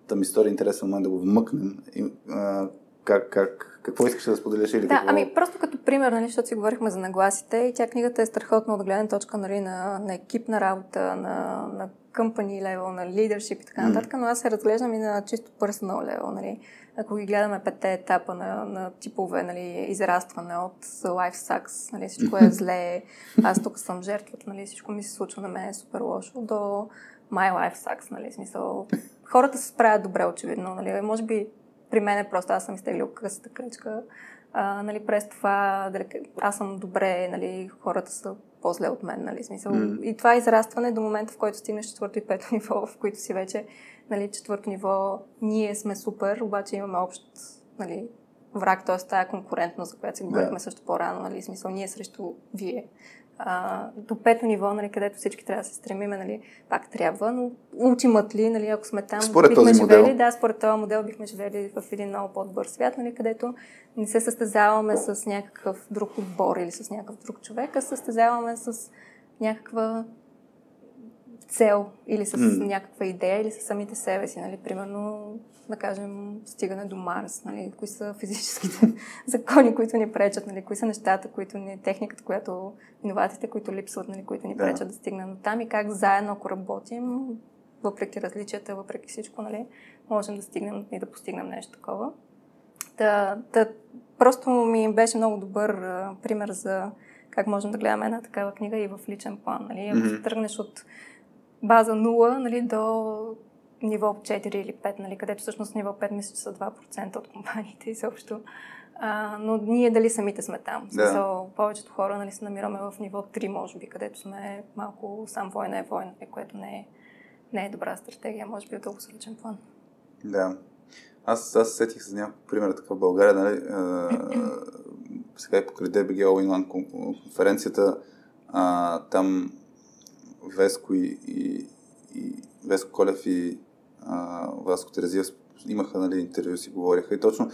Та ми стори интересно момент да го вмъкнем. И, а, как, как, какво искаш да споделиш или да, какво? ами просто като пример, нали, защото си говорихме за нагласите и тя книгата е страхотна от гледна точка нали, на, на екипна работа, на, на company level, на leadership и така нататък, mm. но аз се разглеждам и на чисто personal level. Нали ако ги гледаме петте етапа на, на типове нали, израстване от life sucks, нали, всичко е зле, аз тук съм жертвата, нали, всичко ми се случва на мен е супер лошо, до my life sucks, нали, смисъл. Хората се справят добре, очевидно, нали, може би при мен е просто аз съм изтеглил късата кръчка, а, нали, през това, аз съм добре, нали, хората са по-зле от мен, нали, смисъл. Mm. И това израстване до момента, в който стигнеш четвърто и пето ниво, в които си вече нали, четвърто ниво, ние сме супер, обаче имаме общ нали, враг, т.е. тая конкурентност, за която си говорихме yeah. също по-рано, нали, смисъл ние срещу вие. А, до пето ниво, нали, където всички трябва да се стремиме, нали, пак трябва, но учимат ли, нали, ако сме там, според бихме този живели, модел. да, според този модел бихме живели в един много по-добър свят, нали, където не се състезаваме с някакъв друг отбор или с някакъв друг човек, а състезаваме с някаква цел или с mm. някаква идея или с самите себе си. Нали? Примерно, да кажем, стигане до Марс. Нали? Кои са физическите закони, които ни пречат, нали? кои са нещата, които ни, техниката, която, иновациите, които липсват, нали? които ни да. пречат да стигнем до там и как заедно, ако работим, въпреки различията, въпреки всичко, нали? можем да стигнем и да постигнем нещо такова. Та, та, просто ми беше много добър а, пример за как можем да гледаме една такава книга и в личен план. Нали? Ако mm-hmm. тръгнеш от база 0 нали, до ниво 4 или 5, нали, където всъщност ниво 5 мисля, че са 2% от компаниите изобщо. А, но ние дали самите сме там. Да. Смисъл, повечето хора нали, се намираме в ниво 3, може би, където сме малко сам война е война, което не е, не е добра стратегия, може би от дългосрочен план. Да. Аз, аз сетих с няколко примера така в България. Нали, а, сега и покрай DBG All in One конференцията, а, там Веско и, и, и Веско Колев и а, Васко Терезия имаха нали, интервю, си говориха и точно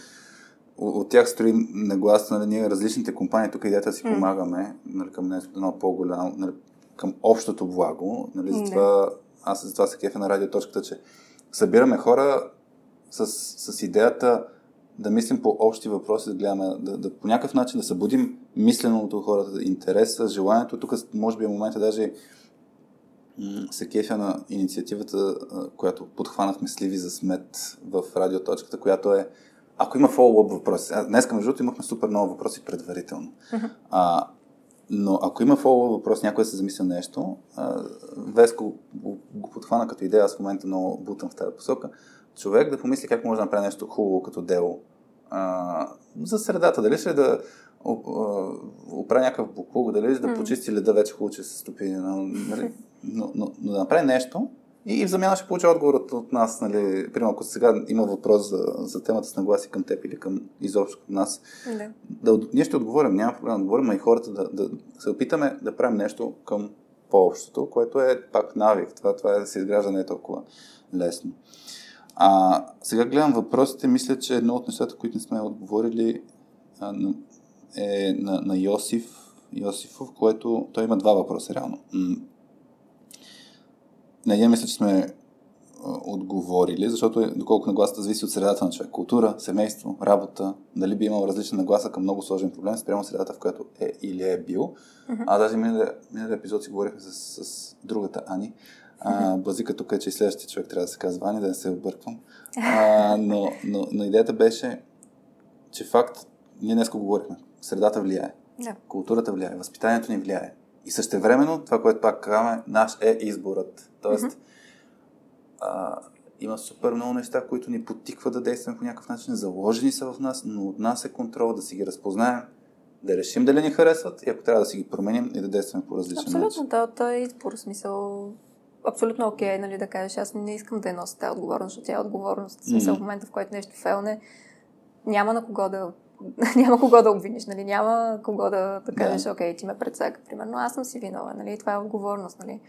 от, тях строи нагласа, нали, ние различните компании, тук идеята си помагаме нали, към нещо едно по-голямо, нали, към общото благо. Нали, затова, аз за това се кефя на радиоточката, че събираме хора с, с идеята да мислим по общи въпроси, да гледаме, да, да по някакъв начин да събудим мисленото хората, интереса, желанието. Тук може би е момента даже се кефя на инициативата, която подхванахме сливи за смет в радиоточката, която е ако има фоллоуп въпроси. Днес, между другото, имахме супер много въпроси предварително. Uh-huh. А, но ако има фоллоуп въпрос, някой се замисля нещо, а, Веско го, го подхвана като идея, аз в момента много бутам в тази посока, човек да помисли как може да направи нещо хубаво като дело а, за средата. Дали ще е да оправи някакъв буклук, дали ще да почисти леда вече хубаво, че се стопи. Нали? но, но, но да направи нещо, И в замяна ще получа отговорът от нас, нали, примерно ако сега има въпрос за, за темата с нагласи към теб или към изобщо към нас, Да. да, ние ще отговорим, няма проблем да отговорим, а и хората да, да, се опитаме да правим нещо към по-общото, което е пак навик. Това, това е да се изгражда не е толкова лесно. А, сега гледам въпросите, мисля, че едно от нещата, които не сме отговорили а, е на, на Йосиф, Йосифов, което той има два въпроса реално. На един мисля, че сме отговорили, защото е, доколко нагласата зависи от средата на човек. Култура, семейство, работа, дали би имал различна нагласа към много сложен проблем спрямо средата, в която е или е бил. А даже миналия, миналия епизод си говорихме с, с другата Ани. А, базика тук е, че и следващия човек трябва да се казва Ани, да не се обърквам. А, но, но, но идеята беше, че факт, ние днес го говорихме, средата влияе, Да. културата влияе, възпитанието ни влияе. И същевременно, това, което пак казваме, наш е изборът. Тоест, а, има супер много неща, които ни потикват да действаме по някакъв начин, заложени са в нас, но от нас е контрол да си ги разпознаем, да решим дали ни харесват и ако трябва да си ги променим и да действаме по различен начин. Абсолютно, то, то е избор, смисъл абсолютно окей, нали, да кажеш, аз не искам да я нося тази отговорност, защото тя е отговорност. В смисъл, в момента, в който нещо фелне, няма на кого да няма кого да обвиниш, нали? няма кого да, да кажеш, окей, ти ме предсака, примерно, аз съм си виновен, нали? това е отговорност, нали?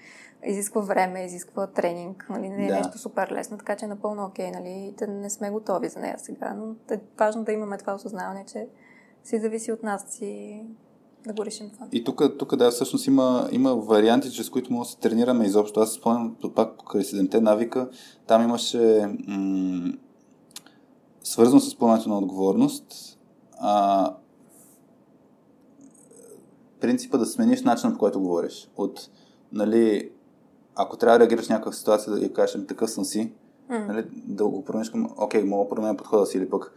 изисква време, изисква тренинг, нали? не е Да. нещо супер лесно, така че е напълно окей, нали? да не сме готови за нея сега, но е важно да имаме това осъзнаване, че си зависи от нас и да го решим това. И тук, тук да, всъщност има, има варианти, чрез които може да се тренираме изобщо. Аз си спомням пак покрай 7-те навика, там имаше м- свързано с поемането на отговорност, а, принципа да смениш начина по който говориш. От, нали, ако трябва да реагираш в някаква ситуация да кажеш, «Ами, такъв съм си, М. нали, да го промениш към, окей, мога да променя подхода си или пък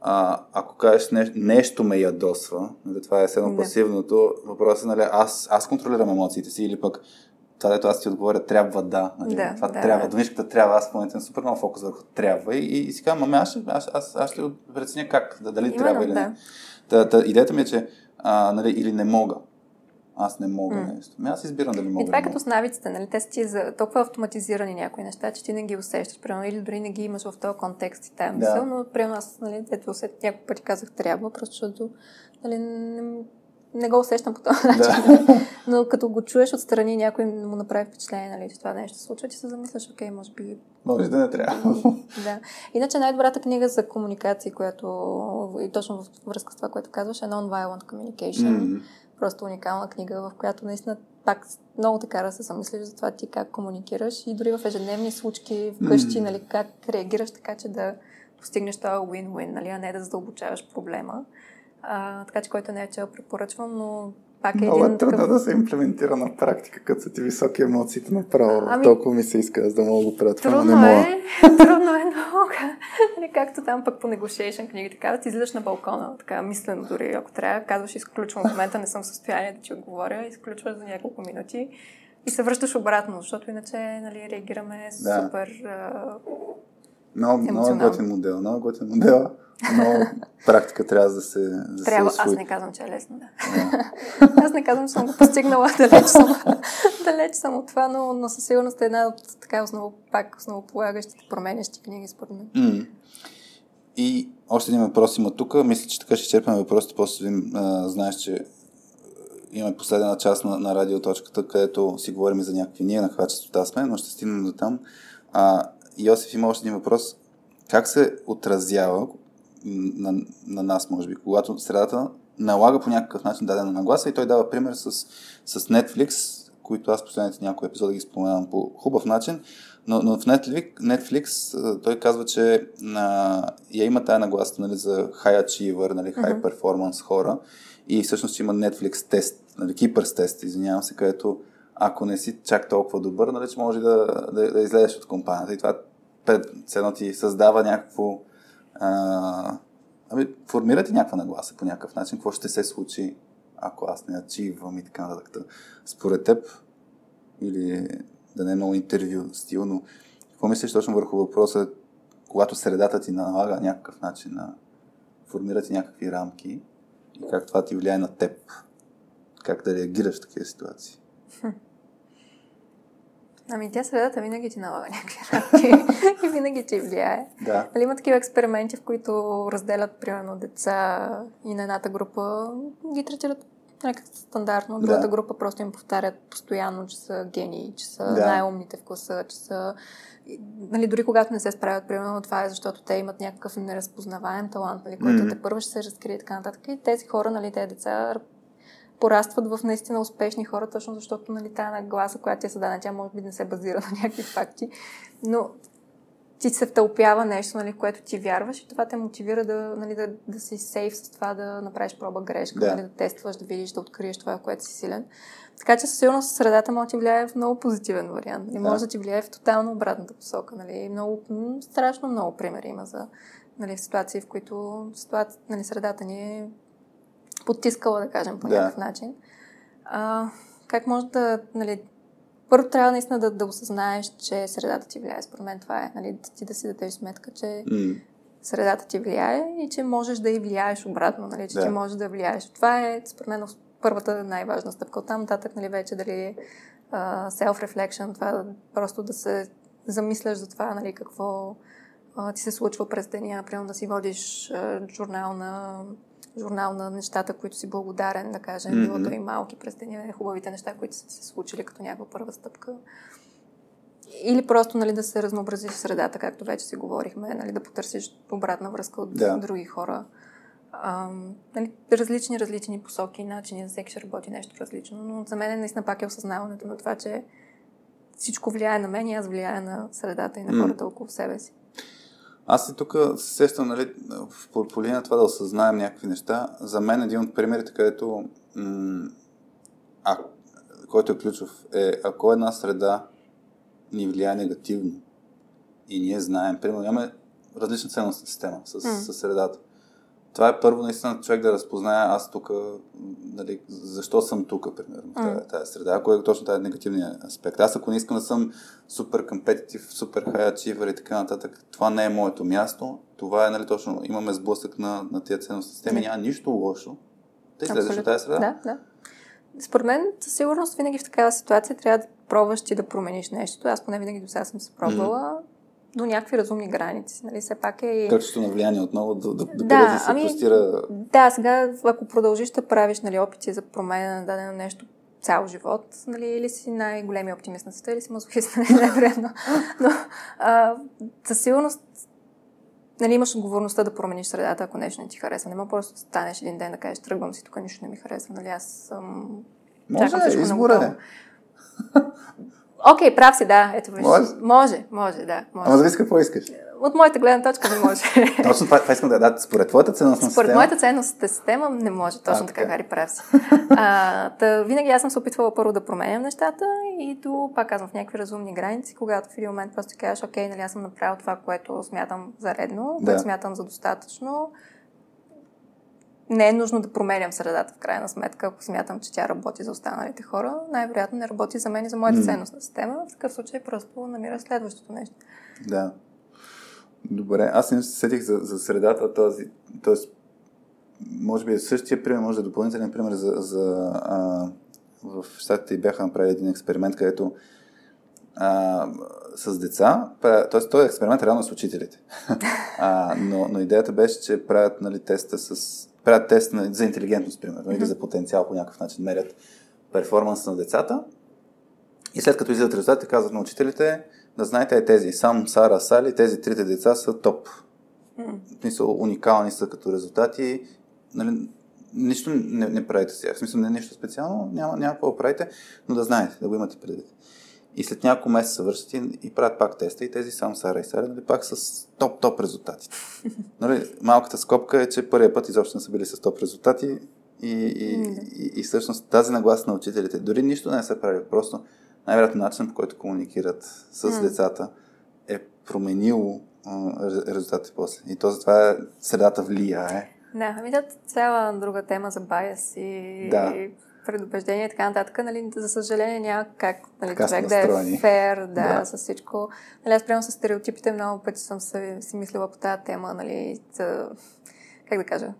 а, ако кажеш не, нещо ме ядосва, нали, това е едно пасивното, въпросът е, нали, аз, аз контролирам емоциите си или пък това, дето аз ти отговоря, трябва да. Нали, Да, това да, трябва. да. Думичката трябва. Аз имам супер много фокус върху трябва. И, и, и си казвам, ами аз, ще, аз, аз, аз ще преценя как, да, дали Именно, трябва или да. не. Та, та, идеята ми е, че а, нали, или не мога. Аз не мога М. нещо. Ами аз избирам дали мога. И това е като с навиците, нали? Те са ти за толкова автоматизирани някои неща, че ти не ги усещаш, примерно, или дори не ги имаш в този контекст и тая Да. мисъл, но примерно аз, нали, ето усет, няколко пъти казах трябва, просто защото, нали, не, не го усещам по този начин. Да. Но като го чуеш отстрани, някой му направи впечатление, нали, че това нещо се случва, ти се замисляш, окей, може би Може да не трябва. да. Иначе най-добрата книга за комуникации, която и точно в връзка с това, което казваш, е Non-Violent Communication. М. Просто уникална книга, в която наистина пак много така да се замислиш за това ти как комуникираш и дори в ежедневни случки, вкъщи, М. нали, как реагираш така, че да постигнеш това win-win, нали, а не да задълбочаваш проблема. А, така че който не е чел, препоръчвам, но пак е Много е един трудно такъв... да се имплементира на практика, като са ти високи емоциите направо. Ами- Толкова ми се иска аз да мога да го правя това, но не мога. е, трудно е много. Нали, както там пък по negotiation книги, така да ти излизаш на балкона, така мислено дори, ако трябва, казваш, изключвам в момента, не съм в състояние да ти отговоря, изключваш за няколко минути и се връщаш обратно, защото иначе нали, реагираме Да. супер... Много, много готин модел, много готин модел. Много практика трябва да се да Трябва, се аз не казвам, че е лесно, да. Да. Аз не казвам, че съм го постигнала, далеч съм, далеч съм от това, но, но със сигурност е една от така осново, пак основополагащите, променящи книги, според мен. М. И още един въпрос има тук. Мисля, че така ще изчерпаме въпросите. После видим, а, знаеш, че имаме последна част на, на радиоточката, където си говорим за някакви ние на каква частота сме, но ще стигнем до там. А, Йосиф има още един въпрос. Как се отразява на, на нас, може би, когато средата налага по някакъв начин дадена нагласа и той дава пример с, с Netflix, които аз последните някои епизоди ги споменавам по хубав начин, но, но в Netflix, Netflix той казва, че а, я има тая нагласа нали, за high achiever, нали, high performance хора и всъщност има Netflix тест, нали, Keepers тест, извинявам се, където ако не си чак толкова добър, нали, че може да, да, да излезеш от компанията и това пред едно ти създава някакво а, ами, формира ти някаква нагласа по някакъв начин, какво ще се случи, ако аз не ачивам и така нататък. Та, Според теб, или да не е много интервю стил, но какво мислиш точно върху въпроса, когато средата ти налага някакъв начин на формира ти някакви рамки и как това ти влияе на теб? Как да реагираш в такива ситуации? Ами тя средата винаги ти налага някакви работи и винаги ти влияе. Да. Нали, има такива експерименти, в които разделят, примерно, деца и на едната група ги третират някак стандартно, другата Да. група просто им повтарят постоянно, че са гении, че са Да. най-умните в класа, че са... Нали, дори когато не се справят, примерно, това е защото те имат някакъв неразпознаваем талант, нали, който Мгм. те първо ще се разкрие и така нататък. И тези хора, нали, тези деца порастват в наистина успешни хора, точно защото нали, тая нагласа, която ти е създадена, тя може би не се базира на някакви факти, но ти се втълпява нещо, нали, което ти вярваш и това те мотивира да, нали, да, да си сейф с това, да направиш проба грешка, Да. нали, да тестваш, да видиш, да откриеш това, в което си силен. Така че със сигурност средата може да ти влияе в много позитивен вариант. Да. може да ти влияе в тотално обратната посока. Нали. Много, страшно много примери има за нали, ситуации, в които ситуация, нали, средата ни е потискала, да кажем, по Да. някакъв начин. А, как може да, нали, първо трябва наистина да, да осъзнаеш, че средата ти влияе. Според мен това е, нали, ти да си дадеш сметка, че М. средата ти влияе и че можеш да и влияеш обратно, нали, че Да. ти можеш да влияеш. Това е, според мен, първата най-важна стъпка. Оттам нататък, нали, вече дали self-reflection, това просто да се замисляш за това, нали, какво а, ти се случва през деня, примерно да си водиш а, журнал на журнал на нещата, които си благодарен, да кажем, Мгм. било то и малки през деня, хубавите неща, които са се случили като някаква първа стъпка. Или просто нали, да се разнообразиш в средата, както вече си говорихме, нали, да потърсиш обратна връзка от Да. други хора. Ам, нали, различни, различни посоки, начини, за всеки ще работи нещо различно, но за мен наистина пак е осъзнаването на това, че всичко влияе на мен и аз влияя на средата и на хората около себе си. Аз и тук се сещам, нали, в- по, линия това да осъзнаем някакви неща. За мен един от примерите, където, м- а, който е ключов, е ако една среда ни влияе негативно и ние знаем, примерно, имаме различна ценностна система с, М. с средата. Това е първо наистина човек да разпознае аз тук, нали, защо съм тук, примерно, в тази, тази среда, ако е точно тази негативния аспект. Аз ако не искам да съм супер компетитив, супер high achiever и така нататък, това не е моето място. Това е, нали, точно, имаме сблъсък на, на тия ценностни системи, няма нищо лошо. Те излезеш от тази среда. Да, да. Според мен, със сигурност, винаги в такава ситуация трябва да пробваш ти да промениш нещо. Аз поне винаги до сега съм се пробвала до някакви разумни граници. Нали? Все пак е. Качеството на влияние отново, до Да, къде да се ами- простира. Да, сега, ако продължиш да правиш нали, опити за промена на дадено нещо цял живот, нали, или си най-големия оптимист на света, или си мазохист, нали, най-вероятно. Но а, със сигурност нали, имаш отговорността да промениш средата, ако нещо не ти харесва. Не мога просто да станеш един ден да кажеш, тръгвам си, тук нищо не ми харесва. Нали, аз съм... Може, чакам избора е. Окей, прав си, да. Ето виж. Може? Може, може, да. Може. Ама зависи какво искаш. От моята гледна точка не може. Точно това, това искам да дадат. Според твоята ценностна Според система. моята ценностна система не може. Точно А, така, така. Хари, прав си. А, та, винаги аз съм се опитвала първо да променям нещата и до, пак казвам, в някакви разумни граници, когато в един момент просто кажеш, окей, нали аз съм направил това, което смятам за редно, Да. което смятам за достатъчно. Не е нужно да променям средата в крайна сметка, ако смятам, че тя работи за останалите хора. Най-вероятно не работи за мен и за моята ценностна система. В такъв случай просто намира следващото нещо. Да. Добре, аз не се сетих за, за средата, този, т.е. може би е същия пример, може да е допълнителен пример за, за а, в щатите бяха направили един експеримент, където а, с деца, т.е. този експеримент реално е с учителите. а, но, но идеята беше, че правят нали, теста с правят тест на, за интелигентност, примерно, или за потенциал по някакъв начин, мерят перформанс на децата. И след като излизат резултатите, казват на учителите, да знаете, е тези, сам, Сара, Сали, тези трите деца са топ. В смисъл, уникални са като резултати. Нали, нищо не, не правите сега. В смисъл, не е нещо специално, няма, няма какво правите, но да знаете, да го имате предвид. И след няколко месеца вършат и, и правят пак теста и тези сам Сара и Сара, нали, пак с топ-топ резултати. нали, малката скопка е, че първия път изобщо не са били с топ резултати и, и, М. и, и всъщност тази нагласа на учителите, дори нищо не са правили, просто най-вероятно начинът, по който комуникират с М. децата е променило резултатите после. И то затова е, средата влияе. Да, ами да, цяла друга тема за байас и Да. Предубеждения и така нататък. Нали, за съжаление няма как нали, Така човек да е фер, да, Да. с всичко. Нали, аз прямо с стереотипите много пъти съм се, си мислила по тази тема, нали, за, как да кажа,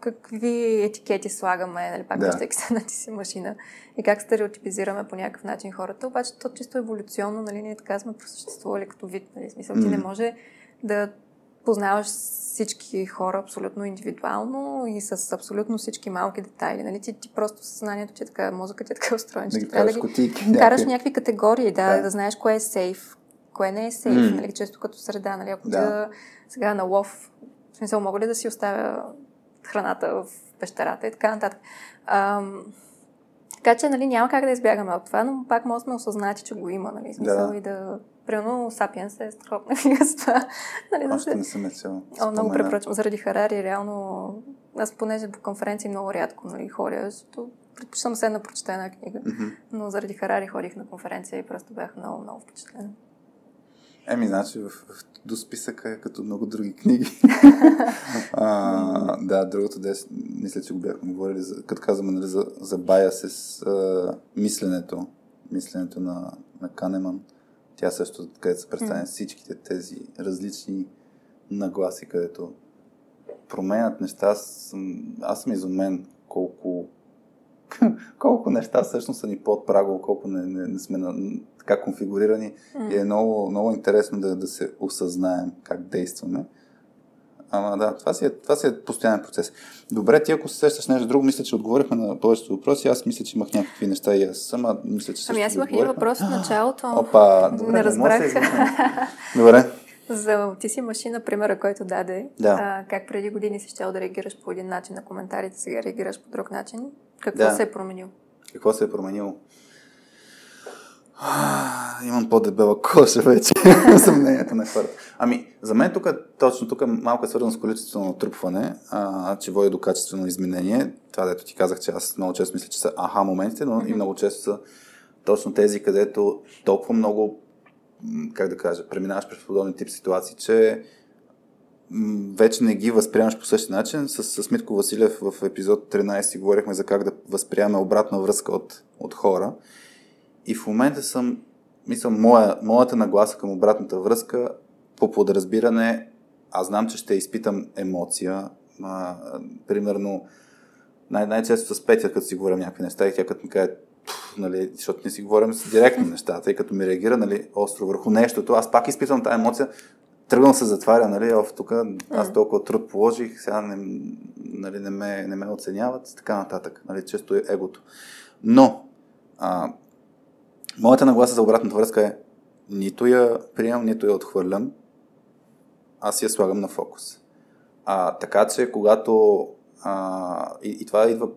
какви етикети слагаме, нали, пак Да. връщайки се ти си машина и как стереотипизираме по някакъв начин хората. Обаче то чисто еволюционно, нали, ние така сме просъществували като вид. Нали, смисъл, ти не Мгм. може да познаваш всички хора абсолютно индивидуално и с абсолютно всички малки детайли. Нали? Ти, ти просто съзнанието ти е така, мозъкът ти е така устроен, че Да ти трябва да ги кутийки. караш някакви. някакви категории, да, Да. да, знаеш кое е сейф, кое не е сейф, М. нали, често като среда, нали, ако Да. да. сега на лов, в смисъл, мога ли да си оставя храната в пещерата и така нататък. Ам, така че, нали, няма как да избягаме от това, но пак може да сме осъзнати, че го има, нали, смисъл Да. и да... Примерно, Сапиенс е страхотна книга с това. Нали, да Още се... не съм чел. О, много препоръчвам. Заради Харари, реално, аз понеже по конференции много рядко нали, ходя, защото предпочитам се да една книга. Мгм. Но заради Харари ходих на конференция и просто бях много, много впечатлена. Еми, значи в, в, до списъка е като много други книги. а, да, другото дес, мисля, че го бяхме говорили, за, като казваме нали, за, за biases, а, мисленето, мисленето на, на Канеман. Тя също, където се представя М. всичките тези различни нагласи, където променят неща. Аз съм, аз съм изумен колко колко неща всъщност са ни под прагово, колко не, не, не сме на, така конфигурирани. И е много, много интересно да, да се осъзнаем как действаме. Ама да, това си, е, това си е постоянен процес. Добре, ти ако се сещаш нещо друго, мисля, че отговорихме на повечето въпроси. Аз мисля, че имах някакви неща и аз сама мисля, че Ами аз имах един въпрос в началото. Опа, добре, не не разбрах. измисля. Добре. За ти си машина, примера, който даде. Да. А, как преди години си щел да реагираш по един начин на коментарите, сега реагираш по друг начин. Какво Да. се е променило? Какво се е променило? Имам по-дебела коша вече. Съмнението на хората. Ами, за мен тук, точно тук малко е свързано с количествено натрупване, а, че води до качествено изменение. Това, дето ти казах, че аз много често мисля, че са аха моментите, но и много често са точно тези, където толкова много, как да кажа, преминаваш през подобни тип ситуации, че вече не ги възприемаш по същия начин. С, с Митко Василев в епизод 13 говорихме за как да възприемаме обратна връзка от, от хора. И в момента съм, мисля, моя, моята нагласа към обратната връзка по подразбиране, аз знам, че ще изпитам емоция. А, примерно, най- най-често с Петя, като си говорим някакви неща и тя като ми каже, «Пф, нали, защото не си говорим с директно нещата и като ми реагира нали, остро върху нещото, аз пак изпитвам тази емоция, тръгвам се затваря, нали, оф, тук аз толкова труд положих, сега не, нали, не, ме, не ме оценяват, така нататък, нали, често е егото. Но, а, моята нагласа за обратната връзка е нито я приемам, нито я отхвърлям, аз я слагам на фокус. А, така че, когато а, и, и това идва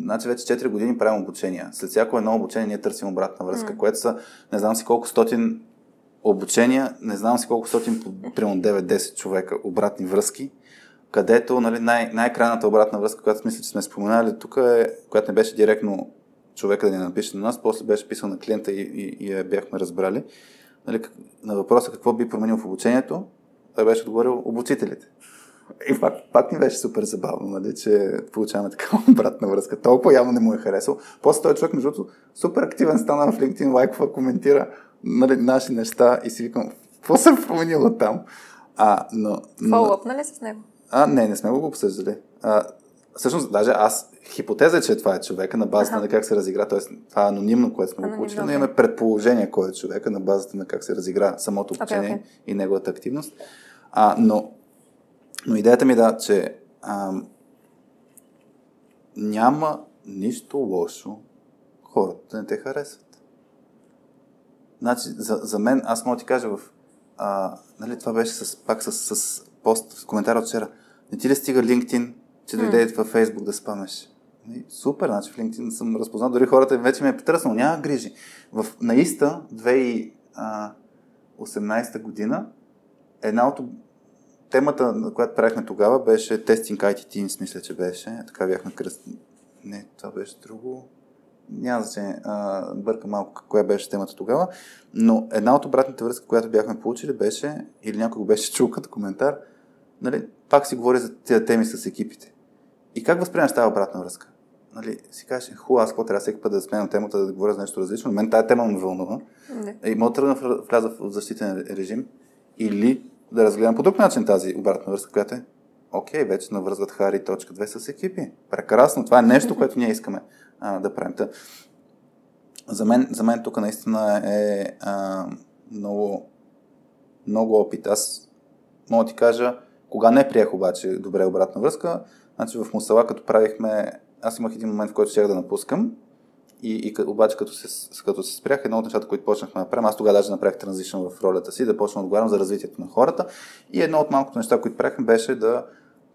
Значи вече 4 години правим обучения. След всяко едно обучение ние търсим обратна връзка, М. което са не знам си колко стотин обучения, не знам си колко стотин, примерно 9-10 човека обратни връзки, където нали, най- най-крайната обратна връзка, която мисля, че сме споменали тук е, която не беше директно човека да ни напише на нас, после беше писал на клиента и, и, и я бяхме разбрали. Нали, на въпроса какво би променил в обучението, той беше отговорил обучителите. И пак, пак ми беше супер забавно, нали, че получаваме такава обратна връзка. Толкова явно не му е харесал. После той човек, между другото, супер активен стана в LinkedIn, лайква, коментира нали, наши неща и си викам, какво се е променило там? А, но, но, Фоллъп, нали с него? а, не, не сме го обсъждали. А, всъщност, даже аз, хипотеза е, че това е човека на базата Аха. на как се разигра, т.е. това е анонимно, което сме го получили, но имаме предположение кой е човека на базата на как се разигра самото обучение окей. и неговата активност. А, но, но идеята ми е да, че ам, няма нищо лошо хората да не те харесват. Значи, за, за мен, аз мога да ти кажа в... А, нали, това беше с, пак с, с пост, с коментар от вчера. Не ти ли стига LinkedIn, че дойде във Facebook да спамеш? Нали, Супер, значи в LinkedIn съм разпознал. Дори хората вече ме е потърснал. Няма грижи. В наиста 2018 година една от темата, на която правихме тогава, беше Testing IT Teams, мисля, че беше. Така бяхме кръст... Не, това беше друго. Няма значение. А, бърка малко коя беше темата тогава. Но една от обратните връзки, която бяхме получили, беше, или някой го беше чул като коментар, нали, пак си говори за тези теми с екипите. И как възприемаш тази обратна връзка? Нали, си кажеш, хубаво, аз какво трябва всеки път да сменям темата, да говоря за нещо различно. Мен тази тема ме вълнува. Не. И мога да тръгна в- вляза в защитен режим или да разгледам по друг начин тази обратна връзка, която е окей, вече навързват Хари точка 2 с екипи. Прекрасно, това е нещо, което ние искаме а, да правим. Та, за, мен, за мен тук наистина е а, много, много опит. Аз мога да ти кажа, кога не приех обаче добре обратна връзка, значи в Мусала, като правихме, аз имах един момент, в който ще да напускам, и, и обаче като се, като се спрях, едно от нещата, които почнахме да правим, аз тогава даже направих транзишън в ролята си, да почна да отговарям за развитието на хората. И едно от малкото неща, които правихме, беше да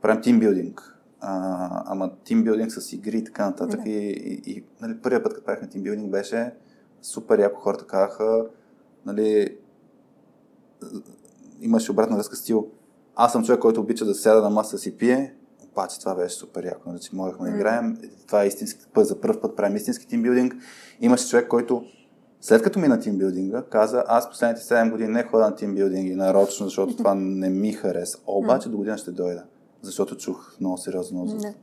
правим тимбилдинг. А, ама тимбилдинг с игри и така нататък. Да. И, и, и нали, първият път, като правихме тимбилдинг, беше супер яко. Хората казаха, нали, имаше обратна връзка стил. Аз съм човек, който обича да сяда на маса си пие, обаче това беше супер яко, нали, че можехме да играем. Това е истински път, за първ път правим истински тимбилдинг. Имаше човек, който след като мина тимбилдинга, каза, аз последните 7 години не ходя на тимбилдинги нарочно, защото това не ми хареса. Обаче до година ще дойда, защото чух много сериозно отзив.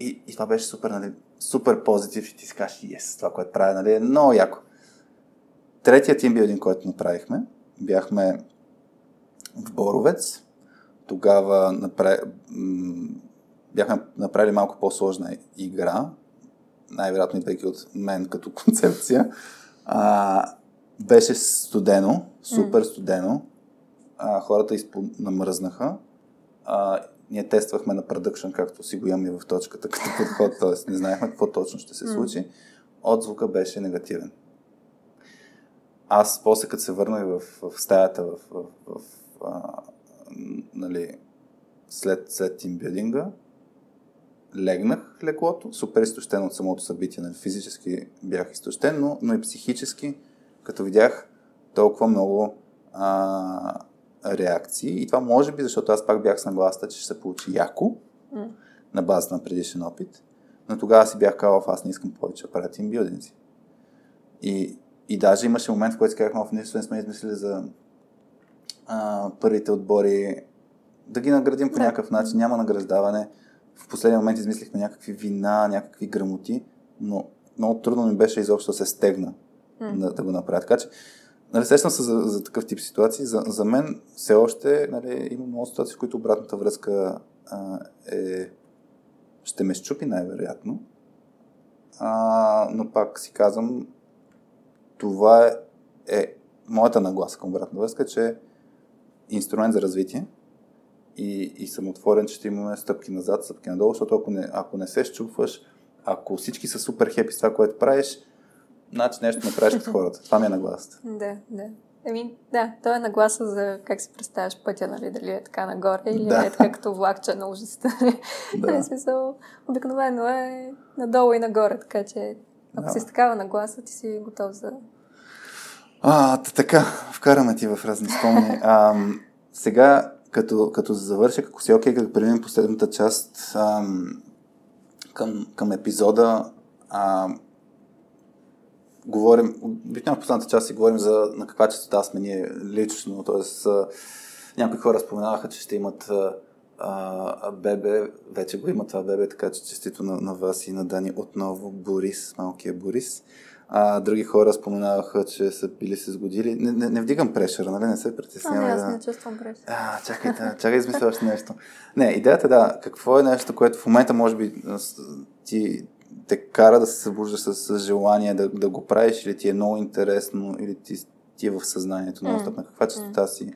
И, и това беше супер, нали, супер позитив и ти си кажеш, yes, това, което правя, нали, е много яко. Третия тимбилдинг, който направихме, бяхме в Боровец. Тогава направи, бяхме направили малко по-сложна игра, най-вероятно идвайки от мен като концепция. А, беше студено, супер студено. А, хората изпо... намръзнаха. А, ние тествахме на продъкшн, както си го имаме в точката като подход, т.е. не знаехме какво точно ще се случи. Отзвука беше негативен. Аз после като се върнах в, в стаята, в, в, в, а, нали, след, след тимбилдинга, легнах леклото, супер изтощен от самото събитие. Нали? Физически бях изтощен, но, но и психически, като видях толкова много а, реакции. И това може би, защото аз пак бях с нагласта, че ще се получи яко, mm. на база на предишен опит. Но тогава си бях казал, аз не искам повече да правя тимбилдинзи. И, и даже имаше момент, в който си казахме, в нещо не сме измислили за а, първите отбори, да ги наградим по някакъв начин, няма награждаване в последния момент измислихме някакви вина, някакви грамоти, но много трудно ми беше изобщо да се стегна mm. да, да го направя. Така че, нали, сещам се за, за такъв тип ситуации. За, за мен все още нали, има много ситуации, в които обратната връзка а, е, ще ме щупи най-вероятно. А, но пак си казвам, това е, е моята нагласа към обратна връзка, че е инструмент за развитие и, и съм отворен, че ще имаме стъпки назад, стъпки надолу, защото ако не, ако не се щупваш, ако всички са супер хепи с това, което правиш, значи нещо не правиш като хората. Това ми е нагласата. Да, да. Еми, да, то е нагласа за как си представяш пътя, нали, дали е така нагоре или да. е така като влакче на ужасите. Да. В смисъл, обикновено е надолу и нагоре, така че ако да. си с такава нагласа, ти си готов за... А, така, вкараме ти в разни спомни. А, сега като, като завърших, ако си окей, okay, като преминем последната част ам, към, към епизода, а, говорим, обикновено в последната част си говорим за на каква частота сме ние лично, т.е. някои хора споменаваха, че ще имат а, бебе, вече го има това бебе, така че честито на, на вас и на Дани отново Борис, малкия Борис. А, други хора споменаваха, че са били се сгодили. Не, не, не вдигам прешъра, нали? Не се притеснявам. Не, аз не чувствам прешър. А, чакай, да, чакай, измисля още нещо. Не, идеята да, какво е нещо, което в момента може би ти те кара да се събуждаш с, с желание да, да го правиш или ти е много интересно, или ти, ти е в съзнанието на mm. на каква частота си,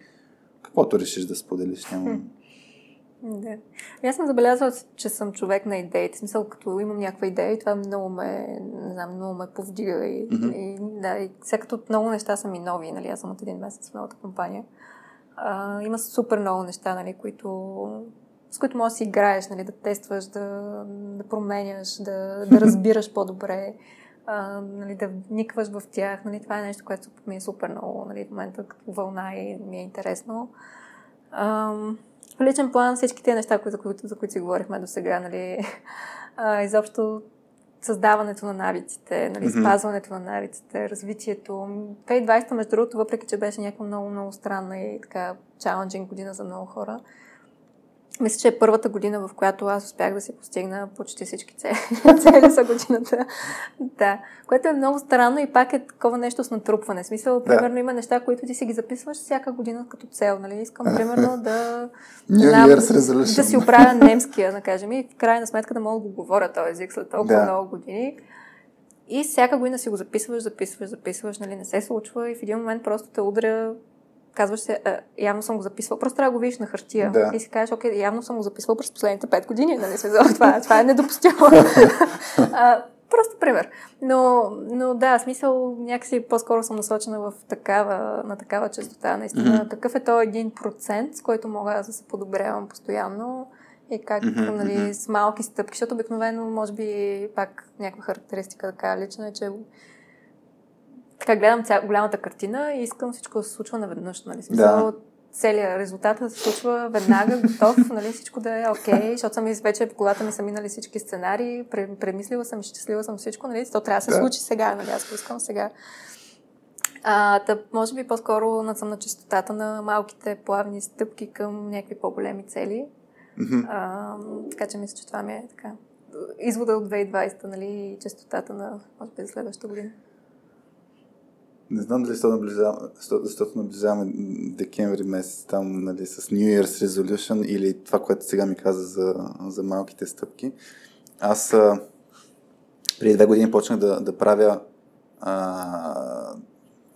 каквото решиш да споделиш. Нямам... Да. Аз съм забелязала, че съм човек на идеи. В смисъл, като имам някаква идея и това много ме, не знам, много ме повдига. И, mm-hmm. и, да, и сега като много неща са ми нови, нали, аз съм от един месец в новата компания. А, има супер много неща, нали, които, с които можеш да си играеш, нали, да тестваш, да, да променяш, да, да разбираш по-добре, а, нали, да вникваш в тях. Нали, това е нещо, което ми е супер много нали, в момента като вълна и ми е интересно. А, в личен план всички тези неща, за които, за които си говорихме до сега, нали, а, изобщо създаването на навиците, нали, mm-hmm. спазването на навиците, развитието. 2020, между другото, въпреки че беше някаква много, много странна и така чаленджинг година за много хора, Мисля, че е първата година, в която аз успях да си постигна почти всички цели. цели за годината. да. Което е много странно и пак е такова нещо с натрупване. В смисъл, да. примерно има неща, които ти си ги записваш всяка година като цел. Нали? Искам, примерно, да... знам, да си оправя немския, да кажем, и в крайна сметка да мога да го говоря този език след толкова да. много години. И всяка година си го записваш, записваш, записваш, нали, не се случва и в един момент просто те удря казваш се, а, явно съм го записвал. Просто трябва да го видиш на хартия. Да. И си кажеш, окей, явно съм го записвал през последните 5 години. Нали, това, това е недопустимо. а, просто пример. Но, но да, смисъл някакси по-скоро съм насочена в такава, на такава частота. Наистина, mm-hmm. какъв е то един процент, с който мога да се подобрявам постоянно и как, mm-hmm. нали, с малки стъпки, защото обикновено, може би, пак някаква характеристика така лична е, че така гледам ця, голямата картина и искам всичко да се случва наведнъж. Нали? Смисъл, да. Целият резултат да се случва веднага, готов, нали? всичко да е окей, okay, защото съм вече в колата ми са минали всички сценарии, премислила съм, щастлива съм всичко, нали? То трябва да се да. случи сега, нали? Аз го искам сега. А, да, може би по-скоро съм на частотата на малките плавни стъпки към някакви по-големи цели. Mm-hmm. А, така че мисля, че това ми е така. Извода от 2020, нали, и частотата на, може би, за следващата година. Не знам дали защото наближаваме, защото наближаваме декември месец там нали, с New Year's Resolution или това, което сега ми каза за, за малките стъпки. Аз а, преди две години почнах да, да правя а,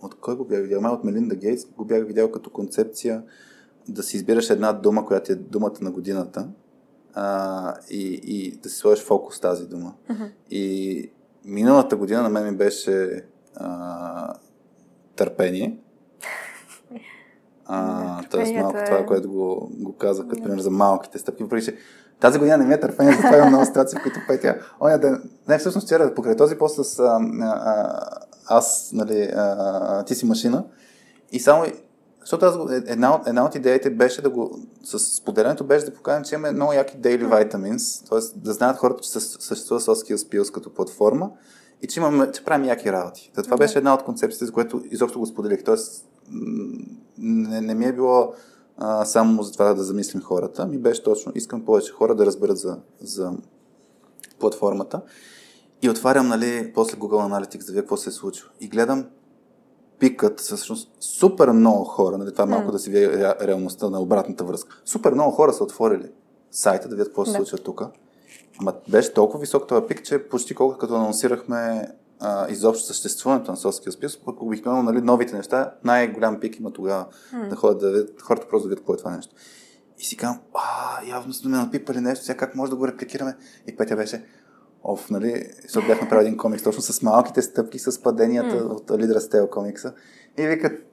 от кой го бях видял? Май от Мелинда Гейтс го бях видял като концепция да си избираш една дума, която е думата на годината а, и, и да си сложиш фокус тази дума. Uh-huh. И миналата година на мен ми беше а, търпение. А, тоест малко е... това, което го, го казах, като пример за малките стъпки. Въпреки, че тази година не ми е търпение, затова имам много ситуации, в които Петя, оня ден, не, всъщност вчера, покрай този пост с а, а, аз, нали, а, ти си машина, и само, защото аз, една, от, една от идеите беше да го, с споделянето беше да покажем, че имаме много яки daily vitamins, т.е. да знаят хората, че съществува Soft Skills като платформа, и че, имаме, че правим яки работи. Та това да. беше една от концепциите, за което изобщо го споделих. Тоест, не, не ми е било а, само за това да замислим хората, ми беше точно, искам повече хора да разберат за, за платформата. И отварям, нали, после Google Analytics да видя какво се е случило. И гледам пикът, всъщност супер много хора, нали, това е малко mm. да си видя реалността на обратната връзка. Супер много хора са отворили сайта да видят какво се случва тук. Ама беше толкова висок този пик, че почти колко като анонсирахме а, изобщо съществуването на Соския спис, обикновено нали, новите неща, най-голям пик има тогава mm. да ходят да видят, хората просто да видят какво е това нещо. И си казвам, а, явно сме напипали нещо, сега как може да го репликираме? И Петя беше, оф, нали, защото бях направил един комикс точно с малките стъпки, с паденията mm. от Лидра Стел комикса. И викат,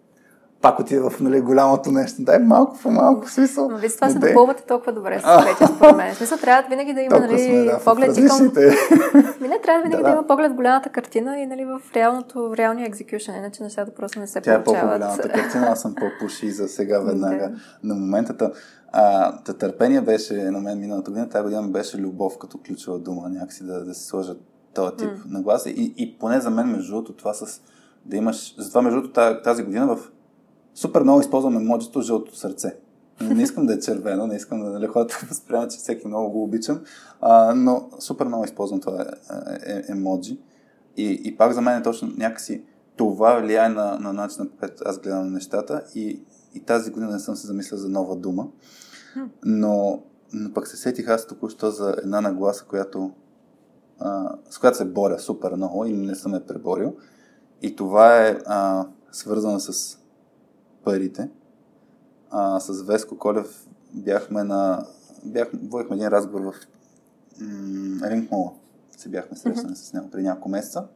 пак отида в нали, голямото нещо. Дай малко по малко смисъл. Но вие това се допълвате толкова добре с вече, според мен. Смисъл трябва винаги да има нали, сме, да, поглед и към... Ми не трябва винаги да, да, има поглед в голямата картина и нали, в реалното, в реалния екзекюшен, иначе нещата просто не се Тя получават. Тя е по-голямата картина, аз съм по-пуши за сега веднага. На момента а, търпение беше на мен миналата година, тази година беше любов като ключова дума, някакси да, да се сложат този тип mm. нагласа. И, и поне за мен, между другото, това с да имаш... Затова, между другото, тази година в Супер много използвам емоджито жълто сърце. Не искам да е червено, не искам да нали, хората възприемат, че всеки много го обичам, а, но супер много използвам това е, е, емоджи. И, и пак за мен е точно някакси това влияе на, на начина, по който аз гледам нещата и, и тази година не съм се замислил за нова дума. Но, но пък се сетих аз току-що за една нагласа, която, а, с която се боря супер много и не съм я преборил. И това е а, свързано с парите. А, с Веско Колев бяхме на... Бях, водихме един разговор в м- Ринг Мола. Се бяхме срещнали mm-hmm. с него преди няколко месеца.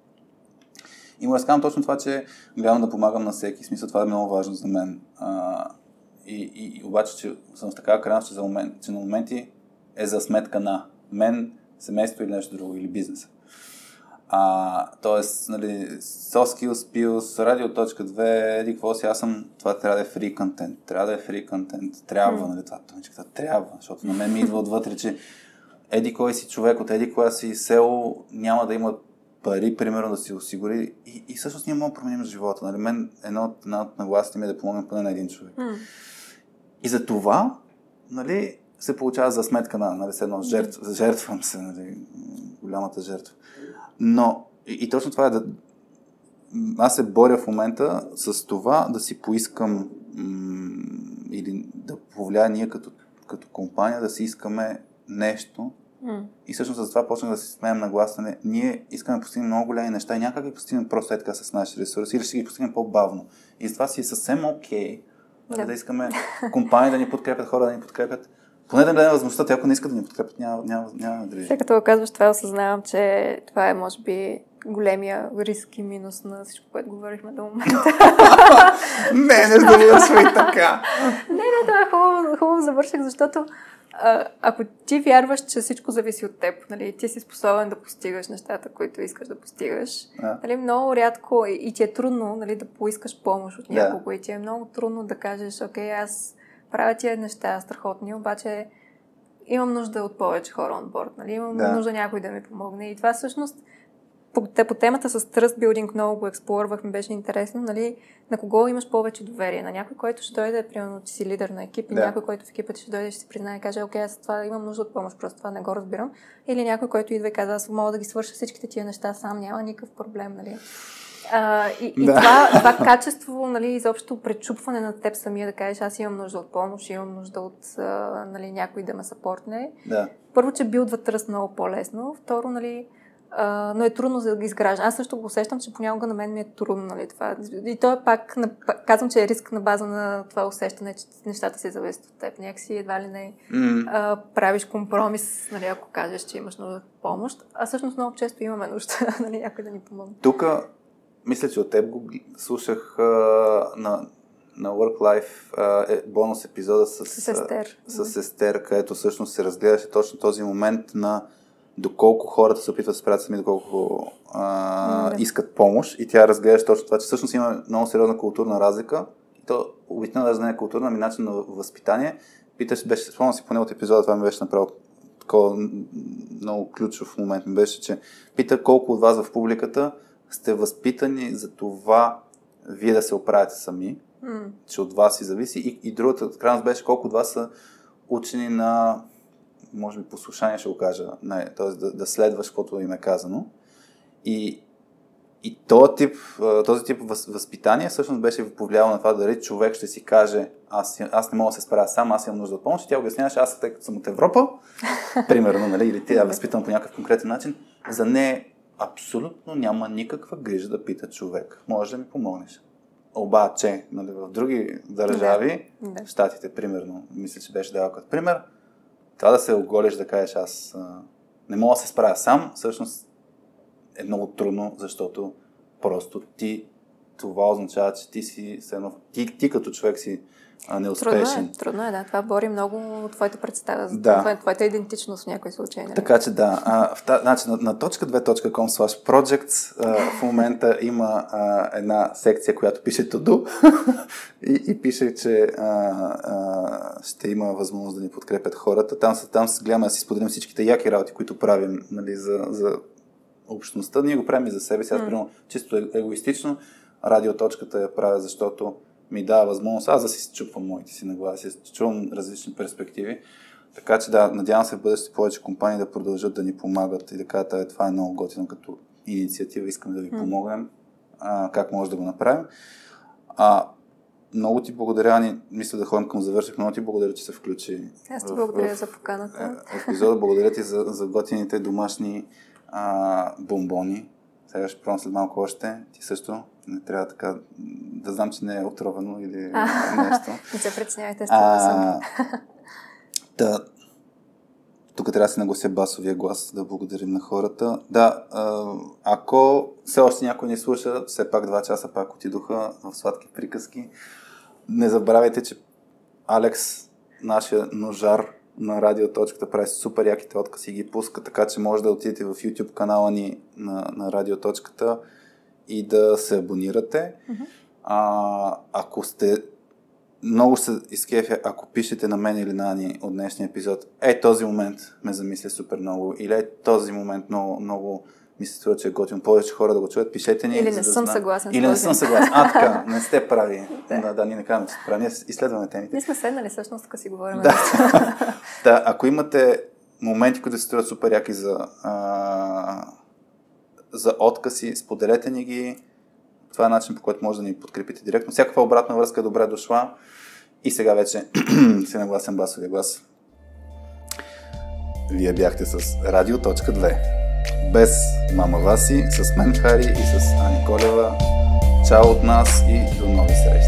И му разказвам точно това, че гледам да помагам на всеки. Смисъл, това е много важно за мен. А, и, и, и обаче, че съм в такава крайност, че, за момент, че на моменти е за сметка на мен, семейство или нещо друго, или бизнеса. А, тоест, нали, soft skills, pills, радио.2, еди какво си, аз съм, това трябва да е free content, трябва да е free content, трябва, mm. нали, това тъмчката трябва, защото на мен ми идва отвътре, че еди кой си човек от еди коя си село няма да има пари, примерно, да си осигури. И, и всъщност ние можем да променим живота. Нали? Мен една от, една от нагласите ми е да помогнем поне на един човек. Mm. И за това, нали, се получава за сметка на, нали, едно жертв, жертвам се, нали, голямата жертва. Но, и, и точно това е да, аз се боря в момента с това да си поискам м- или да повлия ние като, като компания да си искаме нещо. Mm. И всъщност за това почнах да си смеем на ние искаме да постигнем много голями неща и някак ги постигнем просто е така с наши ресурси или ще ги постигнем по-бавно. И за това си е съвсем окей okay, yeah. да искаме компании да ни подкрепят, хора да ни подкрепят. Поне да дадем възможността, те ако не искат да ни подкрепят, няма, няма, няма да След като го казваш това, осъзнавам, че това е може би големия риск и минус на всичко, което говорихме до момента. не, не завършвай така. не, не, това е хубаво, хубаво завърших, защото а, ако ти вярваш, че всичко зависи от теб, нали, ти си способен да постигаш нещата, които искаш да постигаш, а. нали, много рядко и, и ти е трудно нали, да поискаш помощ от някого да. и ти е много трудно да кажеш, окей, аз правя тия неща страхотни, обаче имам нужда от повече хора на борт, нали? имам да. нужда някой да ми помогне. И това всъщност по, по темата с Trust Building много го експлорвах, ми беше интересно, нали, на кого имаш повече доверие? На някой, който ще дойде, примерно, че си лидер на екип, и да. някой, който в екипа ти ще дойде, ще си признае и каже, окей, аз това имам нужда от помощ, просто това не го разбирам. Или някой, който идва и казва, аз мога да ги свърша всичките тия неща сам, няма никакъв проблем, нали. А, и и да. това, това качество, нали, изобщо пречупване на теб самия да кажеш, аз имам нужда от помощ, имам нужда от а, нали, някой да ме съпортне. Да. Първо, че билдва тръст много по-лесно. Второ, нали, а, но е трудно за да ги изгражда. Аз също го усещам, че понякога на мен ми е трудно. Нали, това. И то е пак, казвам, че е риск на база на това усещане, че нещата се зависят от теб. Някакси едва ли не mm. а, правиш компромис, нали, ако кажеш, че имаш нужда от помощ. А всъщност много често имаме нужда нали, някой да ни помогне. Тук, мисля, че от теб го слушах а, на, на Work Life а, е, бонус епизода с, с Естер. С, с Естер, където всъщност се разгледаше точно този момент на доколко хората се опитват да справят сами, доколко а, да. искат помощ. И тя разглежда точно това, че всъщност има много сериозна културна разлика. И то обикновено даже не е културна, ами начин на възпитание. Питаш, беше, спомням си поне от епизода, това ми беше направо такова много ключов момент ми беше, че пита колко от вас в публиката сте възпитани за това вие да се оправяте сами, mm. че от вас и зависи. И, и другата крайност беше колко от вас са учени на може би послушание ще го кажа, т.е. Да, да следваш каквото им е казано. И, и този тип, този тип възпитание всъщност беше повлияло на това дали човек ще си каже аз, аз не мога да се справя сам, аз имам нужда от помощ. И тя обясняваше, аз тъй като съм от Европа, примерно, нали, или тя възпитам по някакъв конкретен начин, за не абсолютно няма никаква грижа да пита човек. Може да ми помогнеш. Обаче, нали, в други държави, да. в Штатите, примерно, мисля, че беше дал като пример, това да се оголиш, да кажеш аз а, не мога да се справя сам, всъщност е много трудно, защото просто ти това означава, че ти си, ти, ти като човек си а, неуспешен. Трудно е, трудно е, да. Това бори много твоята представа, да. твоята идентичност в някои случаи. Нали? Така че да. А, в та, значи, на, на точка 2.com slash projects а, в момента има а, една секция, която пише to и, и пише, че а, а, ще има възможност да ни подкрепят хората. Там, там гледаме да си споделим всичките яки работи, които правим нали, за, за общността. Ние го правим и за себе си. Аз, mm. чисто егоистично, радиоточката я правя, защото ми дава възможност аз да си чупвам моите си нагласи, да чувам различни перспективи. Така че да, надявам се в бъдеще повече компании да продължат да ни помагат и да кажат, «Е, това е много готино като инициатива, искаме да ви помогнем, а, как може да го направим. А, много ти благодаря, ни, мисля да ходим към завърших, много ти благодаря, че се включи. Аз ти благодаря в, за поканата. В епизода благодаря ти за, за готините домашни а, бомбони. Сега ще пробвам след малко още. Ти също не трябва така да знам, че не е отровено или а, нещо. Не се притеснявайте, а, да, тук трябва да се наглася басовия глас, да благодарим на хората. Да, ако все още някой не слуша, все пак два часа пак отидоха в сладки приказки. Не забравяйте, че Алекс, нашия ножар на радиоточката, прави супер яките откази и ги пуска, така че може да отидете в YouTube канала ни на, на радиоточката и да се абонирате. Mm-hmm. А, ако сте много се изкефя, ако пишете на мен или на Ани от днешния епизод, е, този момент ме замисля супер много, или е, този момент много, много ми се струва, че е готин повече хора да го чуят, пишете ни. Или не да съм знам. съгласен с Или не съм съгласен. А, така, не сте прави. Да. да, да, ние не казваме, че сте прави. Ние изследваме темите. Ние сме седнали всъщност, така си говорим. Да. да, ако имате моменти, които се струват супер яки за, а, за откази, споделете ни ги. Това е начин, по който може да ни подкрепите директно. Всякаква обратна връзка е добре дошла. И сега вече си нагласен басовия глас. Вие бяхте с Радио.2. Без мама Васи, с мен Хари и с Ани Колева. Чао от нас и до нови срещи!